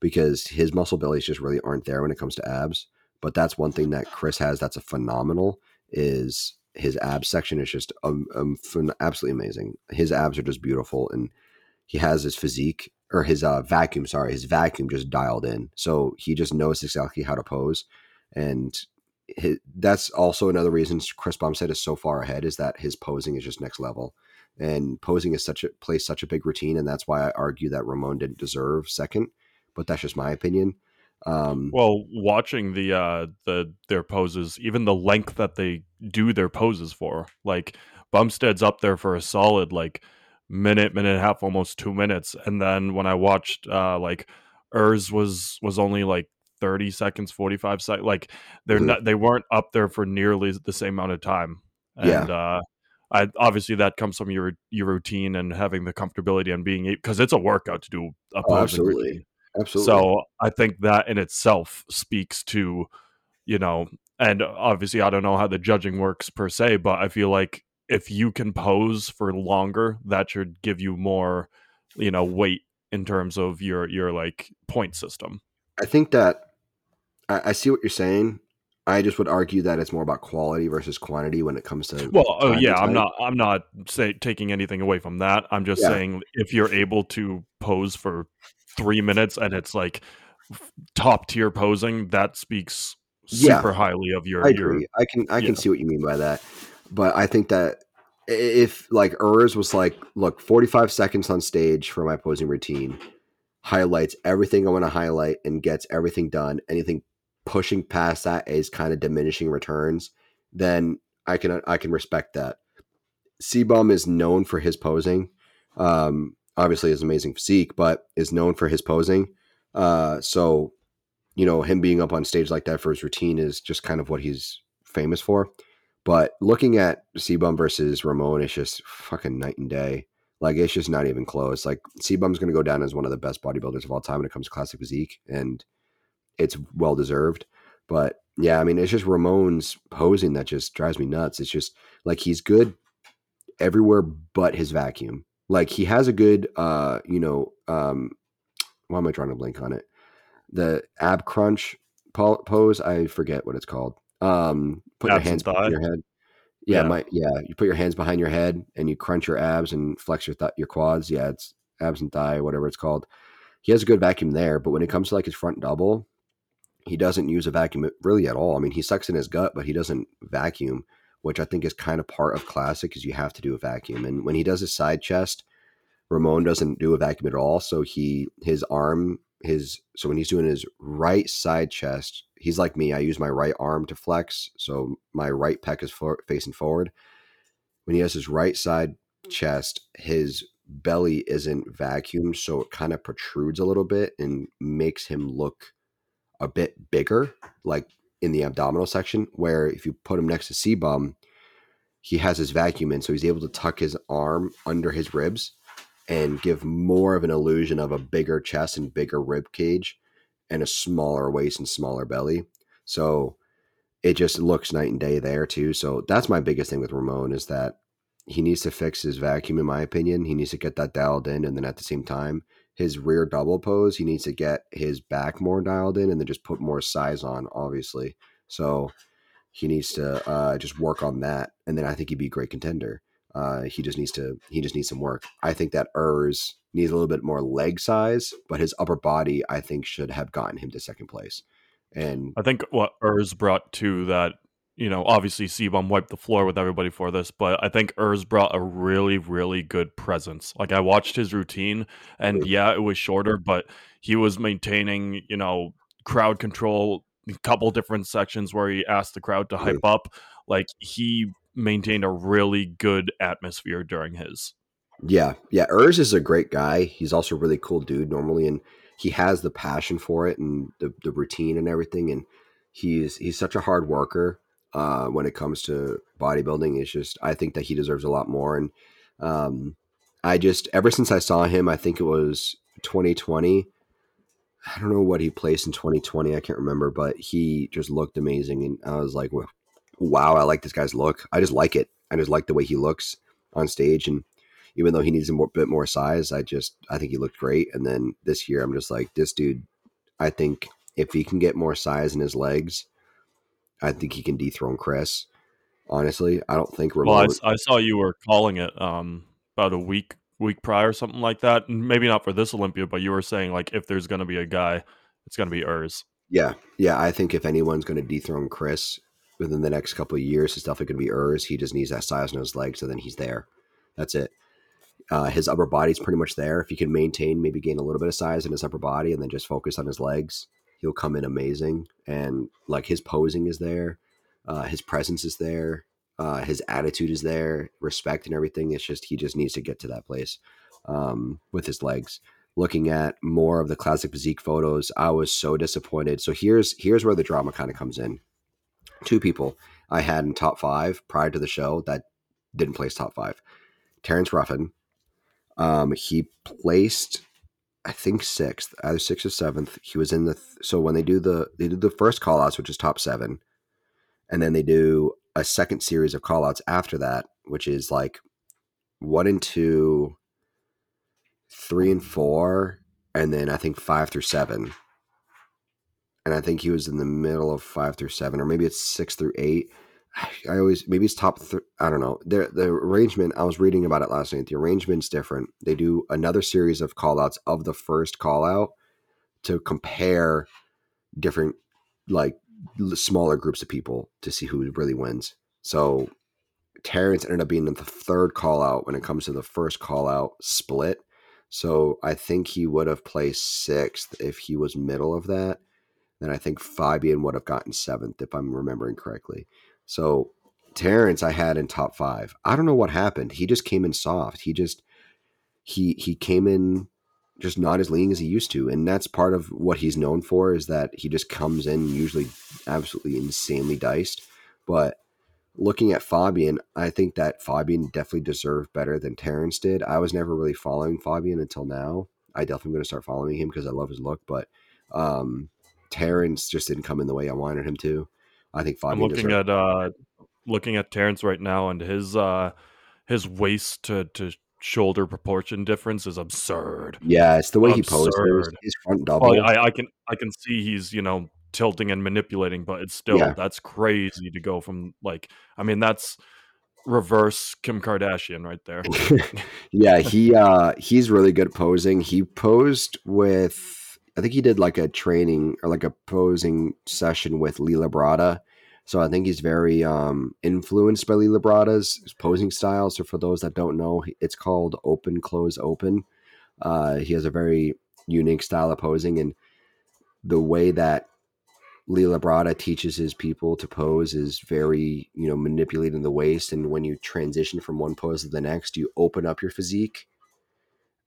because his muscle bellies just really aren't there when it comes to abs. But that's one thing that Chris has that's a phenomenal is his abs section is just um, um, absolutely amazing. His abs are just beautiful, and he has his physique or his uh, vacuum. Sorry, his vacuum just dialed in, so he just knows exactly how to pose, and his, that's also another reason Chris Bumstead is so far ahead is that his posing is just next level, and posing is such a plays such a big routine, and that's why I argue that Ramon didn't deserve second but that's just my opinion. Um, well, watching the uh, the their poses, even the length that they do their poses for, like Bumstead's up there for a solid like minute, minute and a half, almost two minutes, and then when I watched uh, like Urs was was only like 30 seconds 45 seconds like they're mm-hmm. not they weren't up there for nearly the same amount of time and yeah. uh I obviously that comes from your your routine and having the comfortability and being because it's a workout to do a oh, absolutely routine. Absolutely. So I think that in itself speaks to, you know, and uh, obviously I don't know how the judging works per se, but I feel like if you can pose for longer, that should give you more, you know, weight in terms of your your like point system. I think that I, I see what you're saying. I just would argue that it's more about quality versus quantity when it comes to. Well, oh yeah, I'm not. I'm not say, taking anything away from that. I'm just yeah. saying if you're able to pose for three minutes and it's like top tier posing, that speaks super yeah, highly of your. I agree. Your, I can I can see what you mean by that, but I think that if like Urs was like, look, 45 seconds on stage for my posing routine, highlights everything I want to highlight and gets everything done. Anything pushing past that is kind of diminishing returns, then I can I can respect that. CBum is known for his posing. Um, obviously his amazing physique, but is known for his posing. Uh, so, you know, him being up on stage like that for his routine is just kind of what he's famous for. But looking at CBum versus Ramon, it's just fucking night and day. Like it's just not even close. Like CBum's going to go down as one of the best bodybuilders of all time when it comes to classic physique, and it's well deserved. But yeah, I mean, it's just Ramon's posing that just drives me nuts. It's just like he's good everywhere but his vacuum. Like he has a good, uh, you know, um, why am I trying to blink on it? The ab crunch pose. I forget what it's called. Um, put abs your hands behind your head. Yeah, yeah, my yeah. You put your hands behind your head and you crunch your abs and flex your th- your quads. Yeah, it's abs and thigh, whatever it's called. He has a good vacuum there, but when it comes to like his front double, he doesn't use a vacuum really at all. I mean, he sucks in his gut, but he doesn't vacuum which I think is kind of part of classic is you have to do a vacuum. And when he does his side chest, Ramon doesn't do a vacuum at all. So he his arm his so when he's doing his right side chest, he's like me. I use my right arm to flex, so my right pec is for, facing forward. When he has his right side chest, his belly isn't vacuumed, so it kind of protrudes a little bit and makes him look a bit bigger, like in the abdominal section, where if you put him next to CBum, he has his vacuum in, so he's able to tuck his arm under his ribs and give more of an illusion of a bigger chest and bigger rib cage and a smaller waist and smaller belly. So it just looks night and day there too. So that's my biggest thing with Ramon is that he needs to fix his vacuum, in my opinion. He needs to get that dialed in, and then at the same time, his rear double pose, he needs to get his back more dialed in and then just put more size on, obviously. So he needs to uh, just work on that. And then I think he'd be a great contender. Uh, he just needs to he just needs some work. I think that Urs needs a little bit more leg size, but his upper body I think should have gotten him to second place. And I think what Urs brought to that, you know, obviously CBum wiped the floor with everybody for this, but I think Urs brought a really, really good presence. Like I watched his routine, and yeah, it was shorter, but he was maintaining, you know, crowd control. A couple different sections where he asked the crowd to hype up. Like he maintained a really good atmosphere during his. Yeah, yeah. Urs is a great guy. He's also a really cool dude normally, and he has the passion for it and the, the routine and everything. And he's he's such a hard worker uh, when it comes to bodybuilding. It's just I think that he deserves a lot more. And um, I just ever since I saw him, I think it was 2020. I don't know what he placed in 2020. I can't remember, but he just looked amazing, and I was like, "Wow, I like this guy's look. I just like it. I just like the way he looks on stage." And even though he needs a more, bit more size, I just I think he looked great. And then this year, I'm just like, this dude. I think if he can get more size in his legs, I think he can dethrone Chris. Honestly, I don't think. Remote... Well, I, I, saw you were calling it um, about a week week prior, or something like that. Maybe not for this Olympia, but you were saying like if there's going to be a guy, it's going to be Urs. Yeah, yeah. I think if anyone's going to dethrone Chris within the next couple of years, it's definitely going to be Urs. He just needs that size in his legs, and then he's there. That's it. Uh, his upper body's pretty much there. If he can maintain, maybe gain a little bit of size in his upper body, and then just focus on his legs, he'll come in amazing. And like his posing is there, uh, his presence is there, uh, his attitude is there, respect and everything. It's just he just needs to get to that place um, with his legs. Looking at more of the classic physique photos, I was so disappointed. So here's here's where the drama kind of comes in. Two people I had in top five prior to the show that didn't place top five. Terrence Ruffin, um, he placed, I think sixth, either sixth or seventh. He was in the th- so when they do the they do the first call outs, which is top seven, and then they do a second series of call outs after that, which is like one and two, three and four, and then I think five through seven. And I think he was in the middle of five through seven, or maybe it's six through eight. I always maybe it's top. Th- I don't know. The the arrangement. I was reading about it last night. The arrangement's different. They do another series of callouts of the first call out to compare different like smaller groups of people to see who really wins. So Terrence ended up being in the third call out when it comes to the first call out split. So I think he would have placed sixth if he was middle of that. Then I think Fabian would have gotten seventh if I'm remembering correctly. So Terrence, I had in top five. I don't know what happened. He just came in soft. He just he he came in just not as lean as he used to, and that's part of what he's known for is that he just comes in usually absolutely insanely diced. But looking at Fabian, I think that Fabian definitely deserved better than Terrence did. I was never really following Fabian until now. I definitely going to start following him because I love his look, but um, Terrence just didn't come in the way I wanted him to. I think Fabian. I'm looking at uh, looking at Terrence right now, and his uh, his waist to to shoulder proportion difference is absurd. Yeah, it's the way absurd. he poses. His front double. Well, I, I can I can see he's you know tilting and manipulating, but it's still yeah. that's crazy to go from like I mean that's reverse Kim Kardashian right there. [LAUGHS] yeah, he uh he's really good posing. He posed with I think he did like a training or like a posing session with Lee Labrada. So I think he's very um, influenced by Lee Labrada's posing style. So for those that don't know, it's called open, close, open. Uh, he has a very unique style of posing, and the way that Lee Labrada teaches his people to pose is very, you know, manipulating the waist. And when you transition from one pose to the next, you open up your physique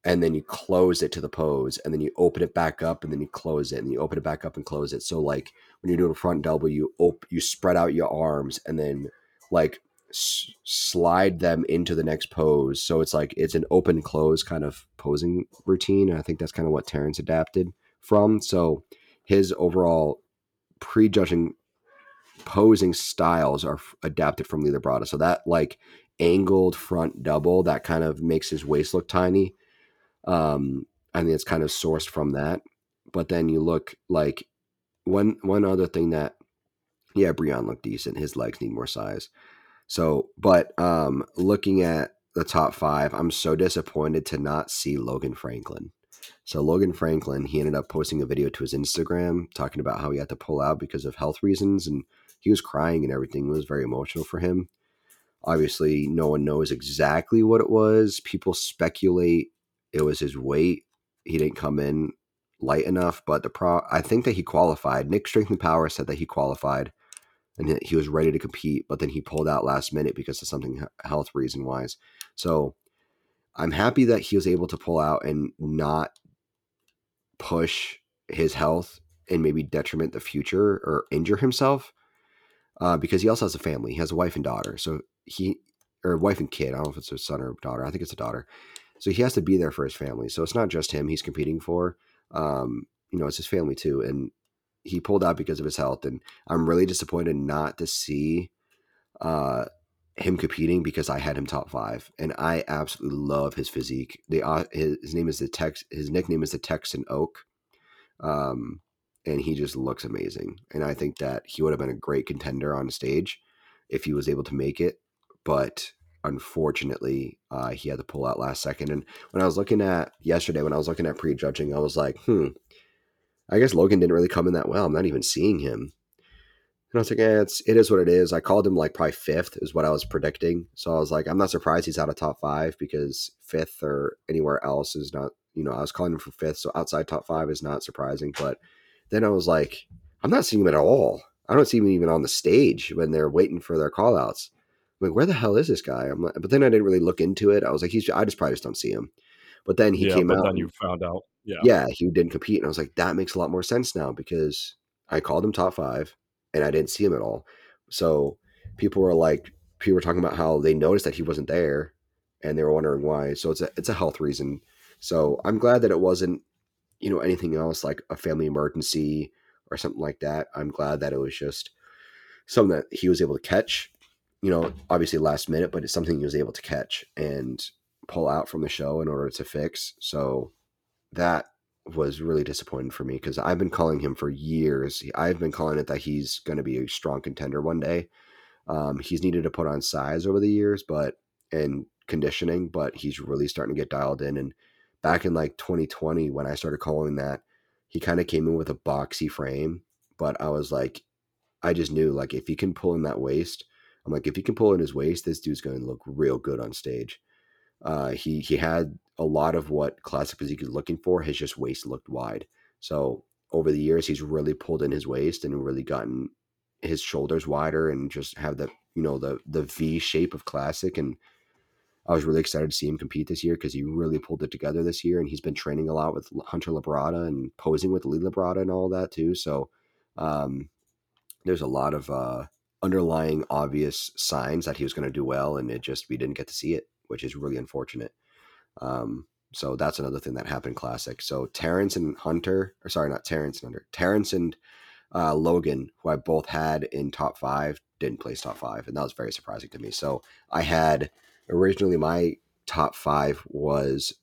and then you close it to the pose and then you open it back up and then you close it and you open it back up and close it. So like when you're doing a front double you op- you spread out your arms and then like s- slide them into the next pose. So it's like it's an open close kind of posing routine and i think that's kind of what terrence adapted from. So his overall prejudging posing styles are f- adapted from Lee Labrada. So that like angled front double that kind of makes his waist look tiny um, I think it's kind of sourced from that. But then you look like one one other thing that yeah, Breon looked decent. His legs need more size. So, but um, looking at the top five, I'm so disappointed to not see Logan Franklin. So Logan Franklin, he ended up posting a video to his Instagram talking about how he had to pull out because of health reasons, and he was crying and everything. It was very emotional for him. Obviously, no one knows exactly what it was. People speculate it was his weight. He didn't come in light enough, but the pro I think that he qualified. Nick Strength and Power said that he qualified and he was ready to compete, but then he pulled out last minute because of something health reason wise. So I'm happy that he was able to pull out and not push his health and maybe detriment the future or injure himself uh, because he also has a family. He has a wife and daughter. So he, or wife and kid. I don't know if it's a son or daughter. I think it's a daughter. So he has to be there for his family. So it's not just him he's competing for. Um, you know, it's his family too. And he pulled out because of his health. And I'm really disappointed not to see uh, him competing because I had him top five, and I absolutely love his physique. The uh, his, his name is the Tex. His nickname is the Texan Oak, um, and he just looks amazing. And I think that he would have been a great contender on stage if he was able to make it. But unfortunately, uh, he had to pull out last second. And when I was looking at yesterday, when I was looking at prejudging, I was like, hmm, I guess Logan didn't really come in that well. I'm not even seeing him. And I was like, yeah, it's it is what it is. I called him like probably fifth is what I was predicting. So I was like, I'm not surprised he's out of top five because fifth or anywhere else is not, you know, I was calling him for fifth. So outside top five is not surprising. But then I was like, I'm not seeing him at all. I don't see him even on the stage when they're waiting for their call outs. I'm like, where the hell is this guy? I'm like, but then I didn't really look into it. I was like, he's I just probably just don't see him. But then he yeah, came out. Then you found out. Yeah. Yeah, he didn't compete. And I was like, that makes a lot more sense now because I called him top five and I didn't see him at all. So people were like, people were talking about how they noticed that he wasn't there, and they were wondering why. So it's a it's a health reason. So I'm glad that it wasn't, you know, anything else like a family emergency or something like that. I'm glad that it was just something that he was able to catch. You know, obviously last minute, but it's something he was able to catch and pull out from the show in order to fix. So that was really disappointing for me because I've been calling him for years. I've been calling it that he's going to be a strong contender one day. Um, he's needed to put on size over the years, but and conditioning, but he's really starting to get dialed in. And back in like 2020, when I started calling that, he kind of came in with a boxy frame, but I was like, I just knew like if he can pull in that waist, I'm like if he can pull in his waist, this dude's going to look real good on stage. Uh, he he had a lot of what classic physique is looking for. His just waist looked wide. So over the years, he's really pulled in his waist and really gotten his shoulders wider and just have the you know the the V shape of classic. And I was really excited to see him compete this year because he really pulled it together this year. And he's been training a lot with Hunter Labrada and posing with Lee Labrada and all that too. So um, there's a lot of uh, underlying obvious signs that he was going to do well, and it just we didn't get to see it which is really unfortunate. Um, so that's another thing that happened classic. So Terrence and Hunter, or sorry, not Terrence and Hunter, Terrence and uh, Logan, who I both had in top five, didn't place top five, and that was very surprising to me. So I had originally my top five was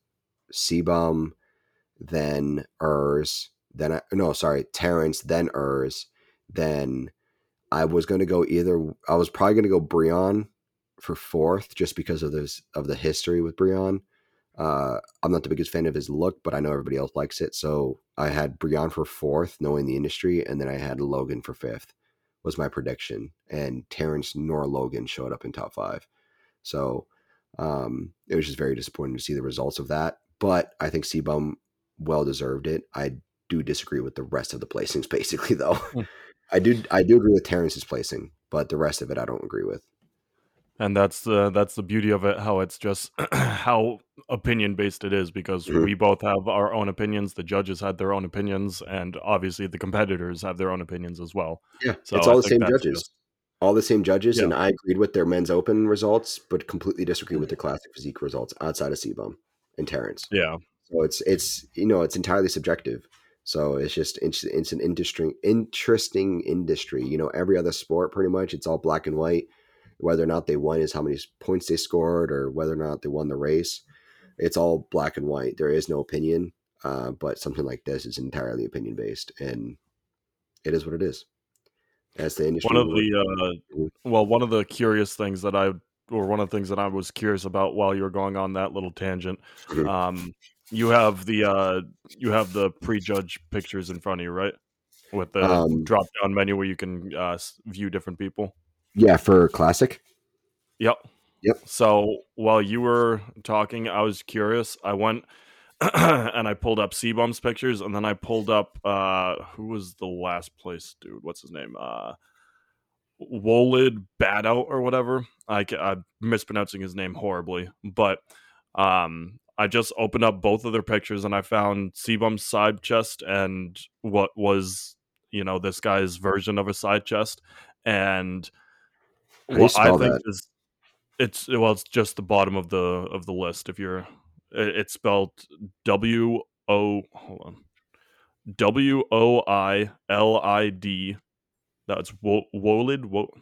CBum, then Urs, then I, no, sorry, Terrence, then Urs, then I was going to go either. I was probably going to go Breon for fourth just because of this of the history with Breon. Uh, I'm not the biggest fan of his look, but I know everybody else likes it. So I had Breon for fourth, knowing the industry, and then I had Logan for fifth. Was my prediction, and Terrence nor Logan showed up in top five. So um, it was just very disappointing to see the results of that. But I think CBum well deserved it. I do disagree with the rest of the placings, [LAUGHS] basically, though. I do I do agree with Terrence's placing, but the rest of it I don't agree with. And that's the that's the beauty of it how it's just [CLEARS THROAT] how opinion based it is because mm-hmm. we both have our own opinions the judges had their own opinions and obviously the competitors have their own opinions as well. Yeah so it's all I the same judges. just, all the same judges yeah. and i agreed with their men's open results but completely disagree with the classic physique results outside of CBum and terrence. Yeah. So it's it's you know it's entirely subjective so it's just it's, it's an interesting interesting industry you know every other sport pretty much it's all black and white whether or not they won is how many points they scored or whether or not they won the race. It's all black and white. There is no opinion, uh, but something like this is entirely opinion based, and it is what it is. as the industry. One of the uh, Mhm. well, one of the curious things that I or one of the things that I was curious about while you were going on that little tangent, Mhm. um, you have the uh, you have the prejudge pictures in front of you, right? With the Um, drop down menu where you can uh, view different people. yeah, for classic. Yep. Yep. So while you were talking, I was curious. I went [CLEARS THROAT] and I pulled up CBum's pictures, and then I pulled up uh who was the last place dude? What's his name? Uh Wolid Badout or whatever. I, I'm mispronouncing his name horribly, but um I just opened up both of their pictures and I found CBum's side chest and what was you know this guy's version of a side chest. And what I think that? is it's well it's just the bottom of the of the list. If you're it- it's spelled W O hold on. W O I L I D. That's wo- Wolid wo-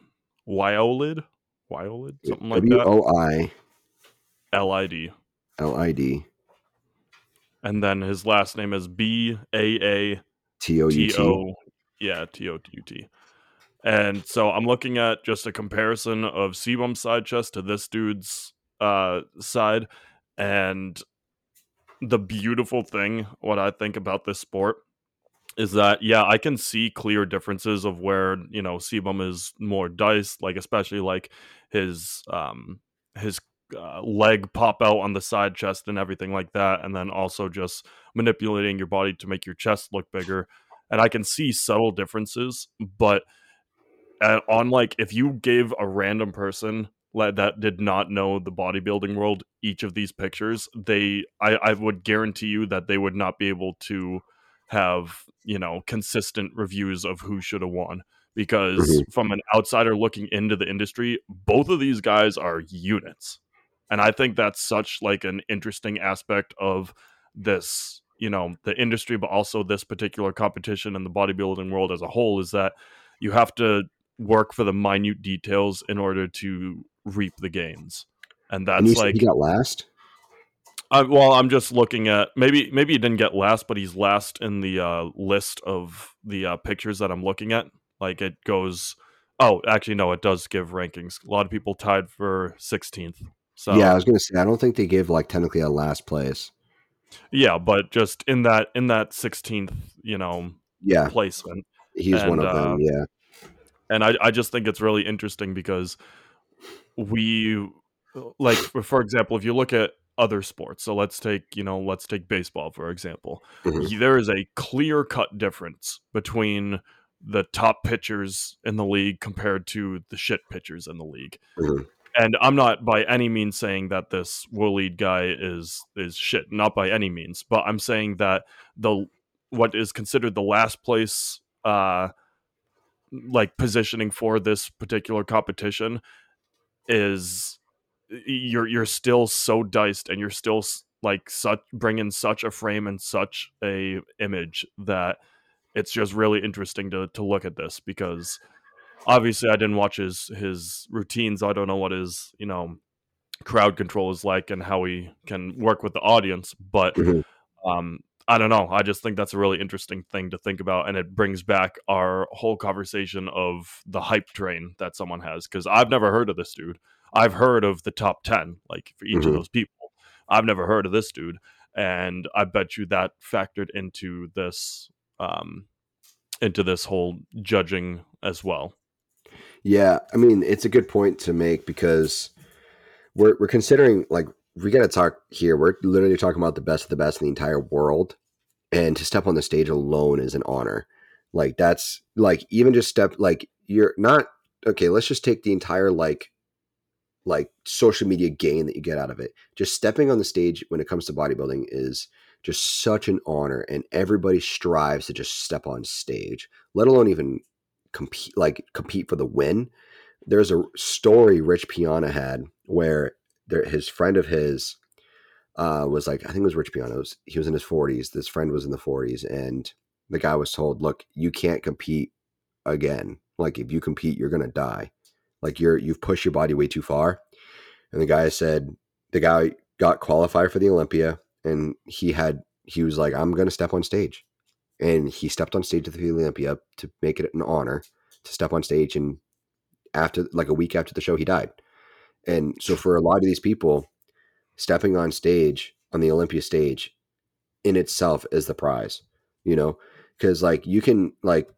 Wyolid? Wyolid? Something like W that O I L I D L I D. And then his last name is B A A T O U T. Yeah T O T U T. And so I'm looking at just a comparison of CBum's side chest to this dude's uh side. And the beautiful thing what I think about this sport is that yeah, I can see clear differences of where, you know, Sebum is more diced, like especially like his um his uh, leg pop out on the side chest and everything like that and then also just manipulating your body to make your chest look bigger. And I can see subtle differences, but uh, on like if you gave a random person like, that did not know the bodybuilding world each of these pictures, they I, I would guarantee you that they would not be able to have you know consistent reviews of who should have won. Because from an outsider looking into the industry, both of these guys are units, and I think that's such like an interesting aspect of this you know the industry, but also this particular competition and the bodybuilding world as a whole is that you have to work for the minute details in order to reap the gains. And And you that's said like, he got last. I, well, I'm just looking at maybe maybe he didn't get last, but he's last in the uh, list of the uh, pictures that I'm looking at. Like it goes. Oh, actually, no, it does give rankings. A lot of people tied for 16th. So yeah, I was gonna say I don't think they give like technically a last place. yeah, but just in that in that 16th, you know, Yeah, placement, he's one And, of them. uh, Yeah. and I, I just think it's really interesting because we like for, example if you look at other sports so let's take you know let's take baseball for example Mhm. there is a clear cut difference between the top pitchers in the league compared to the shit pitchers in the league Mhm. And i'm not by any means saying that this lead guy is is shit not by any means but i'm saying that the what is considered the last place uh like positioning for this particular competition is you're you're still so diced and you're still like such bringing such a frame and such a image that it's just really interesting to to look at this because obviously I didn't watch his his routines I don't know what his you know crowd control is like and how he can work with the audience but Mhm. um I don't know. I just think that's a really interesting thing to think about, and it brings back our whole conversation of the hype train that someone has. Because I've never heard of this dude. I've heard of the top ten, like for each Mhm. of those people. I've never heard of this dude, and I bet you that factored into this, um, into this whole judging as well. Yeah, I mean, it's a good point to make because we're we're considering like we got to talk here. We're literally talking about the best of the best in the entire world, and to step on the stage alone is an honor. Like that's like even just step like you're not okay. Let's just take the entire like like social media gain that you get out of it. Just stepping on the stage when it comes to bodybuilding is just such an honor, and everybody strives to just step on stage, let alone even compete like compete for the win. There's a story Rich Piana had where there, his friend of his uh, was like, I think it was Rich Piana. Was, he was in his 40s. This friend was in the 40s, and the guy was told, "Look, you can't compete again. Like if you compete, you're gonna die. Like you're you've pushed your body way too far." And the guy said, the guy got qualified for the Olympia, and he had he was like, "I'm gonna step on stage," and he stepped on stage at the Olympia to make it an honor to step on stage and after like a week after the show he died. And so for a lot of these people, stepping on stage on the Olympia stage in itself is the prize, you know, because like you can like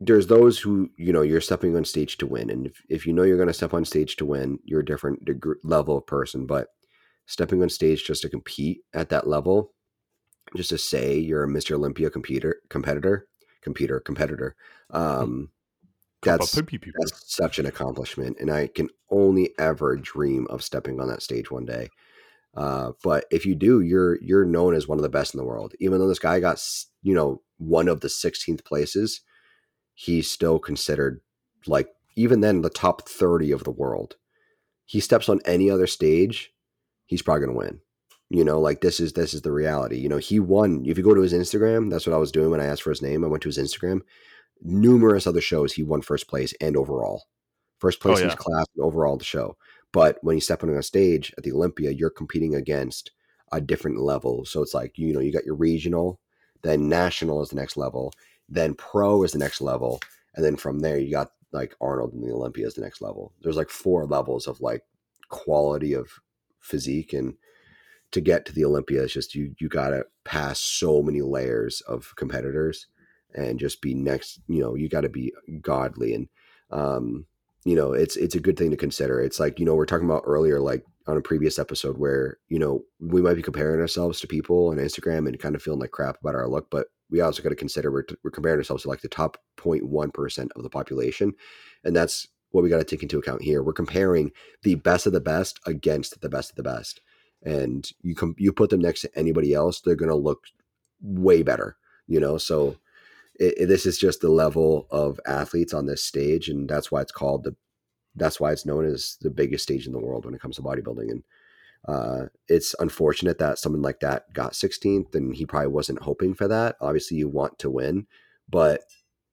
there's those who you know you're stepping on stage to win and if, if you know you're going to step on stage to win you're a different degree, level of person but stepping on stage just to compete at that level just to say you're a mr olympia computer competitor computer competitor. Um that's, that's such an accomplishment and i can only ever dream of stepping on that stage one day. Uh, but if you do you're you're known as one of the best in the world. Even though this guy got you know one of the 16th places he's still considered like even then the top 30 of the world. He steps on any other stage, he's probably going to win. You know, like this is this is the reality. You know, he won. If you go to his Instagram, that's what I was doing when I asked for his name. I went to his Instagram. Numerous other shows he won first place and overall. First oh, place oh, yeah. in his class and overall the show. But when you step on a stage at the Olympia, you're competing against a different level. So it's like, you know, you got your regional, then national is the next level, then pro is the next level, and then from there you got like Arnold and the Olympia is the next level. There's like four levels of like quality of physique, and to get to the Olympia, it's just you you gotta pass so many layers of competitors and just be next. You know, you got to be godly and um, you know it's it's a good thing to consider. It's like you know we're talking about earlier, like on a previous episode where you know we might be comparing ourselves to people on Instagram and kind of feeling like crap about our look, but we also got to consider we're, we're comparing ourselves to like the top 0.1% of the population. And that's what we got to take into account here. We're comparing the best of the best against the best of the best. And you can you put them next to anybody else, they're going to look way better, you know? So it, it, this is just the level of athletes on this stage. And that's why it's called the, that's why it's known as the biggest stage in the world when it comes to bodybuilding. And uh, it's unfortunate that someone like that got 16th and he probably wasn't hoping for that. Obviously, you want to win, but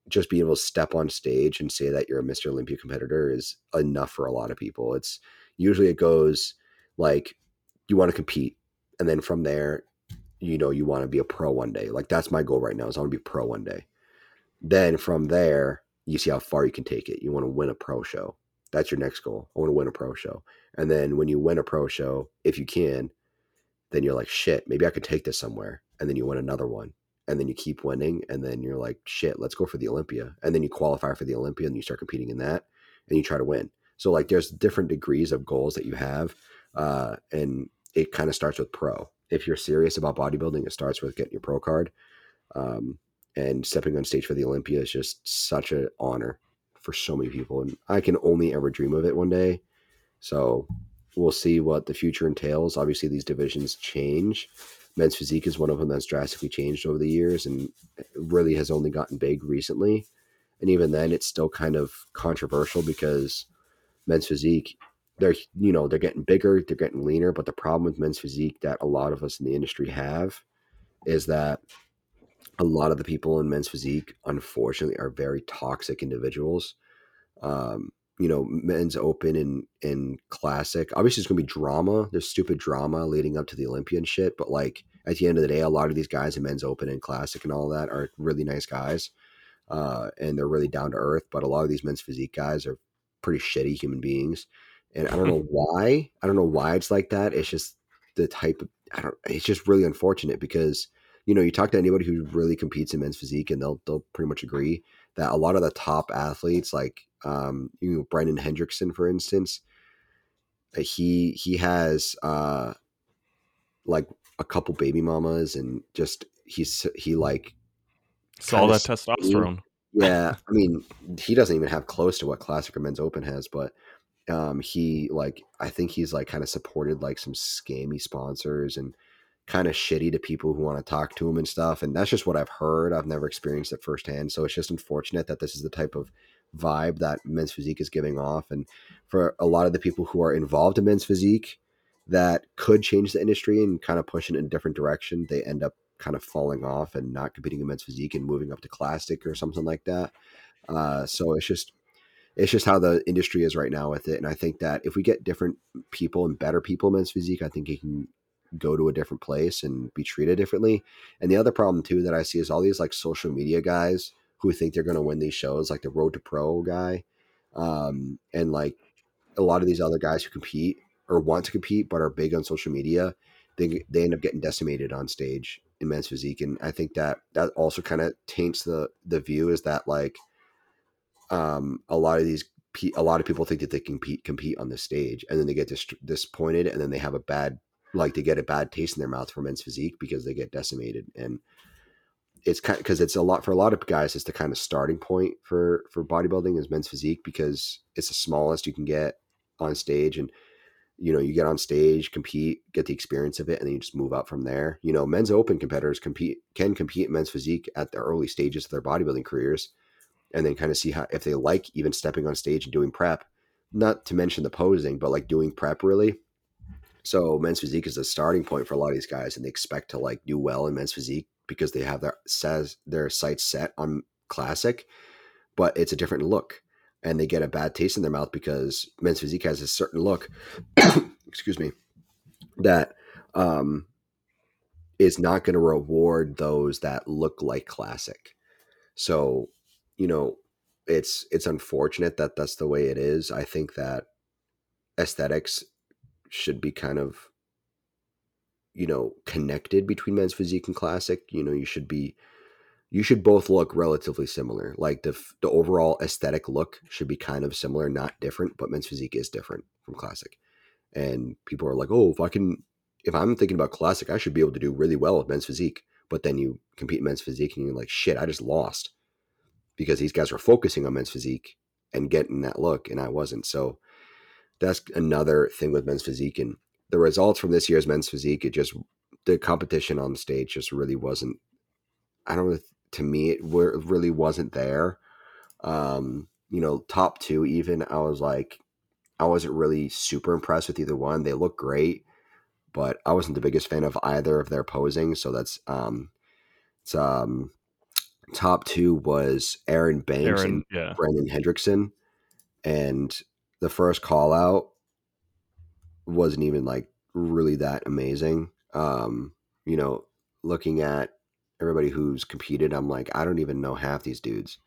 just being able to step on stage and say that you're a Mr. Olympia competitor is enough for a lot of people. It's usually it goes like you want to compete, and then from there, you know, you want to be a pro one day. Like that's my goal right now is I want to be pro one day. Then from there, you see how far you can take it. You want to win a pro show. That's your next goal. I want to win a pro show. And then when you win a pro show, if you can, then you're like, shit, maybe I could take this somewhere. And then you win another one. And then you keep winning. And then you're like, shit, let's go for the Olympia. And then you qualify for the Olympia and you start competing in that and you try to win. So, like, there's different degrees of goals that you have. Uh, and it kind of starts with pro. If you're serious about bodybuilding, it starts with getting your pro card. Um, and stepping on stage for the Olympia is just such an honor for so many people. And I can only ever dream of it one day. So we'll see what the future entails. Obviously, these divisions change. Men's physique is one of them that's drastically changed over the years and really has only gotten big recently. And even then, it's still kind of controversial because men's physique, they're you know they're getting bigger, they're getting leaner. But the problem with men's physique that a lot of us in the industry have is that a lot of the people in men's physique, unfortunately, are very toxic individuals. Um, you know, men's open and and classic. Obviously, it's gonna be drama. There's stupid drama leading up to the Olympian shit, but like at the end of the day, a lot of these guys in men's open and classic and all that are really nice guys, uh, and they're really down to earth. But a lot of these men's physique guys are pretty shitty human beings, and I don't know why. I don't know why it's like that. It's just the type. Of, I don't. It's just really unfortunate because you know you talk to anybody who really competes in men's physique, and they'll they'll pretty much agree that a lot of the top athletes like um, you know, Brandon Hendrickson, for instance, he he has uh, like a couple baby mamas, and just he's he like all that testosterone. Yeah, I mean, he doesn't even have close to what Classic or Men's Open has, but um, he like I think he's like kind of supported like some scammy sponsors and kind of shitty to people who want to talk to him and stuff. And that's just what I've heard. I've never experienced it firsthand, so it's just unfortunate that this is the type of vibe that men's physique is giving off. And for a lot of the people who are involved in men's physique that could change the industry and kind of push it in a different direction, they end up kind of falling off and not competing in men's physique and moving up to classic or something like that. Uh, so it's just it's just how the industry is right now with it. And I think that if we get different people and better people in men's physique, I think it can go to a different place and be treated differently. And the other problem too that I see is all these like social media guys who think they're going to win these shows, like the Road to Pro guy, um, and like a lot of these other guys who compete or want to compete but are big on social media, they they end up getting decimated on stage in men's physique, and I think that that also kind of taints the the view is that like um, a lot of these a lot of people think that they can compete compete on the stage, and then they get dis- disappointed, and then they have a bad like they get a bad taste in their mouth for men's physique because they get decimated and it's kind because it's a lot for a lot of guys it's the kind of starting point for for bodybuilding is men's physique because it's the smallest you can get on stage and you know you get on stage compete get the experience of it and then you just move up from there. You know men's open competitors compete can compete men's physique at the early stages of their bodybuilding careers and then kind of see how if they like even stepping on stage and doing prep not to mention the posing but like doing prep really. So men's physique is a starting point for a lot of these guys and they expect to like do well in men's physique because they have their says their sights set on classic but it's a different look and they get a bad taste in their mouth because men's physique has a certain look [COUGHS] excuse me that um is not going to reward those that look like classic. So you know it's it's unfortunate that that's the way it is i think that aesthetics should be kind of you know connected between men's physique and classic you know you should be you should both look relatively similar. Like the the overall aesthetic look should be kind of similar, not different. But men's physique is different from classic, and people are like, "Oh, if I can, if I'm thinking about classic, I should be able to do really well with men's physique." But then you compete in men's physique, and you're like, "Shit, I just lost," because these guys were focusing on men's physique and getting that look, and I wasn't. So that's another thing with men's physique, and the results from this year's men's physique, it just the competition on stage just really wasn't. I don't know to me it really wasn't there. Um, you know, top two even I was like I wasn't really super impressed with either one. They look great, but I wasn't the biggest fan of either of their posing. So that's um, it's um, top two was Erin Banks Erin, and yeah. Brandon Hendrickson, and the first call out wasn't even like really that amazing. Um, you know, looking at everybody who's competed, I'm like, I don't even know half these dudes.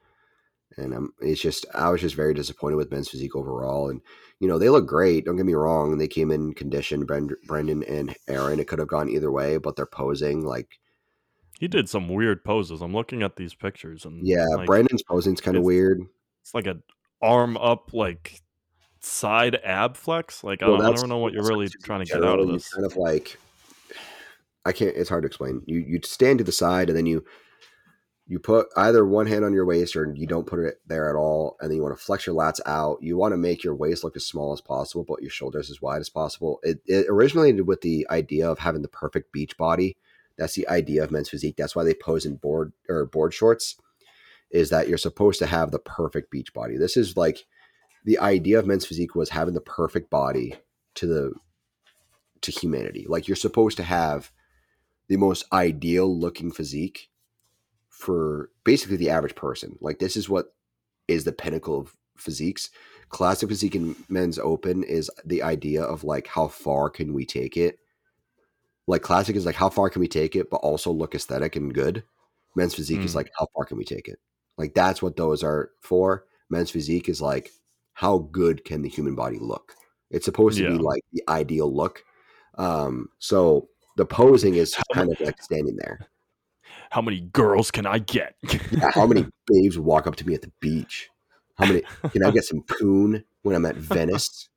And I'm, it's just, I was just very disappointed with men's physique overall. And, you know, they look great. Don't get me wrong. They came in condition, Brandon and Erin. It could have gone either way, but they're posing like. He did some weird poses. I'm looking at these pictures and. Yeah, like, Brandon's posing's kind of weird. It's like an arm up, like side ab flex. Like, well, I, don't, I don't know what you're really trying to get out of this. Kind of like I can't. It's hard to explain. You you stand to the side and then you you put either one hand on your waist or you don't put it there at all, and then you want to flex your lats out. You want to make your waist look as small as possible, but your shoulders as wide as possible. It, it originated with the idea of having the perfect beach body. That's the idea of men's physique. That's why they pose in board or board shorts. Is that you're supposed to have the perfect beach body. This is like the idea of men's physique was having the perfect body to the to humanity. Like you're supposed to have the most ideal looking physique for basically the average person. Like this is what is the pinnacle of physiques. Classic physique in men's open is the idea of like how far can we take it? Like classic is like how far can we take it, but also look aesthetic and good. Men's physique mm. is like how far can we take it? Like that's what those are for. Men's physique is like how good can the human body look? It's supposed to yeah. be like the ideal look. Um, so the posing is kind of like standing there. How many girls can I get? yeah, how many [LAUGHS] babes walk up to me at the beach? How many can I get some poon when I'm at Venice?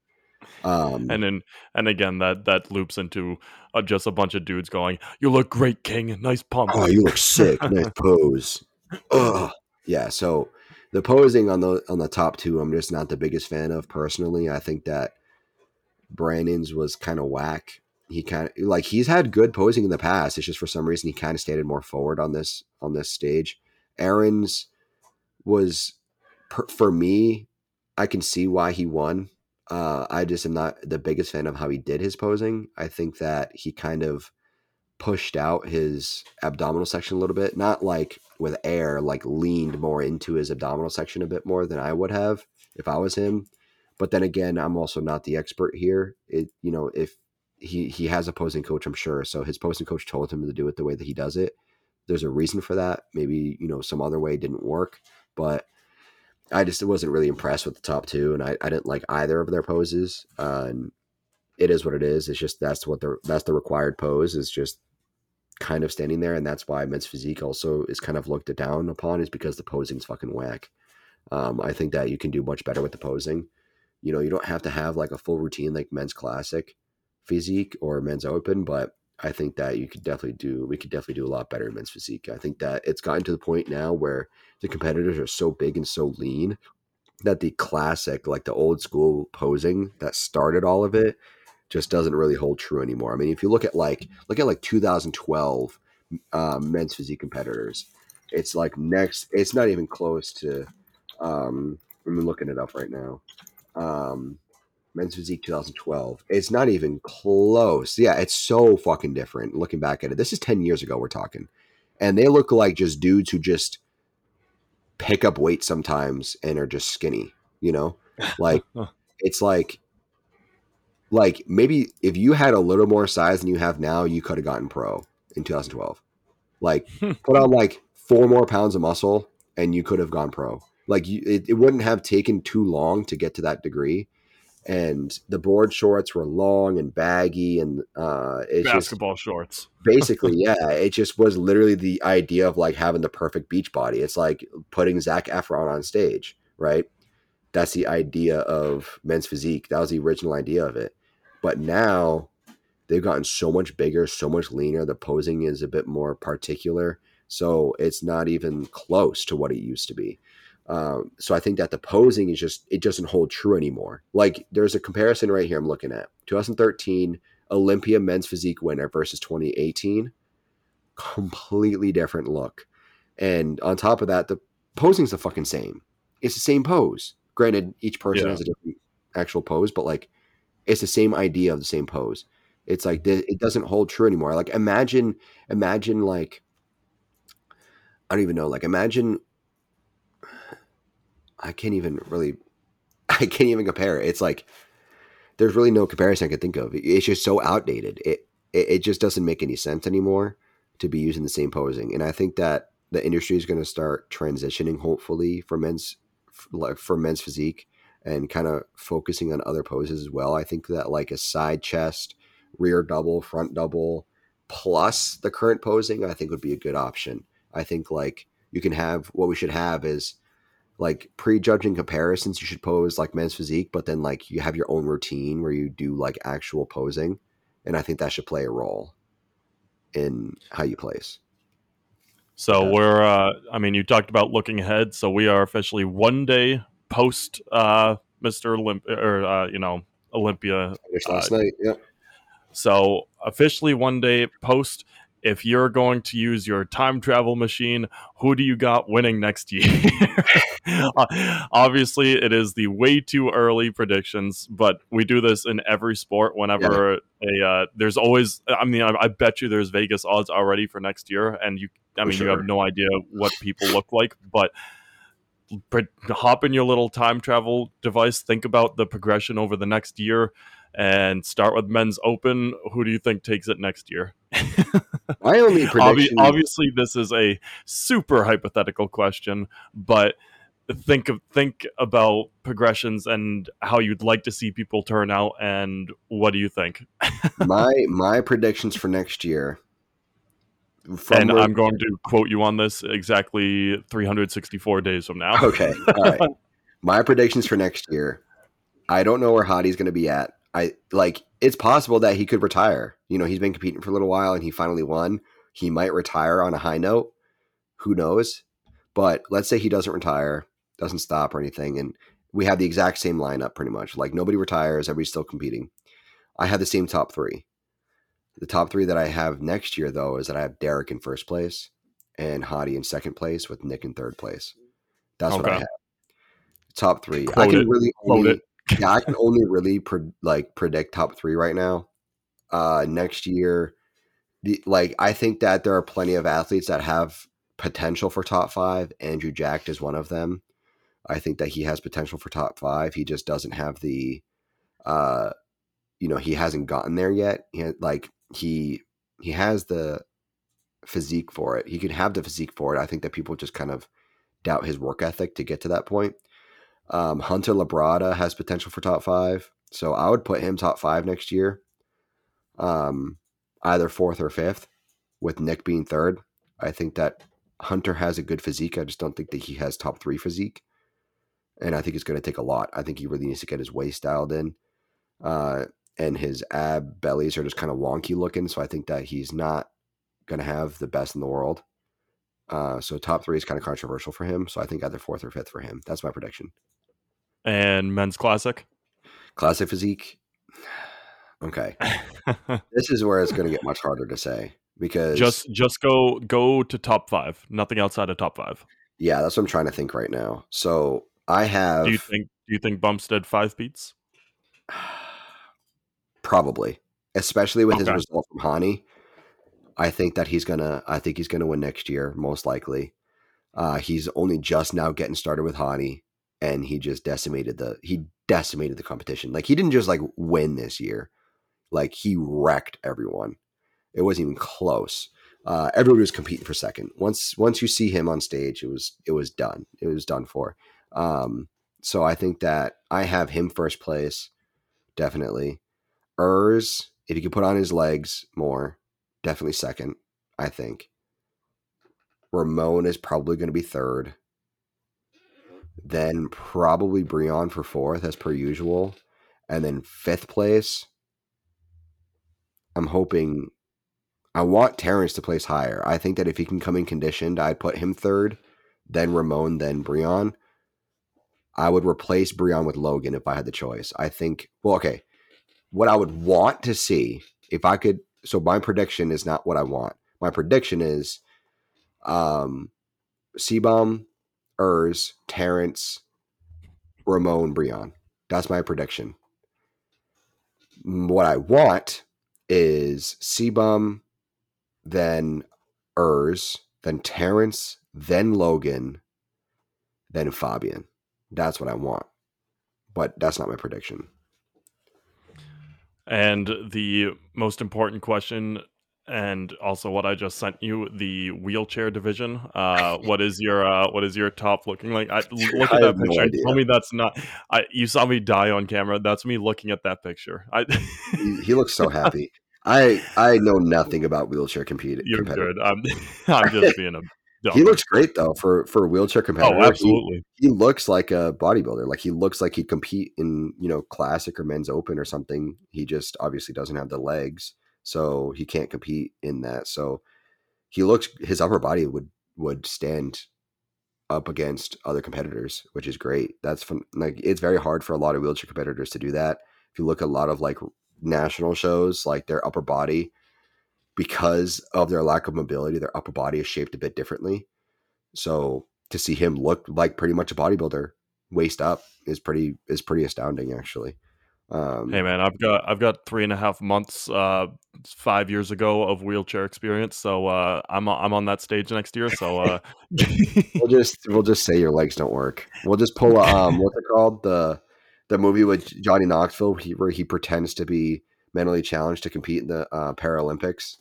Um, and then and again that that loops into uh, just a bunch of dudes going, "You look great, King. Nice pump. Oh, you look sick. nice [LAUGHS] pose. Ugh. Yeah. So the posing on the on the top two, I'm just not the biggest fan of personally. I think that Brandon's was kind of whack he kind of like he's had good posing in the past. It's just for some reason he kind of standed more forward on this on this stage. Erin's was per, for me. I can see why he won. Uh, I just am not the biggest fan of how he did his posing. I think that he kind of pushed out his abdominal section a little bit, not like with air, like leaned more into his abdominal section a bit more than I would have if I was him. But then again, I'm also not the expert here. It you know if he he has a posing coach, I'm sure. So his posing coach told him to do it the way that he does it. There's a reason for that. Maybe you know some other way didn't work, but I just wasn't really impressed with the top two, and I, I didn't like either of their poses. Uh, and it is what it is. It's just that's what the that's the required pose is just kind of standing there, and that's why men's physique also is kind of looked down upon is because the posing's fucking whack. Um, I think that you can do much better with the posing. You know, you don't have to have like a full routine like men's classic physique or men's open, but I think that you could definitely do. We could definitely do a lot better in men's physique. I think that it's gotten to the point now where the competitors are so big and so lean that the classic, like the old school posing that started all of it, just doesn't really hold true anymore. I mean, if you look at like look at like 2012 um, men's physique competitors, it's like next. It's not even close to. Um, I'm looking it up right now. Um, men's physique 2012. It's not even close. Yeah, it's so fucking different. Looking back at it, this is 10 years ago. We're talking, and they look like just dudes who just pick up weight sometimes and are just skinny. You know, like [LAUGHS] it's like like maybe if you had a little more size than you have now, you could have gotten pro in 2012. Like [LAUGHS] put on like four more pounds of muscle and you could have gone pro. Like you, it, it wouldn't have taken too long to get to that degree. And the board shorts were long and baggy, and uh, it's basketball just, shorts. [LAUGHS] basically, yeah, it just was literally the idea of like having the perfect beach body. It's like putting Zac Efron on stage, right? That's the idea of men's physique. That was the original idea of it. But now they've gotten so much bigger, so much leaner. The posing is a bit more particular. So it's not even close to what it used to be. Um, so I think that the posing is just, it doesn't hold true anymore. Like there's a comparison right here I'm looking at 2013 Olympia men's physique winner versus 2018. Completely different look. And on top of that, the posing's the fucking same. It's the same pose. Granted, each person Yeah. has a different actual pose, but like it's the same idea of the same pose. It's like it doesn't hold true anymore. Like imagine, imagine like I don't even know. Like imagine I can't even really [LAUGHS] I can't even compare. It's like there's really no comparison I can think of. It's just so outdated. It it, it just doesn't make any sense anymore to be using the same posing. And I think that the industry is going to start transitioning, hopefully, for men's like for men's physique and kind of focusing on other poses as well. I think that like a side chest, rear double, front double, plus the current posing, I think would be a good option. I think like you can have what we should have is like prejudging comparisons. You should pose like men's physique, but then like you have your own routine where you do like actual posing, and I think that should play a role in how you place. So Yeah. we're, uh, I mean, you talked about looking ahead. So we are officially one day post uh, Mr. Olymp or uh, you know Olympia. Finished Uh, last night. Yep. So officially one day post. If you're going to use your time travel machine, who do you got winning next year? [LAUGHS] Uh, Obviously, it is the way too early predictions, but we do this in every sport. Whenever a uh, there's always, I mean, I, I bet you there's Vegas odds already for next year, and you, I For mean, you have no idea what people look like, but hop in your little time travel device, think about the progression over the next year, and start with men's open. Who do you think takes it next year? [LAUGHS] My only Obvi- prediction. obviously, this is a super hypothetical question, but think of think about progressions and how you'd like to see people turn out, and what do you think? [LAUGHS] my my predictions for next year. From and where- I'm going to quote you on this exactly 364 days from now. Okay. All right. [LAUGHS] My predictions for next year. I don't know where Hadi's going to be at. I like it's possible that he could retire. You know, he's been competing for a little while and he finally won. He might retire on a high note. Who knows? But let's say he doesn't retire, doesn't stop or anything and we have the exact same lineup pretty much. Like nobody retires, everybody's still competing. I have the same top 3. The top 3 that I have next year though is that I have Derek in first place and Hadi in second place with Nick in third place. That's what I have. Top three. I can it. really only. Yeah, I can only really pre- like predict top three right now. Uh, next year, the like I think that there are plenty of athletes that have potential for top five. Andrew Jacked is one of them. I think that he has potential for top five. He just doesn't have the, uh, you know, he hasn't gotten there yet. He like he he has the physique for it. He could have the physique for it. I think that people just kind of doubt his work ethic to get to that point. Um, Hunter Labrada has potential for top five, so I would put him top five next year. Um, either fourth or fifth, with Nick being third. I think that Hunter has a good physique. I just don't think that he has top three physique, and I think it's going to take a lot. I think he really needs to get his waist dialed in, uh, and his ab bellies are just kind of wonky looking. So I think that he's not going to have the best in the world. Uh, so top three is kind of controversial for him. So I think either fourth or fifth for him. That's my prediction. And men's classic, classic physique. [SIGHS] Okay, [LAUGHS] this is where it's going to get much harder to say because just just go go to top five. Nothing outside of top five. Yeah, that's what I'm trying to think right now. So I have. Do you think? Do you think Bumstead five beats? [SIGHS] Probably, especially with okay. his result from Hany. I think that he's gonna. I think he's gonna win next year, most likely. Uh, he's only just now getting started with Hany, and he just decimated the. He decimated the competition. Like he didn't just like win this year. Like he wrecked everyone. It wasn't even close. Uh, everybody was competing for second. Once once you see him on stage, it was it was done. It was done for. Um, so I think that I have him first place, definitely. Urs, if he could put on his legs more, definitely second. I think. Ramon is probably going to be third. Then probably Breon for fourth, as per usual, and then fifth place. I'm hoping I want Terrence to place higher. I think that if he can come in conditioned, I'd put him third, then Ramon, then Breon. I would replace Breon with Logan if I had the choice. I think, well, okay. What I would want to see, if I could, so my prediction is not what I want. My prediction is um CBum, Urs, Terrence, Ramon, Breon. That's my prediction. What I want is CBum, then Urs, then Terrence, then Logan, then Fabian. That's what I want. But that's not my prediction. And the most important question, and also what I just sent you, the wheelchair division. Uh, [LAUGHS] what is your uh, what is your top looking like? I, [LAUGHS] look at that picture. No tell me that's not. I you saw me die on camera. That's me looking at that picture. I, he, he looks so happy. I I know nothing about wheelchair competing. [LAUGHS] You're good. I'm I'm just being a. Dumb. He looks great though for for a wheelchair competitor. Oh, absolutely. He, he, looks like a bodybuilder. Like he looks like he'd compete in you know classic or men's open or something. He just obviously doesn't have the legs, so he can't compete in that. So he looks his upper body would would stand up against other competitors, which is great. That's fun. Like it's very hard for a lot of wheelchair competitors to do that. If you look at a lot of like national shows, like their upper body, because of their lack of mobility, their upper body is shaped a bit differently. So to see him look like pretty much a bodybuilder, waist up, is pretty is pretty astounding actually. Um, hey man, I've got I've got three and a half months, uh, five years ago of wheelchair experience, so uh, I'm I'm on that stage next year. So uh... [LAUGHS] we'll just we'll just say your legs don't work. We'll just pull um what's it called the the movie with Johnny Knoxville he, where he pretends to be mentally challenged to compete in the uh, Paralympics.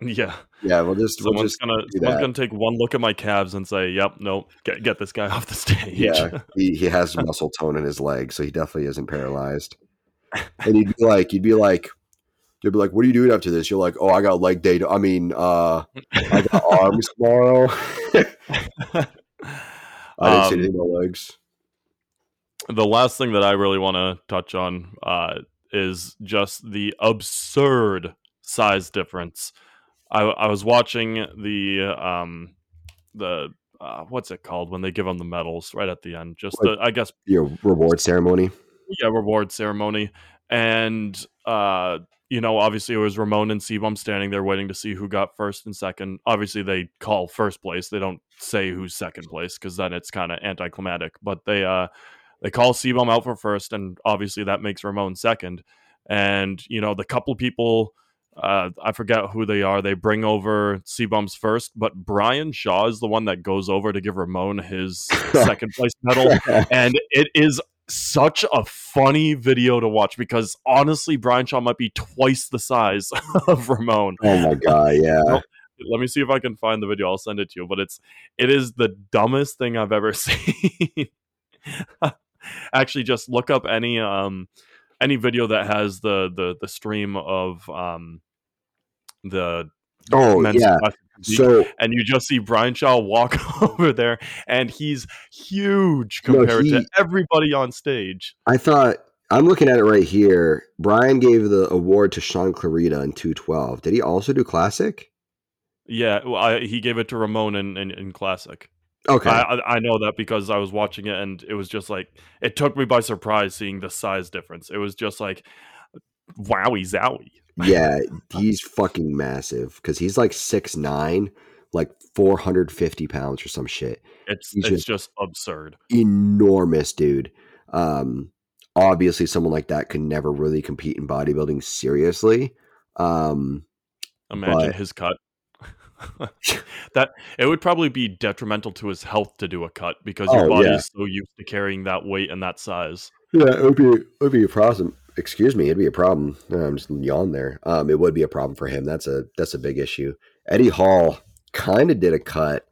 Yeah, yeah. We'll just someone's we'll just gonna someone's gonna take one look at my calves and say, "Yep, nope, get get this guy [LAUGHS] off the stage." Yeah, [LAUGHS] he he has muscle tone in his legs, so he definitely isn't paralyzed. [LAUGHS] And you'd be like, you'd be like, you'd be like, "What are you doing after this?" You're like, "Oh, I got leg day. I mean, uh, I got arms tomorrow." I didn't um, see any more legs the last thing that I really want to touch on uh, is just the absurd size difference. I, I was watching the um, the uh, what's it called when they give them the medals right at the end? Just the I guess your reward ceremony. Yeah, reward ceremony, and uh, you know, obviously it was Ramon and CBum standing there waiting to see who got first and second. Obviously, they call first place. They don't say who's second place because then it's kind of anticlimactic. But they uh they call CBum out for first, and obviously that makes Ramon second. And you know the couple people, uh, I forget who they are. They bring over CBum's first, but Brian Shaw is the one that goes over to give Ramon his [LAUGHS] second place medal, and it is such a funny video to watch because honestly, Brian Shaw might be twice the size [LAUGHS] of Ramon. Oh my god, [LAUGHS] yeah. let me see if I can find the video. I'll send it to you. But it's it is the dumbest thing I've ever seen. [LAUGHS] Actually, just look up any um any video that has the the the stream of um the Oh yeah. So and you just see Brian Shaw walk [LAUGHS] over there, and he's huge No, compared to everybody on stage. I thought I'm looking at it right here. Brian gave the award to Shaun Clarida in 212. Did he also do classic? Yeah, well, I, he gave it to Ramon in, in, in classic. Okay. I, I know that because I was watching it and it was just like it took me by surprise seeing the size difference. It was just like wowie zowie. yeah, he's fucking massive because he's like six nine, like 450 pounds or some shit. It's He's it's just- just absurd. Enormous dude. Um, obviously, someone like that can never really compete in bodybuilding seriously. Um, Imagine But- his cut. That it would probably be detrimental to his health to do a cut because your Oh, body yeah. is so used to carrying that weight and that size. Yeah, it would be it would be a problem. Excuse me, it'd be a problem. I'm just yawn there. Um, it would be a problem for him. That's a that's a big issue. Eddie Hall kind of did a cut.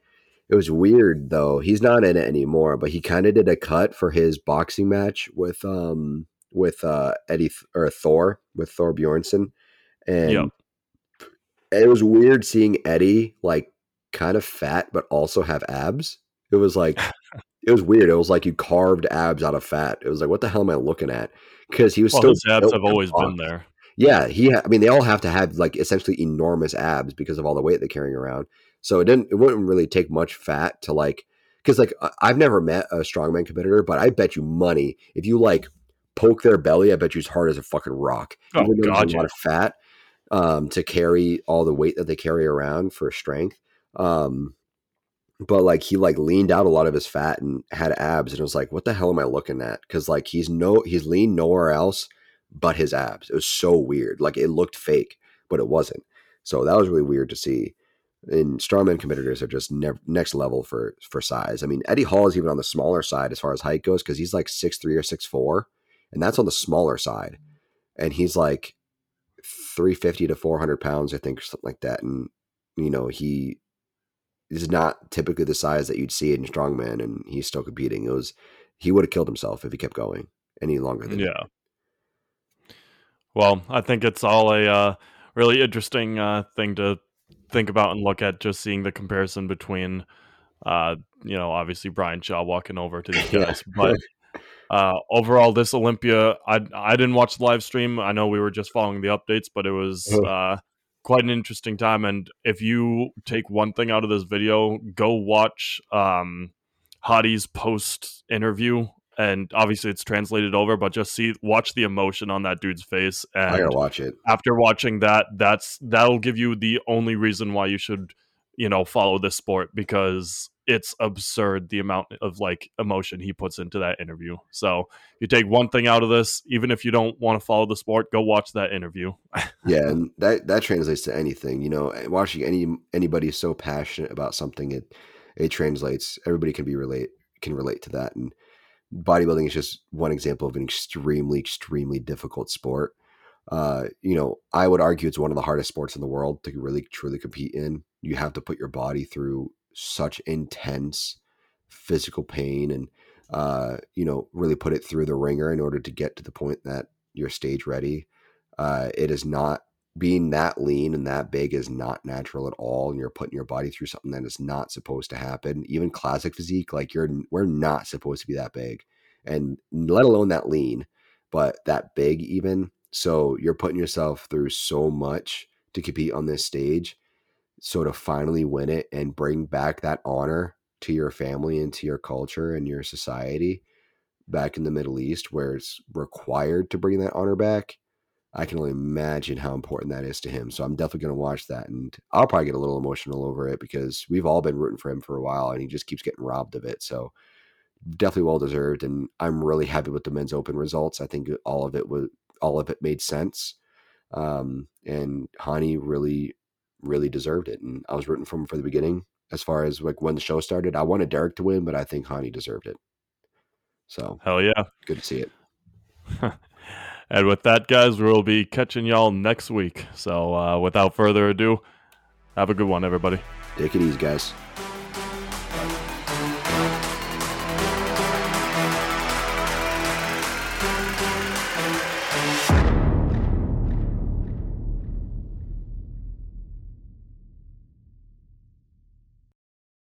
It was weird though. He's not in it anymore, but he kind of did a cut for his boxing match with um with uh Eddie or Thor with Thor Bjornsson, and Yep. It was weird seeing Eddie like kind of fat but also have abs. It was like [LAUGHS] it was weird. It was like you carved abs out of fat. It was like what the hell am I looking at? Because he was Well, still abs have always been there. Yeah, he. Ha- I mean, they all have to have like essentially enormous abs because of all the weight they're carrying around. So it didn't. It wouldn't really take much fat to like. Because like I've never met a strongman competitor, but I bet you money if you like poke their belly, I bet you as hard as a fucking rock. Oh Even though there's god, a lot of fat um, to carry all the weight that they carry around for strength. Um, but like he like leaned out a lot of his fat and had abs, and it was like, what the hell am I looking at? Because like he's no he's lean nowhere else but his abs. It was so weird. Like it looked fake, but it wasn't. So that was really weird to see. And strongman competitors are just nev- next level for for size. I mean, Eddie Hall is even on the smaller side as far as height goes because he's like six three or six four, and that's on the smaller side. And he's like three fifty to four hundred pounds, I think, or something like that. And you know, he is not typically the size that you'd see in strongman, and he's still competing. It was he would have killed himself if he kept going any longer than Yeah. Well, I think it's all a uh, really interesting uh, thing to think about and look at. Just seeing the comparison between, uh, you know, obviously Brian Shaw walking over to these [LAUGHS] Yeah. guys, but uh, overall, this Olympia, I I didn't watch the live stream. I know we were just following the updates, but it was uh, quite an interesting time. And if you take one thing out of this video, go watch um, Hadi's post interview. And obviously, it's translated over, but just see, watch the emotion on that dude's face. I gotta watch it. after watching that, that's that'll give you the only reason why you should, you know, follow this sport because it's absurd the amount of like emotion he puts into that interview. So you take one thing out of this, even if you don't want to follow the sport, go watch that interview. [LAUGHS] Yeah, and that that translates to anything. You know, eh, watching any anybody is so passionate about something, it it translates. Everybody can be relate can relate to that. And bodybuilding is just one example of an extremely extremely difficult sport. Uh, you know, I would argue it's one of the hardest sports in the world to really truly compete in. You have to put your body through such intense physical pain and uh, you know, really put it through the ringer in order to get to the point that you're stage ready. Uh, it is not being that lean and that big is not natural at all, and you're putting your body through something that is not supposed to happen. Even classic physique, like you're we're not supposed to be that big, and let alone that lean, but that big even. So you're putting yourself through so much to compete on this stage. So to finally win it and bring back that honor to your family and to your culture and your society back in the Middle East, where it's required to bring that honor back, I can only imagine how important that is to him. So I'm definitely going to watch that, and I'll probably get a little emotional over it because we've all been rooting for him for a while, and he just keeps getting robbed of it. So definitely well deserved, and I'm really happy with the men's open results. I think all of it was all of it made sense, um, and Hani really, really deserved it, and I was rooting for him from the beginning. As far as like when the show started, I wanted Derek to win, but I think Hani deserved it. So Hell yeah. good to see it. [LAUGHS] and with that, guys, we'll be catching y'all next week. So uh, without further ado, Have a good one, everybody. Take it easy, guys.